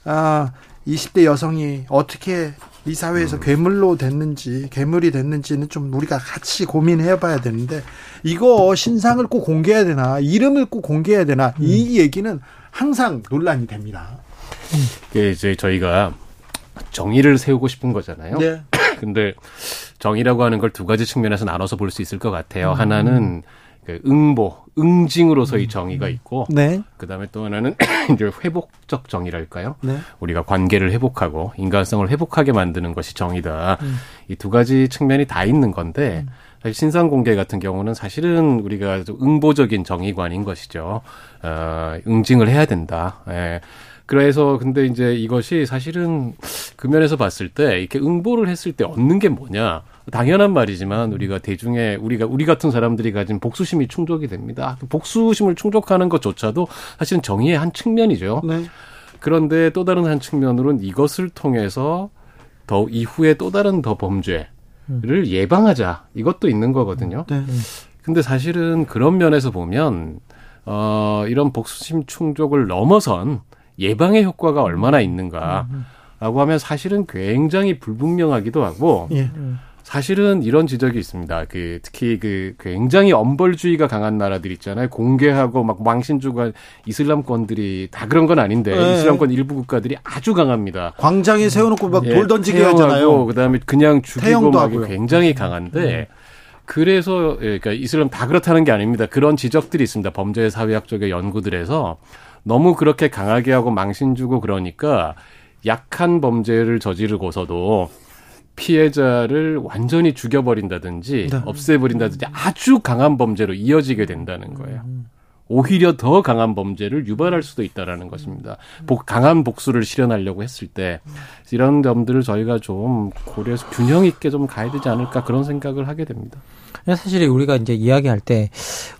아, 20대 여성이 어떻게 이 사회에서 괴물로 됐는지 괴물이 됐는지는 좀 우리가 같이 고민해 봐야 되는데 이거 신상을 꼭 공개해야 되나 이름을 꼭 공개해야 되나 이 얘기는 항상 논란이 됩니다. 이게 이제 저희가 정의를 세우고 싶은 거잖아요. 네. 근데 정의라고 하는 걸 두 가지 측면에서 나눠서 볼 수 있을 것 같아요. 음. 하나는 그 응보, 응징으로서의 음. 정의가 있고, 네. 그 다음에 또 하나는 이제 회복적 정의랄까요? 네. 우리가 관계를 회복하고 인간성을 회복하게 만드는 것이 정의다. 음. 이두 가지 측면이 다 있는 건데, 음. 신상 공개 같은 경우는 사실은 우리가 좀 응보적인 정의관인 것이죠. 어, 응징을 해야 된다. 예. 그래서 근데 이제 이것이 사실은 그 면에서 봤을 때 이렇게 응보를 했을 때 얻는 게 뭐냐? 당연한 말이지만 우리가 대중의 우리가 우리 같은 사람들이 가진 복수심이 충족이 됩니다. 복수심을 충족하는 것조차도 사실은 정의의 한 측면이죠. 네. 그런데 또 다른 한 측면으로는 이것을 통해서 더 이후에 또 다른 더 범죄를 음. 예방하자 이것도 있는 거거든요. 네. 근데 사실은 그런 면에서 보면 어 이런 복수심 충족을 넘어선 예방의 효과가 얼마나 있는가라고 하면 사실은 굉장히 불분명하기도 하고 예. 사실은 이런 지적이 있습니다. 그 특히 그 굉장히 엄벌주의가 강한 나라들 있잖아요. 공개하고 막 망신 주고 이슬람권들이 다 그런 건 아닌데 네. 이슬람권 일부 국가들이 아주 강합니다. 광장에 세워놓고 막돌 예, 던지게 하잖아요. 그다음에 그냥 죽이고 막 굉장히 강한데 음. 그래서 예, 그러니까 이슬람 다 그렇다는 게 아닙니다. 그런 지적들이 있습니다. 범죄 사회학 쪽의 연구들에서 너무 그렇게 강하게 하고 망신 주고 그러니까 약한 범죄를 저지르고서도 피해자를 완전히 죽여버린다든지 네. 없애버린다든지 아주 강한 범죄로 이어지게 된다는 거예요. 오히려 더 강한 범죄를 유발할 수도 있다라는 것입니다. 복, 강한 복수를 실현하려고 했을 때 이런 점들을 저희가 좀 고려해서 균형 있게 좀 가야 되지 않을까 그런 생각을 하게 됩니다. 사실 우리가 이제 이야기할 때,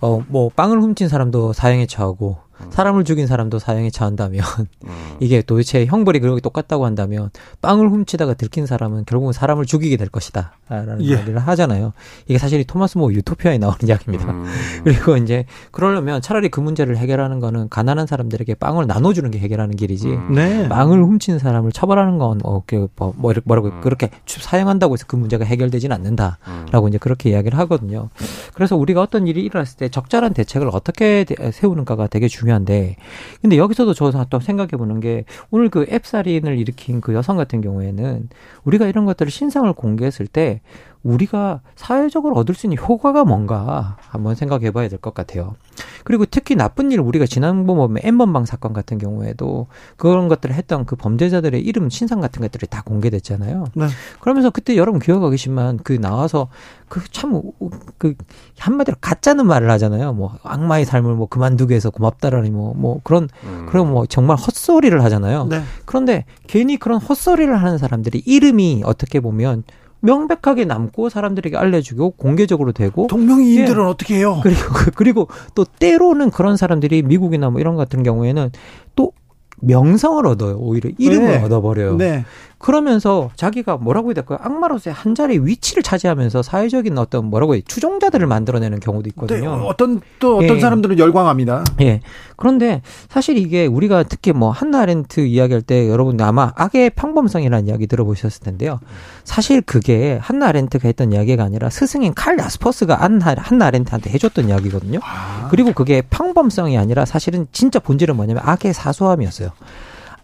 어, 뭐, 빵을 훔친 사람도 사형에 처하고, 음. 사람을 죽인 사람도 사형에 처한다면 음. 이게 도대체 형벌이 그렇게 똑같다고 한다면 빵을 훔치다가 들킨 사람은 결국은 사람을 죽이게 될 것이다라는 예. 이야기를 하잖아요. 이게 사실 이 토마스 모 유토피아에 나오는 이야기입니다. 음. 그리고 이제 그러려면 차라리 그 문제를 해결하는 거는 가난한 사람들에게 빵을 나눠주는 게 해결하는 길이지. 음. 네. 빵을 훔친 사람을 처벌하는 건 어, 그 뭐, 뭐 뭐라고 음. 그렇게 사용한다고 해서 그 문제가 해결되지는 않는다라고 음. 이제 그렇게 이야기를 하거든요. 그래서 우리가 어떤 일이 일어났을 때 적절한 대책을 어떻게 세우는가가 되게 중요합니다. 중요한데 근데 여기서도 저또 생각해 보는 게 오늘 그 앱살인을 일으킨 그 여성 같은 경우에는 우리가 이런 것들을 신상을 공개했을 때 우리가 사회적으로 얻을 수 있는 효과가 뭔가 한번 생각해 봐야 될 것 같아요. 그리고 특히 나쁜 일 우리가 지난번 보면 엠번방 사건 같은 경우에도 그런 것들을 했던 그 범죄자들의 이름 신상 같은 것들이 다 공개됐잖아요. 네. 그러면서 그때 여러분 기억하고 계시면 그 나와서 그참그 한마디로 가짜는 말을 하잖아요. 뭐 악마의 삶을 뭐 그만두게 해서 고맙다라니 뭐뭐 뭐 그런 음. 그런 뭐 정말 헛소리를 하잖아요. 네. 그런데 괜히 그런 헛소리를 하는 사람들이 이름이 어떻게 보면 명백하게 남고 사람들에게 알려주고 공개적으로 되고 동명이인들은 예. 어떻게 해요? 그리고 그리고 또 때로는 그런 사람들이 미국이나 뭐 이런 같은 경우에는 또 명성을 얻어요. 오히려 이름을 네. 얻어버려요. 네. 그러면서 자기가 뭐라고 해야 될까요? 악마로서의 한 자리의 위치를 차지하면서 사회적인 어떤 뭐라고 해야 추종자들을 만들어내는 경우도 있거든요. 네, 어떤 또 어떤 예. 사람들은 열광합니다. 예. 그런데 사실 이게 우리가 특히 뭐 한나 아렌트 이야기할 때 여러분 아마 악의 평범성이라는 이야기 들어보셨을 텐데요. 사실 그게 한나 아렌트가 했던 이야기가 아니라 스승인 칼 야스퍼스가 한나, 한나 아렌트한테 해줬던 이야기거든요. 아. 그리고 그게 평범성이 아니라 사실은 진짜 본질은 뭐냐면 악의 사소함이었어요.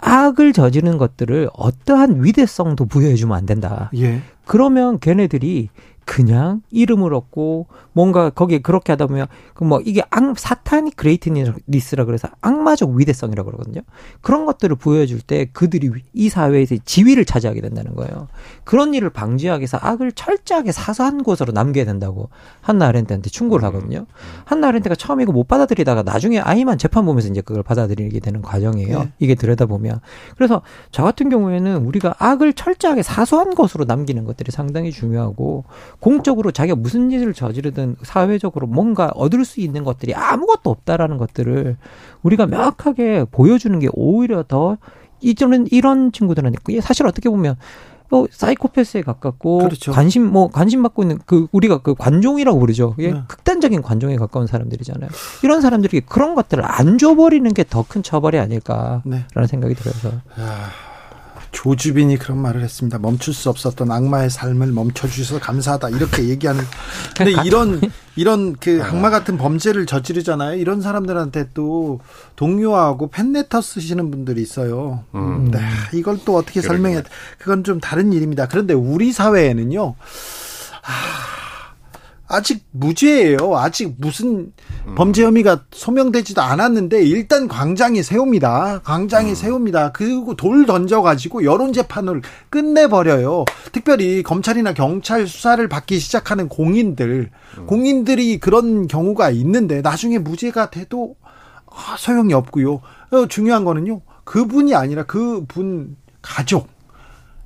악을 저지르는 것들을 어떠한 위대성도 부여해주면 안 된다. 예. 그러면 걔네들이 그냥 이름을 얻고 뭔가 거기에 그렇게 하다 보면 그뭐 이게 악 사탄이 그레이트니스라 그래서 악마적 위대성이라고 그러거든요. 그런 것들을 보여줄 때 그들이 이 사회에서 지위를 차지하게 된다는 거예요. 그런 일을 방지하기 위해서 악을 철저하게 사소한 곳으로 남겨야 된다고 한나 아렌트한테 충고를 하거든요. 한나 아렌트가 처음에 이거 못 받아들이다가 나중에 아이만 재판 보면서 이제 그걸 받아들이게 되는 과정이에요. 네. 이게 들여다보면. 그래서 저 같은 경우에는 우리가 악을 철저하게 사소한 것으로 남기는 것들이 상당히 중요하고 공적으로 자기가 무슨 일을 저지르든 사회적으로 뭔가 얻을 수 있는 것들이 아무것도 없다라는 것들을 우리가 명확하게 보여주는 게 오히려 더 이전은 이런 친구들은 사실 어떻게 보면 뭐 사이코패스에 가깝고 그렇죠. 관심 뭐 관심 받고 있는 그 우리가 그 관종이라고 부르죠. 예, 네. 극단적인 관종에 가까운 사람들이잖아요. 이런 사람들이 그런 것들을 안 줘버리는 게 더 큰 처벌이 아닐까라는 네. 생각이 들어서. 아. 조주빈이 그런 말을 했습니다. 멈출 수 없었던 악마의 삶을 멈춰주셔서 감사하다. 이렇게 얘기하는. 근데 이런, 이런 그 악마 같은 범죄를 저지르잖아요. 이런 사람들한테 또 동료하고 팬레터 쓰시는 분들이 있어요. 음. 네. 이걸 또 어떻게 설명해. 그건 좀 다른 일입니다. 그런데 우리 사회에는요. 아, 아직 무죄예요. 아직 무슨 범죄 혐의가 소명되지도 않았는데 일단 광장에 세웁니다. 광장에 음. 세웁니다. 그리고 돌 던져가지고 여론 재판을 끝내버려요. 특별히 검찰이나 경찰 수사를 받기 시작하는 공인들, 음. 공인들이 그런 경우가 있는데 나중에 무죄가 돼도 아, 소용이 없고요. 어, 중요한 거는요. 그분이 아니라 그분 가족,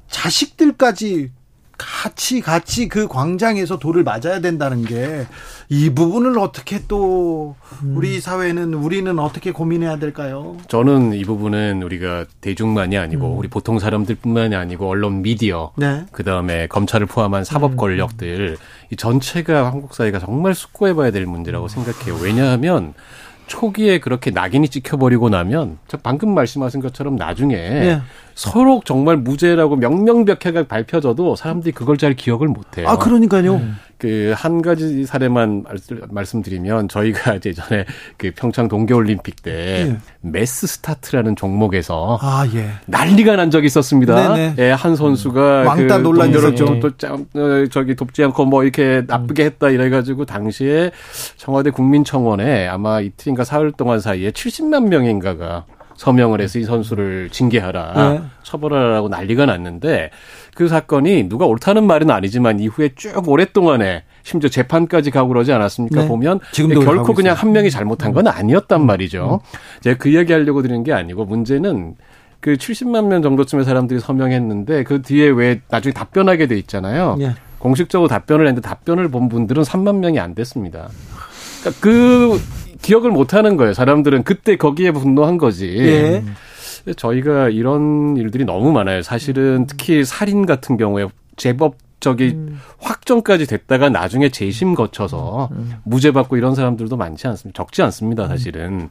자식들까지 같이 같이 그 광장에서 돌을 맞아야 된다는 게 이 부분을 어떻게 또 우리 사회는 우리는 어떻게 고민해야 될까요? 저는 이 부분은 우리가 대중만이 아니고 음. 우리 보통 사람들뿐만이 아니고 언론 미디어 네. 그다음에 검찰을 포함한 사법 음. 권력들 이 전체가 한국 사회가 정말 숙고해 봐야 될 문제라고 생각해요. 왜냐하면 초기에 그렇게 낙인이 찍혀버리고 나면 저 방금 말씀하신 것처럼 나중에 네. 서로 정말 무죄라고 명명백백하게 밝혀져도 사람들이 그걸 잘 기억을 못해요. 아 그러니까요. 음. 그한 가지 사례만 말씀 드리면 저희가 예전에 그 평창 동계올림픽 때 예. mass start라는 종목에서 아, 예. 난리가 난 적이 있었습니다. 네네. 예, 한 선수가 음. 왕따 그 논란이 있었죠. 또, 또 어, 저기 돕지 않고 뭐 이렇게 나쁘게 음. 했다 이래가지고 당시에 청와대 국민청원에 아마 이틀인가 사흘 동안 사이에 70만 명인가가 서명을 해서 이 선수를 징계하라, 네. 처벌하라고 난리가 났는데 그 사건이 누가 옳다는 말은 아니지만 이후에 쭉 오랫동안에 심지어 재판까지 가고 그러지 않았습니까? 네. 보면 지금도 결코 그냥 한 명이 잘못한 건 아니었단 음. 말이죠. 음. 제가 그 얘기 하려고 드리는 게 아니고 문제는 그 70만 명 정도쯤의 사람들이 서명했는데 그 뒤에 왜 나중에 답변하게 돼 있잖아요. 예. 공식적으로 답변을 했는데 답변을 본 분들은 3만 명이 안 됐습니다. 그러니까 그 기억을 못 하는 거예요. 사람들은 그때 거기에 분노한 거지. 예. 저희가 이런 일들이 너무 많아요. 사실은 특히 살인 같은 경우에 제법 저기 음. 확정까지 됐다가 나중에 재심 거쳐서 음. 무죄 받고 이런 사람들도 많지 않습니다. 적지 않습니다, 음. 사실은.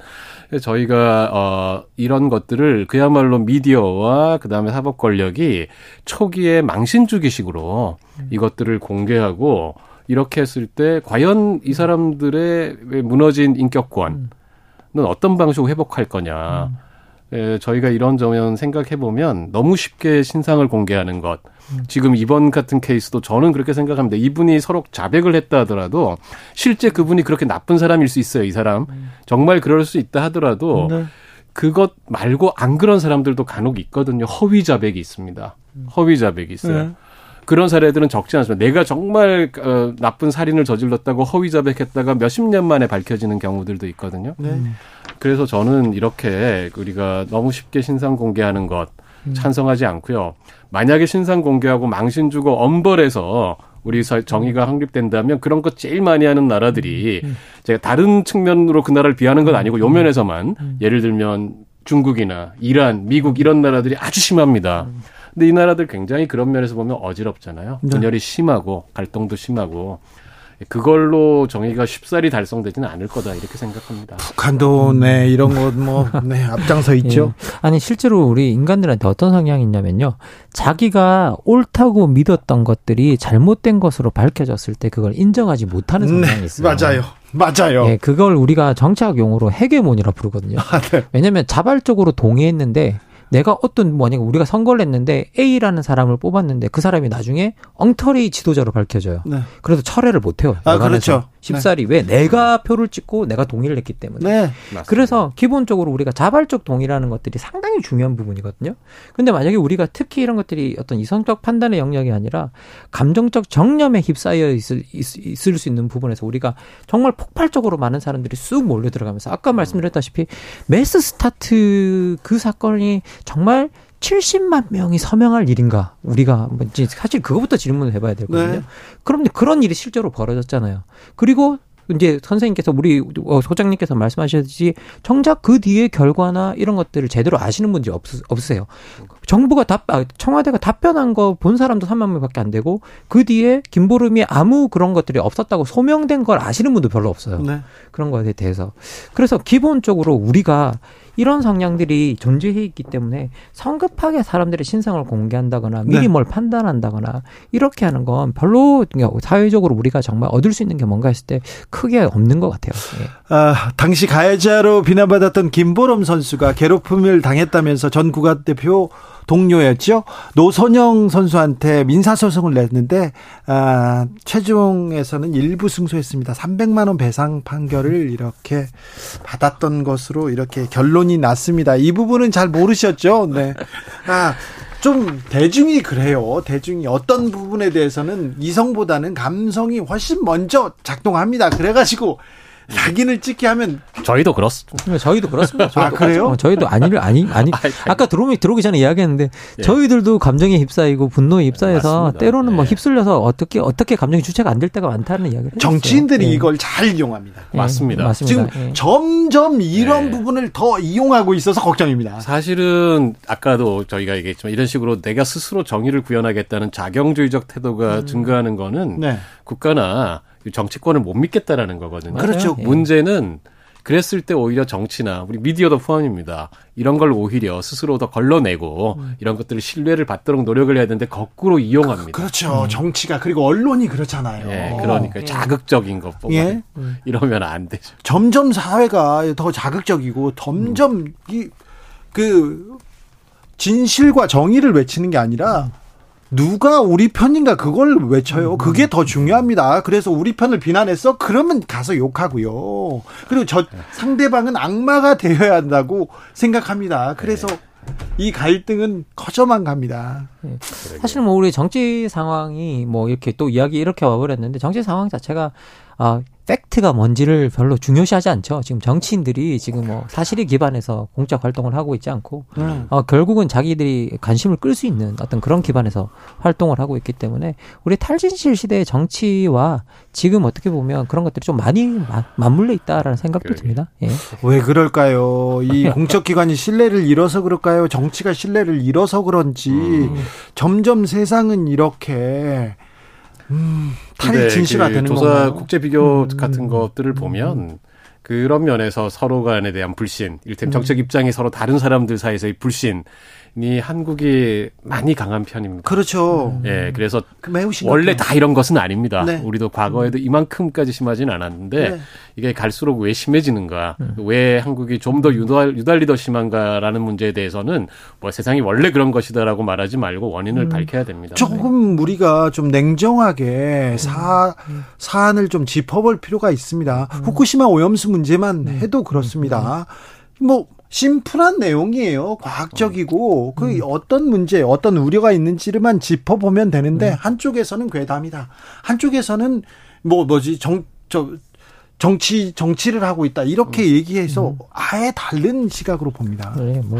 음. 저희가 어 이런 것들을 그야말로 미디어와 그다음에 사법 권력이 초기에 망신 주기식으로 음. 이것들을 공개하고 이렇게 했을 때 과연 이 사람들의 무너진 인격권은 어떤 방식으로 회복할 거냐. 에, 저희가 이런저런 생각해 보면 너무 쉽게 신상을 공개하는 것. 지금 이번 같은 케이스도 저는 그렇게 생각합니다. 이분이 서로 자백을 했다 하더라도 실제 그분이 그렇게 나쁜 사람일 수 있어요. 이 사람 정말 그럴 수 있다 하더라도 네. 그것 말고 안 그런 사람들도 간혹 있거든요. 허위 자백이 있습니다. 허위 자백이 있어요. 네. 그런 사례들은 적지 않습니다. 내가 정말 어, 나쁜 살인을 저질렀다고 허위 자백했다가 몇십 년 만에 밝혀지는 경우들도 있거든요. 네. 그래서 저는 이렇게 우리가 너무 쉽게 신상 공개하는 것 음. 찬성하지 않고요. 만약에 신상 공개하고 망신 주고 엄벌해서 우리 정의가 확립된다면 그런 것 제일 많이 하는 나라들이 음. 제가 다른 측면으로 그 나라를 비하는 건 아니고 요 면에서만 예를 들면 중국이나 이란, 미국 이런 나라들이 아주 심합니다. 근데 이 나라들 굉장히 그런 면에서 보면 어지럽잖아요. 네. 분열이 심하고 갈등도 심하고 그걸로 정의가 쉽사리 달성되지는 않을 거다 이렇게 생각합니다. 북한도 네 이런 것뭐 네, 앞장서 있죠. 예. 아니 실제로 우리 인간들한테 어떤 성향이 있냐면요. 자기가 옳다고 믿었던 것들이 잘못된 것으로 밝혀졌을 때 그걸 인정하지 못하는 네, 성향이 있어요. 맞아요. 맞아요. 예, 그걸 우리가 정치학 용어로 해괴몬이라 부르거든요. 아, 네. 왜냐하면 자발적으로 동의했는데 내가 어떤 뭐냐 우리가 선거를 했는데 A라는 사람을 뽑았는데 그 사람이 나중에 엉터리 지도자로 밝혀져요. 네. 그래서 철회를 못 해요. 아, 그렇죠. 쉽사리 네. 왜 내가 표를 찍고 내가 동의를 했기 때문에. 네. 그래서 기본적으로 우리가 자발적 동의라는 것들이 상당히 중요한 부분이거든요. 근데 만약에 우리가 특히 이런 것들이 어떤 이성적 판단의 영역이 아니라 감정적 정념에 휩싸여 있을, 있을 수 있는 부분에서 우리가 정말 폭발적으로 많은 사람들이 쑥 몰려 들어가면서 아까 말씀드렸다시피 mass start 그 사건이 정말 70만 명이 서명할 일인가? 우리가 뭐 사실 그거부터 질문을 해봐야 되거든요. 네. 그럼 그런 일이 실제로 벌어졌잖아요. 그리고 이제 선생님께서 우리 어, 소장님께서 말씀하셨듯이 정작 그 뒤에 결과나 이런 것들을 제대로 아시는 분들이 없, 없으세요. 정부가 답, 아, 청와대가 답변한 거 본 사람도 3만 명밖에 안 되고 그 뒤에 김보름이 아무 그런 것들이 없었다고 소명된 걸 아시는 분도 별로 없어요. 네. 그런 거에 대해서. 그래서 기본적으로 우리가 이런 성향들이 존재해 있기 때문에 성급하게 사람들의 신상을 공개한다거나 미리 네. 뭘 판단한다거나 이렇게 하는 건 별로 사회적으로 우리가 정말 얻을 수 있는 게 뭔가 했을 때 크게 없는 것 같아요. 예. 아, 당시 가해자로 비난받았던 김보름 선수가 괴롭힘을 당했다면서 전 국가대표 동료였죠. 노선영 선수한테 민사소송을 냈는데 아, 최종에서는 일부 승소했습니다. 300만 원 배상 판결을 이렇게 받았던 것으로 이렇게 결론이 났습니다. 이 부분은 잘 모르셨죠? 네. 아, 좀 대중이 그래요. 대중이 어떤 부분에 대해서는 이성보다는 감성이 훨씬 먼저 작동합니다. 그래가지고 사진을 찍게 하면 저희도 그렇습니다. 네, 저희도 그렇습니다. 아 그래요? 어, 저희도 아니를 아니 아니 아까 들어오기 들어오기 전에 이야기했는데 예. 저희들도 감정에 휩싸이고 분노에 휩싸여서 네, 때로는 뭐 예. 휩쓸려서 어떻게 어떻게 감정이 주체가 안 될 때가 많다는 이야기를 정치인들이 예. 이걸 잘 이용합니다. 예, 맞습니다. 맞습니다. 지금 예. 점점 이런 부분을 더 이용하고 있어서 걱정입니다. 사실은 아까도 저희가 얘기했지만 이런 식으로 내가 스스로 정의를 구현하겠다는 자경주의적 태도가 음. 증가하는 거는 네. 국가나 정치권을 못 믿겠다라는 거거든요. 그렇죠. 문제는 그랬을 때 오히려 정치나 우리 미디어도 포함입니다. 이런 걸 오히려 스스로 더 걸러내고 음. 이런 것들을 신뢰를 받도록 노력을 해야 되는데 거꾸로 이용합니다. 그, 렇죠 음. 정치가 그리고 언론이 그렇잖아요. 예, 그러니까 예. 자극적인 것보다 예. 음. 이러면 안 되죠. 점점 사회가 더 자극적이고 점점 음. 이그 진실과 정의를 외치는 게 아니라 누가 우리 편인가 그걸 외쳐요. 그게 더 중요합니다. 그래서 우리 편을 비난했어? 그러면 가서 욕하고요. 그리고 저 상대방은 악마가 되어야 한다고 생각합니다. 그래서 네. 이 갈등은 커져만 갑니다. 네. 사실 뭐 우리 정치 상황이 뭐 이렇게 또 이야기 이렇게 와버렸는데 정치 상황 자체가 아 팩트가 뭔지를 별로 중요시하지 않죠. 지금 정치인들이 지금 뭐 사실에 기반해서 공적 활동을 하고 있지 않고 음. 어, 결국은 자기들이 관심을 끌 수 있는 어떤 그런 기반에서 활동을 하고 있기 때문에 우리 탈진실 시대의 정치와 지금 어떻게 보면 그런 것들이 좀 많이 마, 맞물려 있다라는 생각도. 듭니다. 예. 왜 그럴까요? 이 공적 기관이 신뢰를 잃어서 그럴까요? 정치가 신뢰를 잃어서 그런지 음. 점점 세상은 이렇게 음, 탈이 진실화 되는 조사 건가요? 국제 비교 음. 같은 것들을 보면 그런 면에서 서로 간에 대한 불신, 일템 정책 입장이 서로 다른 사람들 사이에서의 불신, 이 한국이 많이 강한 편입니다. 그렇죠. 예, 그래서 매우 원래 다 이런 것은 아닙니다. 네. 우리도 과거에도 이만큼까지 심하지는 않았는데 네. 이게 갈수록 왜 심해지는가, 음. 왜 한국이 좀 더 유달, 유달리 더 심한가라는 문제에 대해서는 뭐 세상이 원래 그런 것이다라고 말하지 말고 원인을 음. 밝혀야 됩니다. 조금 우리가 좀 냉정하게 사 사안을 좀 짚어볼 필요가 있습니다. 음. 후쿠시마 오염수 문제만 음. 해도 그렇습니다. 뭐 심플한 내용이에요. 과학적이고 그 음. 어떤 문제, 어떤 우려가 있는지를만 짚어보면 되는데 음. 한쪽에서는 괴담이다. 한쪽에서는 뭐 뭐지 정 저 정치 정치를 하고 있다 이렇게 음. 얘기해서 음. 아예 다른 시각으로 봅니다. 네, 뭐,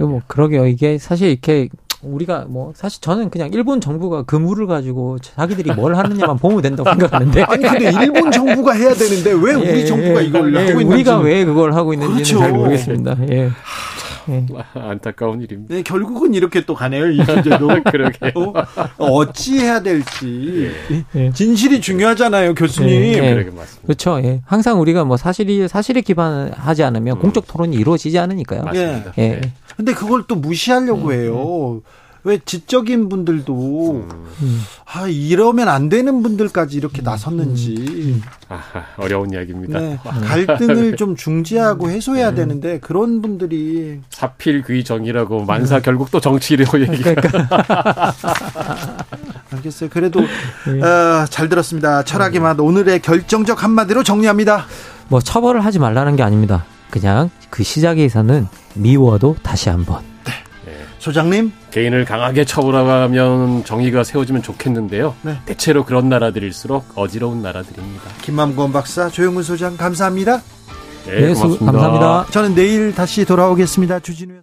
뭐 그러게요. 이게 사실 이렇게 우리가 뭐 사실 저는 그냥 일본 정부가 그 물을 가지고 자기들이 뭘 하느냐만 보면 된다고 생각하는데 아니 근데 일본 정부가 해야 되는데 왜 우리 예, 정부가 이걸 예, 하고 있는지 우리가 왜 그걸 하고 있는지는 그렇죠. 잘 모르겠습니다. 예. 예. 안타까운 일입니다. 네, 결국은 이렇게 또 가네요. 이 주제도. 그러게. 어, 어찌 해야 될지. 예. 진실이 중요하잖아요, 교수님. 예. 예. 그러게 맞습니다. 그렇죠. 예. 항상 우리가 뭐 사실이 사실에 기반하지 않으면 음. 공적 토론이 이루어지지 않으니까요. 맞습니다. 예. 예. 근데 그걸 또 무시하려고 음. 해요. 왜 지적인 분들도 음. 아 이러면 안 되는 분들까지 이렇게 나섰는지 아, 어려운 이야기입니다. 네, 갈등을 좀 중지하고 해소해야 음. 되는데 그런 분들이 사필귀 정이라고 만사 음. 결국 또 정치라고 얘기가 그러니까. 알겠어요. 그래도 네. 어, 잘 들었습니다. 철학의 맛 오늘의 결정적 한마디로 정리합니다. 뭐 처벌을 하지 말라는 게 아닙니다. 그냥 그 시작에서는 미워도 다시 한번. 소장님 개인을 강하게 처벌하면 정의가 세워지면 좋겠는데요. 네. 대체로 그런 나라들일수록 어지러운 나라들입니다. 김만권 박사, 조영문 소장 감사합니다. 네, 고맙습니다. 감사합니다. 저는 내일 다시 돌아오겠습니다. 주진우